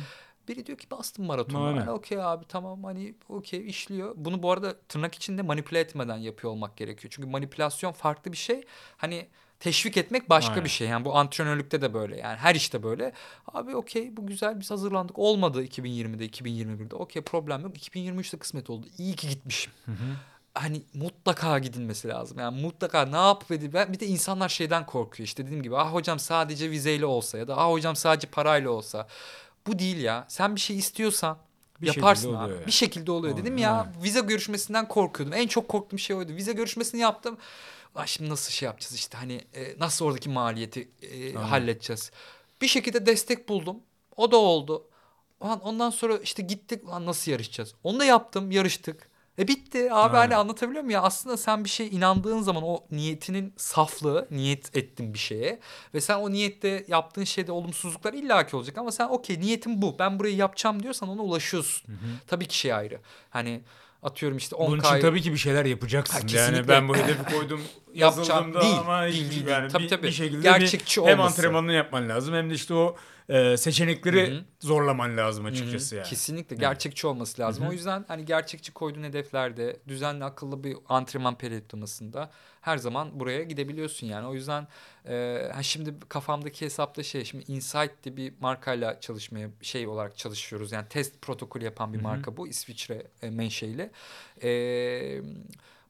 [SPEAKER 2] biri diyor ki Boston Maratonu.
[SPEAKER 1] Aynen.
[SPEAKER 2] Yani okey abi tamam hani okey işliyor. Bunu bu arada tırnak içinde manipüle etmeden yapıyor olmak gerekiyor. Çünkü manipülasyon farklı bir şey. Hani teşvik etmek başka
[SPEAKER 1] Aynen.
[SPEAKER 2] bir şey. Yani bu antrenörlükte de böyle. Yani her işte böyle. Abi okey bu güzel biz hazırlandık. Olmadı 2020'de 2021'de. Okey problem yok. 2023'te kısmet oldu. İyi ki gitmişim. hani mutlaka gidilmesi lazım. Yani mutlaka ne edip ben bir de insanlar şeyden korkuyor. İşte dediğim gibi ah hocam sadece vizeyle olsa ya da ah hocam sadece parayla olsa. Bu değil ya. Sen bir şey istiyorsan
[SPEAKER 1] Bir
[SPEAKER 2] yaparsın abi.
[SPEAKER 1] oluyor ya.
[SPEAKER 2] Bir şekilde oluyor. Dedim ya
[SPEAKER 1] aynen.
[SPEAKER 2] vize görüşmesinden korkuyordum. En çok korktuğum şey oydu. Vize görüşmesini yaptım. Ay şimdi nasıl şey yapacağız işte hani e, nasıl oradaki maliyeti e, halledeceğiz. Bir şekilde destek buldum. O da oldu. Ondan sonra işte gittik lan nasıl yarışacağız? Onu da yaptım yarıştık. E bitti abi hani anlatabiliyor muyum ya? Aslında sen bir şeye inandığın zaman o niyetinin saflığı, niyet ettin bir şeye ve sen o niyette yaptığın şeyde olumsuzluklar illaki olacak ama sen okey niyetim bu. Ben burayı yapacağım diyorsan ona ulaşıyorsun. Tabii ki şey ayrı. Hani atıyorum işte 10
[SPEAKER 1] Bunun için tabii ki bir şeyler yapacaksın.
[SPEAKER 2] Ha,
[SPEAKER 1] yani ben bu hedefi koydum
[SPEAKER 2] Yapacağım.
[SPEAKER 1] yazıldığımda
[SPEAKER 2] Değil,
[SPEAKER 1] ama
[SPEAKER 2] değil, değil,
[SPEAKER 1] yani.
[SPEAKER 2] Tabii,
[SPEAKER 1] bir,
[SPEAKER 2] tabii.
[SPEAKER 1] bir şekilde
[SPEAKER 2] Gerçekçi
[SPEAKER 1] bir, hem antrenmanını yapman lazım hem de işte o e, seçenekleri
[SPEAKER 2] Hı hı.
[SPEAKER 1] zorlaman lazım açıkçası yani.
[SPEAKER 2] Kesinlikle gerçekçi olması lazım.
[SPEAKER 1] Hı hı.
[SPEAKER 2] O yüzden hani gerçekçi koyduğun hedeflerde düzenli akıllı bir antrenman periyoklamasında her zaman buraya gidebiliyorsun yani. O yüzden e, ha şimdi kafamdaki hesapta şey şimdi Insight diye bir markayla çalışmaya şey olarak çalışıyoruz. Yani test protokolü yapan bir
[SPEAKER 1] Hı hı.
[SPEAKER 2] marka bu İsviçre e, menşeili. E,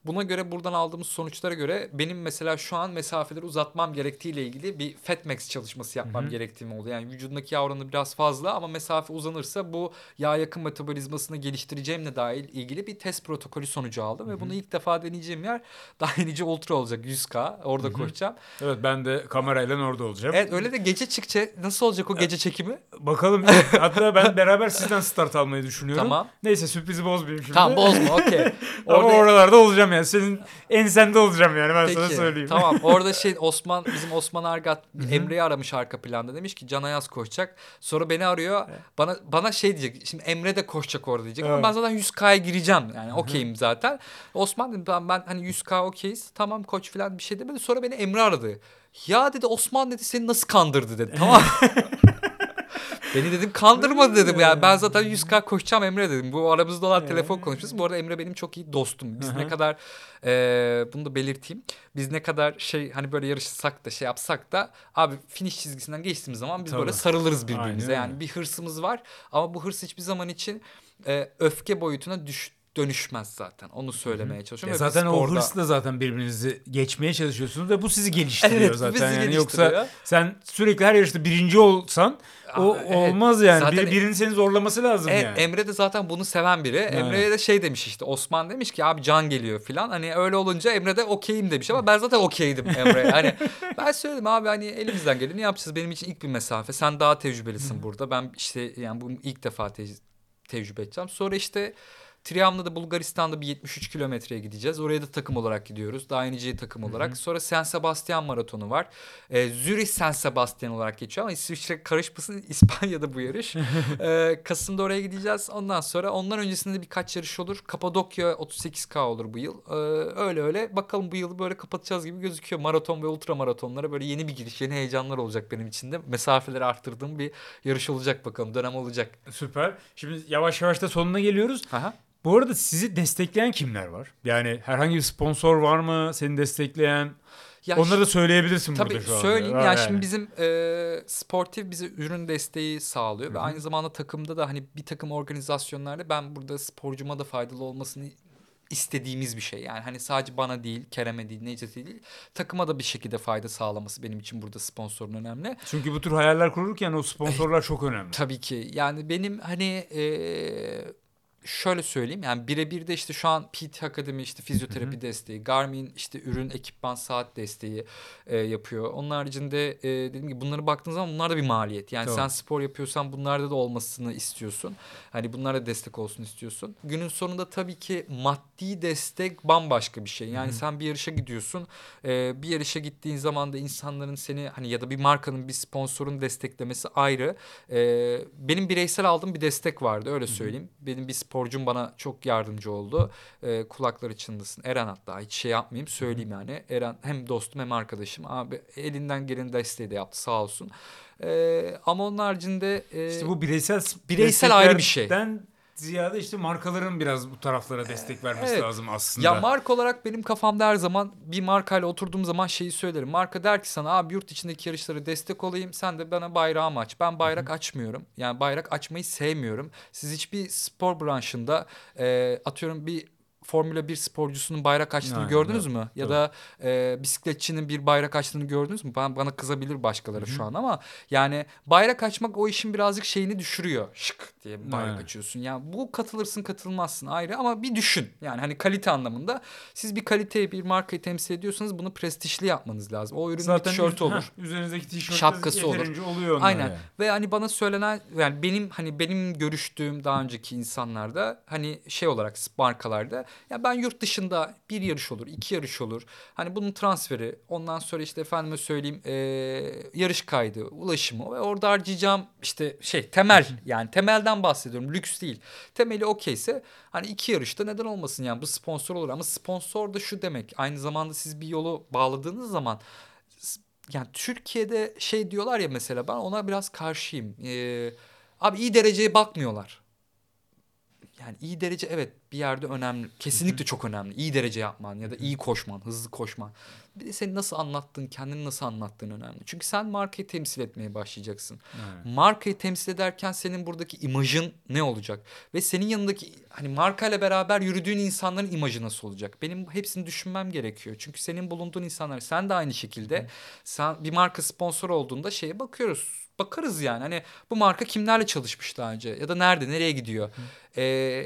[SPEAKER 2] Buna göre buradan aldığımız sonuçlara göre benim mesela şu an mesafeleri uzatmam gerektiğiyle ilgili bir Fatmax çalışması yapmam
[SPEAKER 1] Hı hı.
[SPEAKER 2] gerektiğim oldu. Yani vücudundaki yağ oranı biraz fazla ama mesafe uzanırsa bu yağ yakın metabolizmasını geliştireceğimle dahil ilgili bir test protokolü sonucu aldım. Ve bunu ilk defa deneyeceğim yer daha yenice ultra olacak 100K. Orada
[SPEAKER 1] Hı hı.
[SPEAKER 2] koşacağım.
[SPEAKER 1] Evet ben de kamerayla orada olacağım.
[SPEAKER 2] Evet öyle de gece çıkacak. Nasıl olacak o gece çekimi?
[SPEAKER 1] Bakalım hatta ben beraber sizden start almayı düşünüyorum.
[SPEAKER 2] Tamam.
[SPEAKER 1] Neyse sürprizi bozmayayım şimdi.
[SPEAKER 2] Tamam bozma okey.
[SPEAKER 1] Ama
[SPEAKER 2] Orada-
[SPEAKER 1] oralarda olacağım yani. Senin ensende olacağım yani ben sana
[SPEAKER 2] Peki
[SPEAKER 1] söyleyeyim.
[SPEAKER 2] tamam orada şey Osman bizim Osman Argat Emre'yi aramış arka planda demiş ki Can Ayaz koşacak. Sonra beni arıyor bana bana şey diyecek şimdi Emre de koşacak orada diyecek ama
[SPEAKER 1] Evet.
[SPEAKER 2] ben zaten 100K'ya gireceğim yani okeyim zaten. Osman dedi ben, ben hani 100K okeyiz tamam koç falan bir şey demedi sonra beni Emre aradı. Ya dedi Osman dedi seni nasıl kandırdı dedi tamam Beni dedim kandırma dedim yani. Ben zaten 100k koşacağım Emre dedim. Bu aramızda olan telefon konuşması. Bu arada Emre benim çok iyi dostum. Biz
[SPEAKER 1] Hı hı.
[SPEAKER 2] ne kadar e, bunu da belirteyim. Biz ne kadar şey hani böyle yarışsak da şey yapsak da abi finish çizgisinden geçtiğimiz zaman biz
[SPEAKER 1] Tabii.
[SPEAKER 2] böyle sarılırız birbirimize.
[SPEAKER 1] Aynen
[SPEAKER 2] Yani bir hırsımız var ama bu hırs hiçbir zaman için e, öfke boyutuna düş dönüşmez zaten. Onu söylemeye çalışıyorum.
[SPEAKER 1] Ya
[SPEAKER 2] Ve
[SPEAKER 1] zaten o
[SPEAKER 2] sporda-
[SPEAKER 1] hırsla zaten birbirinizi geçmeye çalışıyorsunuz ve bu sizi geliştiriyor
[SPEAKER 2] Evet,
[SPEAKER 1] zaten.
[SPEAKER 2] bizi
[SPEAKER 1] yani
[SPEAKER 2] geliştiriyor.
[SPEAKER 1] yoksa sen sürekli her yarışta birinci olsan o
[SPEAKER 2] evet.
[SPEAKER 1] olmaz yani.
[SPEAKER 2] Zaten-
[SPEAKER 1] Bir, birinin seni zorlaması lazım
[SPEAKER 2] Evet,
[SPEAKER 1] yani.
[SPEAKER 2] Emre de zaten bunu seven biri. Emre'ye de şey demiş işte Osman demiş ki abi can geliyor filan. Hani öyle olunca Emre de okeyim demiş ama ben zaten okeydim Emre'ye. Hani ben söyledim abi hani elimizden geleni yapacağız. Benim için ilk bir mesafe. Sen daha tecrübelisin burada. Ben işte yani bu ilk defa te- tecrübe edeceğim. Sonra işte Triam'da Bulgaristan'da bir 73 kilometreye gideceğiz. Oraya da takım olarak gidiyoruz. Daha yenice takım olarak. Sonra San Sebastian maratonu var. Ee, Zürich San Sebastian olarak geçiyor ama İsviçre karışmasın İspanya'da bu yarış. Ee, Kasım'da oraya gideceğiz. Ondan sonra ondan öncesinde birkaç yarış olur. Kapadokya 38K olur bu yıl. Ee, öyle öyle bakalım bu yılı böyle kapatacağız gibi gözüküyor. Maraton ve ultra maratonlara böyle yeni bir giriş, yeni heyecanlar olacak benim için de. Mesafeleri arttırdığım bir yarış olacak bakalım. Dönem olacak.
[SPEAKER 1] Süper. Şimdi yavaş yavaş da sonuna geliyoruz.
[SPEAKER 2] Aha.
[SPEAKER 1] Bu arada sizi destekleyen kimler var? Yani herhangi bir sponsor var mı seni destekleyen?
[SPEAKER 2] Ya
[SPEAKER 1] Onları da söyleyebilirsin
[SPEAKER 2] Tabii
[SPEAKER 1] burada şu anda.
[SPEAKER 2] söyleyeyim.
[SPEAKER 1] Var
[SPEAKER 2] Yani, şimdi bizim e, sportif bize ürün desteği sağlıyor ve aynı zamanda takımda da hani bir takım organizasyonlarda ben burada sporcuma da faydalı olmasını istediğimiz bir şey. Yani hani sadece bana değil, Kerem'e değil, Necdet'e değil, takıma da bir şekilde fayda sağlaması benim için burada sponsorun önemli.
[SPEAKER 1] Çünkü bu tür hayaller kururken o sponsorlar çok önemli.
[SPEAKER 2] Tabii ki. Yani benim hani eee, şöyle söyleyeyim yani birebir de işte şu an PT Akademi işte fizyoterapi desteği, Garmin işte ürün, ekipman, saat desteği eee, yapıyor. Onun haricinde eee dediğim gibi bunlara baktığın zaman bunlar da bir maliyet. Yani
[SPEAKER 1] Tabii.
[SPEAKER 2] sen spor yapıyorsan bunlarda da olmasını istiyorsun. Hani bunlara destek olsun istiyorsun. Günün sonunda tabii ki maddi destek bambaşka bir şey. Yani sen bir yarışa gidiyorsun. Eee, bir yarışa gittiğin zaman da insanların seni hani ya da bir markanın bir sponsorun desteklemesi ayrı. Ee, benim bireysel aldığım bir destek vardı öyle söyleyeyim. Benim bir sporcum bana çok yardımcı oldu. Ee, kulakları çınlasın. Eren hatta hiç şey yapmayayım söyleyeyim yani. Eren hem dostum hem arkadaşım. Abi elinden gelen desteği de yaptı sağ olsun. Ee, ama onun haricinde e,
[SPEAKER 1] İşte bu bireysel
[SPEAKER 2] Bireysel ayrı bir şey.
[SPEAKER 1] Ziyade işte markaların biraz bu taraflara destek vermesi
[SPEAKER 2] evet.
[SPEAKER 1] lazım aslında.
[SPEAKER 2] Ya marka olarak benim kafamda her zaman bir markayla oturduğum zaman şeyi söylerim. Marka der ki sana abi yurt içindeki yarışlara destek olayım. Sen de bana bayrağımı aç. Ben bayrak açmıyorum. Yani bayrak açmayı sevmiyorum. Siz hiçbir spor branşında e, atıyorum bir Formula 1 sporcusunun bayrak açtığını
[SPEAKER 1] Aynen,
[SPEAKER 2] gördünüz
[SPEAKER 1] evet.
[SPEAKER 2] mü? Ya
[SPEAKER 1] Tabii.
[SPEAKER 2] da e, bisikletçinin bir bayrak açtığını gördünüz mü? Ben, bana kızabilir başkaları şu an ama yani bayrak açmak o işin birazcık şeyini düşürüyor. Şık diye bayrak
[SPEAKER 1] Aynen.
[SPEAKER 2] açıyorsun. Yani bu katılırsın katılmazsın ayrı ama bir düşün. Yani hani kalite anlamında siz bir kaliteyi bir markayı temsil ediyorsanız bunu prestijli yapmanız lazım. O ürünün bir tişörtü olur.
[SPEAKER 1] heh, üzerinizdeki tişört
[SPEAKER 2] Şapkası olur.
[SPEAKER 1] oluyor
[SPEAKER 2] Aynen.
[SPEAKER 1] yani.
[SPEAKER 2] Ve hani bana söylenen yani benim hani benim görüştüğüm daha önceki insanlarda hani şey olarak markalarda ya ben yurt dışında bir yarış olur, iki yarış olur. Hani bunun transferi, ondan sonra işte efendime söyleyeyim eee, yarış kaydı, ulaşımı ve orada harcayacağım işte şey temel yani temelden bahsediyorum. Lüks değil. Temeli okeyse hani iki yarışta neden olmasın yani bu sponsor olur ama sponsor da şu demek. Aynı zamanda siz bir yolu bağladığınız zaman yani Türkiye'de şey diyorlar ya mesela ben ona biraz karşıyım. Ee, abi iyi dereceye bakmıyorlar. Yani iyi derece evet bir yerde önemli. Kesinlikle çok önemli. İyi derece yapman ya da iyi koşman, hızlı koşman. Bir de senin nasıl anlattığın, kendini nasıl anlattığın önemli. Çünkü sen markayı temsil etmeye başlayacaksın.
[SPEAKER 1] Aynen.
[SPEAKER 2] Markayı temsil ederken senin buradaki imajın ne olacak? Ve senin yanındaki hani markayla beraber yürüdüğün insanların imajı nasıl olacak? Benim hepsini düşünmem gerekiyor. Çünkü senin bulunduğun insanlar sen de aynı şekilde sen bir marka sponsor olduğunda şeye bakıyoruz. Bakarız yani hani bu marka kimlerle çalışmış daha önce ya da nerede nereye gidiyor. Ee,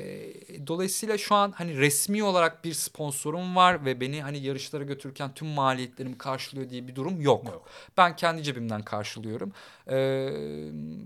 [SPEAKER 2] dolayısıyla şu an hani resmi olarak bir sponsorum var ve beni hani yarışlara götürürken tüm maliyetlerimi karşılıyor diye bir durum yok.
[SPEAKER 1] Yok.
[SPEAKER 2] Ben kendi cebimden karşılıyorum. Ee,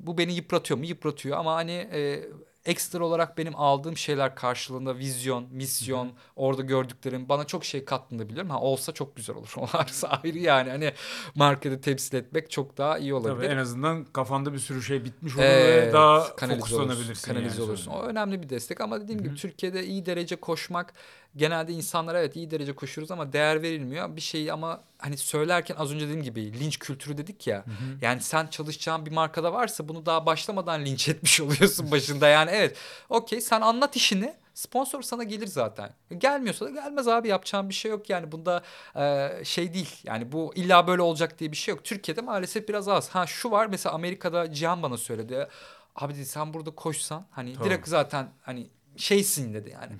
[SPEAKER 2] bu beni yıpratıyor mu? Yıpratıyor ama hani e, ekstra olarak benim aldığım şeyler karşılığında vizyon, misyon, orada gördüklerim bana çok şey kattığını biliyorum. Ha olsa çok güzel olur. Olarsa ayrı yani hani markada temsil etmek çok daha iyi olabilir.
[SPEAKER 1] Tabii en azından kafanda bir sürü şey bitmiş olur
[SPEAKER 2] Evet,
[SPEAKER 1] ve daha
[SPEAKER 2] kanalize
[SPEAKER 1] fokuslanabilirsin.
[SPEAKER 2] olursun. Kanalize
[SPEAKER 1] yani
[SPEAKER 2] olursun. O önemli bir destek ama dediğim gibi Türkiye'de iyi derece koşmak genelde insanlar evet iyi derece koşuyoruz ama değer verilmiyor. Bir şeyi ama hani söylerken az önce dediğim gibi linç kültürü dedik ya. Yani sen çalışacağın bir markada varsa bunu daha başlamadan linç etmiş oluyorsun başında. Yani evet okey sen anlat işini. Sponsor sana gelir zaten. Gelmiyorsa da gelmez abi yapacağın bir şey yok yani bunda e, şey değil. Yani bu illa böyle olacak diye bir şey yok. Türkiye'de maalesef biraz az. Ha şu var mesela Amerika'da Cihan bana söyledi. Abi dedi sen burada koşsan hani
[SPEAKER 1] Tabii.
[SPEAKER 2] direkt zaten hani şeysin dedi yani.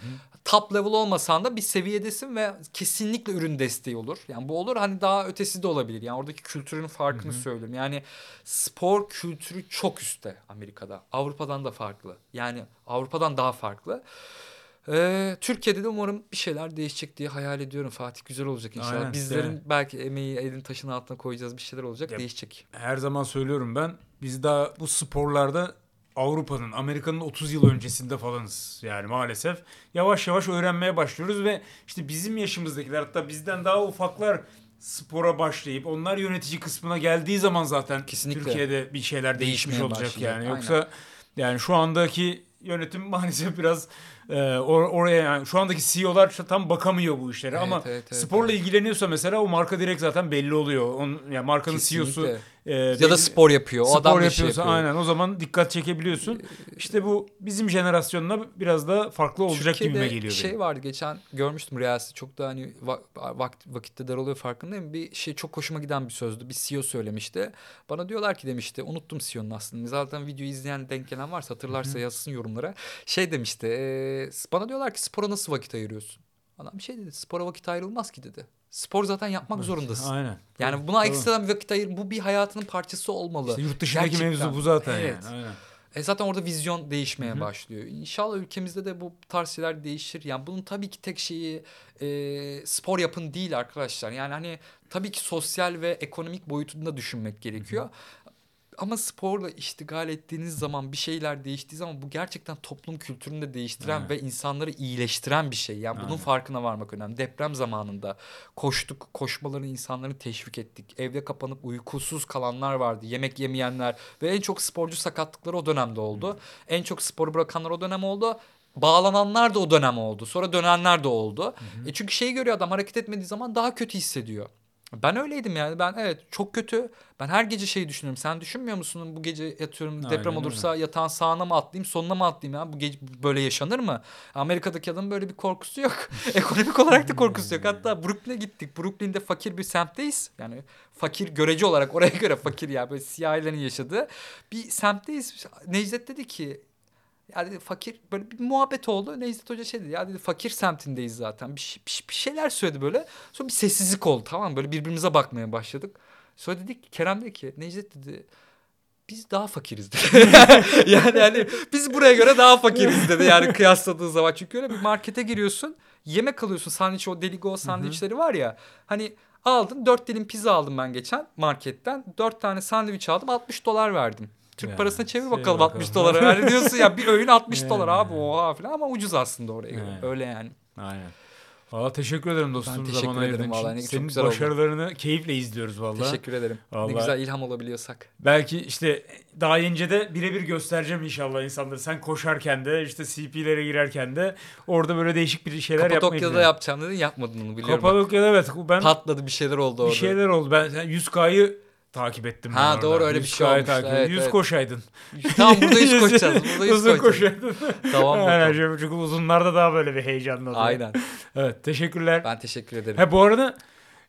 [SPEAKER 2] Top level olmasan da bir seviyedesin ve kesinlikle ürün desteği olur. Yani bu olur hani daha ötesi de olabilir. Yani oradaki kültürün farkını söylüyorum. Yani spor kültürü çok üstte Amerika'da. Avrupa'dan da farklı. Yani Avrupa'dan daha farklı. Ee, Türkiye'de de umarım bir şeyler değişecek diye hayal ediyorum Fatih. Güzel olacak inşallah.
[SPEAKER 1] Aynen,
[SPEAKER 2] Bizlerin
[SPEAKER 1] yani.
[SPEAKER 2] belki emeği elin taşın altına koyacağız bir şeyler olacak.
[SPEAKER 1] Ya-
[SPEAKER 2] değişecek.
[SPEAKER 1] Her zaman söylüyorum ben. Biz daha bu sporlarda Avrupa'nın, Amerika'nın 30 yıl öncesinde falanız. Yani maalesef yavaş yavaş öğrenmeye başlıyoruz ve işte bizim yaşımızdakiler hatta bizden daha ufaklar spora başlayıp onlar yönetici kısmına geldiği zaman zaten
[SPEAKER 2] Kesinlikle.
[SPEAKER 1] Türkiye'de bir şeyler değişmiş
[SPEAKER 2] Değişmeye
[SPEAKER 1] olacak
[SPEAKER 2] başlayacak,
[SPEAKER 1] yani.
[SPEAKER 2] aynen.
[SPEAKER 1] Yoksa yani şu andaki yönetim maalesef biraz e, or- oraya yani şu andaki CEO'lar tam bakamıyor bu işlere
[SPEAKER 2] Evet,
[SPEAKER 1] ama
[SPEAKER 2] evet, evet,
[SPEAKER 1] sporla ilgileniyorsa mesela o marka direkt zaten belli oluyor. Onun yani markanın CEO'su
[SPEAKER 2] Kesinlikle.
[SPEAKER 1] E,
[SPEAKER 2] Ya
[SPEAKER 1] belli-
[SPEAKER 2] da spor yapıyor. O
[SPEAKER 1] spor
[SPEAKER 2] adam şey
[SPEAKER 1] yapıyorsa
[SPEAKER 2] yapıyor.
[SPEAKER 1] aynen o zaman dikkat çekebiliyorsun. İşte bu bizim jenerasyonla biraz da farklı olacak
[SPEAKER 2] Türkiye'de
[SPEAKER 1] gibime geliyor
[SPEAKER 2] şey
[SPEAKER 1] benim.
[SPEAKER 2] vardı geçen görmüştüm Reels'i çok da hani va- vakt, vakitte daralıyor farkındayım. Bir şey çok hoşuma giden bir sözdü. Bir CEO söylemişti. Bana diyorlar ki demişti unuttum CEO'nun aslında. Zaten videoyu izleyen denk gelen varsa hatırlarsa yazsın yorumlara. Şey demişti e, bana diyorlar ki spora nasıl vakit ayırıyorsun? Adam bir şey dedi spora vakit ayrılmaz ki dedi. Spor zaten yapmak zorundasın.
[SPEAKER 1] Aynen.
[SPEAKER 2] Yani buna
[SPEAKER 1] Tabii.
[SPEAKER 2] ekstradan bir vakit ayır. Bu bir hayatının parçası olmalı.
[SPEAKER 1] İşte yurt dışındaki
[SPEAKER 2] Gerçekten.
[SPEAKER 1] mevzu bu zaten
[SPEAKER 2] Evet.
[SPEAKER 1] yani. Aynen.
[SPEAKER 2] E zaten orada vizyon değişmeye başlıyor. İnşallah ülkemizde de bu tarz şeyler değişir. Yani bunun tabii ki tek şeyi e, spor yapın değil arkadaşlar. Yani hani tabii ki sosyal ve ekonomik boyutunda düşünmek gerekiyor. Ama sporla iştigal ettiğiniz zaman bir şeyler değiştiği zaman bu gerçekten toplum kültürünü de değiştiren
[SPEAKER 1] Evet.
[SPEAKER 2] ve insanları iyileştiren bir şey. Yani bunun
[SPEAKER 1] Aynen.
[SPEAKER 2] farkına varmak önemli. Deprem zamanında koştuk, koşmaları insanları teşvik ettik. Evde kapanıp uykusuz kalanlar vardı, yemek yemeyenler ve en çok sporcu sakatlıkları o dönemde oldu. En çok sporu bırakanlar o dönem oldu. Bağlananlar da o dönem oldu. Sonra dönenler de oldu. E çünkü şeyi görüyor adam hareket etmediği zaman daha kötü hissediyor. Ben öyleydim yani. Ben evet çok kötü. Ben her gece şeyi düşünüyorum. Sen düşünmüyor musun bu gece yatıyorum
[SPEAKER 1] Aynen
[SPEAKER 2] deprem
[SPEAKER 1] öyle.
[SPEAKER 2] olursa yatağın sağına mı atlayayım sonuna mı atlayayım ya? Bu gece böyle yaşanır mı? Amerika'daki adamın böyle bir korkusu yok. Ekonomik olarak da korkusu yok. Hatta Brooklyn'e gittik. Brooklyn'de fakir bir semtteyiz. Yani fakir görece olarak oraya göre fakir ya böyle siyahilerin yaşadığı bir semtteyiz. Necdet dedi ki ya dedi fakir böyle bir muhabbet oldu. Necdet Hoca şey dedi ya dedi fakir semtindeyiz zaten. Bir, bir, bir şeyler söyledi böyle. Sonra bir sessizlik oldu tamam mı? Böyle birbirimize bakmaya başladık. Sonra dedik ki, Kerem dedi ki Necdet dedi biz daha fakiriz dedi. yani hani biz buraya göre daha fakiriz dedi yani kıyasladığı zaman. Çünkü öyle bir markete giriyorsun yemek alıyorsun sandviç o deligo sandviçleri var ya. Hani aldın dört dilim pizza aldım ben geçen marketten. Dört tane sandviç aldım 60 dolar verdim. Türk
[SPEAKER 1] Ya,
[SPEAKER 2] parasına çevir bakalım
[SPEAKER 1] bakalım.
[SPEAKER 2] 60 dolara. Yani diyorsun ya bir öğün 60
[SPEAKER 1] Yani.
[SPEAKER 2] dolar abi oha falan ama ucuz aslında oraya göre.
[SPEAKER 1] Yani.
[SPEAKER 2] Öyle yani.
[SPEAKER 1] Aynen. Valla teşekkür ederim dostum
[SPEAKER 2] teşekkür
[SPEAKER 1] zaman ayırdığın
[SPEAKER 2] ederim vallahi, ne-
[SPEAKER 1] Senin
[SPEAKER 2] güzel oldu.
[SPEAKER 1] başarılarını keyifle izliyoruz valla.
[SPEAKER 2] Teşekkür ederim.
[SPEAKER 1] Vallahi-
[SPEAKER 2] Ne güzel ilham olabiliyorsak.
[SPEAKER 1] Belki işte daha yence de birebir göstereceğim inşallah insanları. Sen koşarken de işte CP'lere girerken de orada böyle değişik bir şeyler yapmayı
[SPEAKER 2] Kapadokya'da yapacağım dedin yapmadın onu biliyorum.
[SPEAKER 1] Kapadokya'da evet. Ben
[SPEAKER 2] Patladı bir şeyler oldu orada.
[SPEAKER 1] bir şeyler oldu. Ben sen 100K'yı takip ettim. ben
[SPEAKER 2] Ha,
[SPEAKER 1] orada.
[SPEAKER 2] doğru, öyle bir şey
[SPEAKER 1] 100K'yı
[SPEAKER 2] olmuştu.
[SPEAKER 1] takip
[SPEAKER 2] Evet,
[SPEAKER 1] 100
[SPEAKER 2] evet.
[SPEAKER 1] koşaydın.
[SPEAKER 2] Tamam burada 100 koşacağız. Burada 100
[SPEAKER 1] Uzun koşaydın.
[SPEAKER 2] Tamam
[SPEAKER 1] Aynen.
[SPEAKER 2] bakalım.
[SPEAKER 1] Çünkü uzunlarda daha böyle bir heyecanlı oluyor.
[SPEAKER 2] Aynen.
[SPEAKER 1] Evet teşekkürler.
[SPEAKER 2] Ben teşekkür ederim.
[SPEAKER 1] Ha bu arada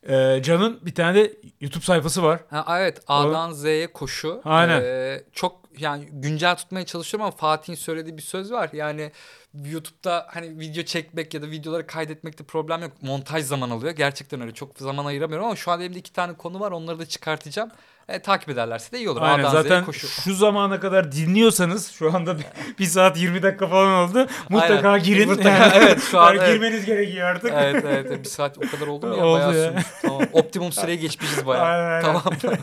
[SPEAKER 1] e, Can'ın bir tane de YouTube sayfası var.
[SPEAKER 2] Ha, evet A'dan Z'ye koşu.
[SPEAKER 1] Aynen.
[SPEAKER 2] Ee, çok yani güncel tutmaya çalışıyorum ama Fatih'in söylediği bir söz var. Yani YouTube'da hani video çekmek ya da videoları kaydetmekte problem yok. Montaj zaman alıyor. Gerçekten öyle. Çok zaman ayıramıyorum ama şu an elimde iki tane konu var. Onları da çıkartacağım. E, takip ederlerse de iyi olur.
[SPEAKER 1] Aynen
[SPEAKER 2] A'dan
[SPEAKER 1] zaten
[SPEAKER 2] koşu.
[SPEAKER 1] şu zamana kadar dinliyorsanız şu anda bir, bir saat 20 dakika falan oldu. Mutlaka
[SPEAKER 2] Aynen.
[SPEAKER 1] girin.
[SPEAKER 2] Mutlaka, evet, şu an evet.
[SPEAKER 1] girmeniz gerekiyor artık.
[SPEAKER 2] evet evet bir saat o kadar oldu mu ya?
[SPEAKER 1] Oldu
[SPEAKER 2] bayağı
[SPEAKER 1] ya.
[SPEAKER 2] sürmüş. Tamam. Optimum süreye geçmişiz bayağı.
[SPEAKER 1] Aynen, aynen.
[SPEAKER 2] Tamam.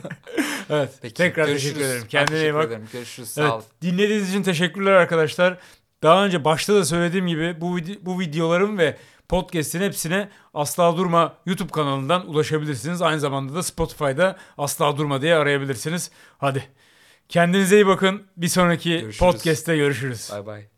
[SPEAKER 1] Evet.
[SPEAKER 2] Peki,
[SPEAKER 1] Tekrar
[SPEAKER 2] görüşürüz.
[SPEAKER 1] teşekkür ederim. Kendine iyi bak.
[SPEAKER 2] ederim. Görüşürüz. Sağ
[SPEAKER 1] Evet,
[SPEAKER 2] ol.
[SPEAKER 1] dinlediğiniz için teşekkürler arkadaşlar. Daha önce başta da söylediğim gibi bu bu videoların ve podcast'in hepsine Asla Durma YouTube kanalından ulaşabilirsiniz. Aynı zamanda da Spotify'da Asla Durma diye arayabilirsiniz. Hadi. Kendinize iyi bakın. Bir sonraki
[SPEAKER 2] Görüşürüz.
[SPEAKER 1] podcast'te görüşürüz.
[SPEAKER 2] Bay bay.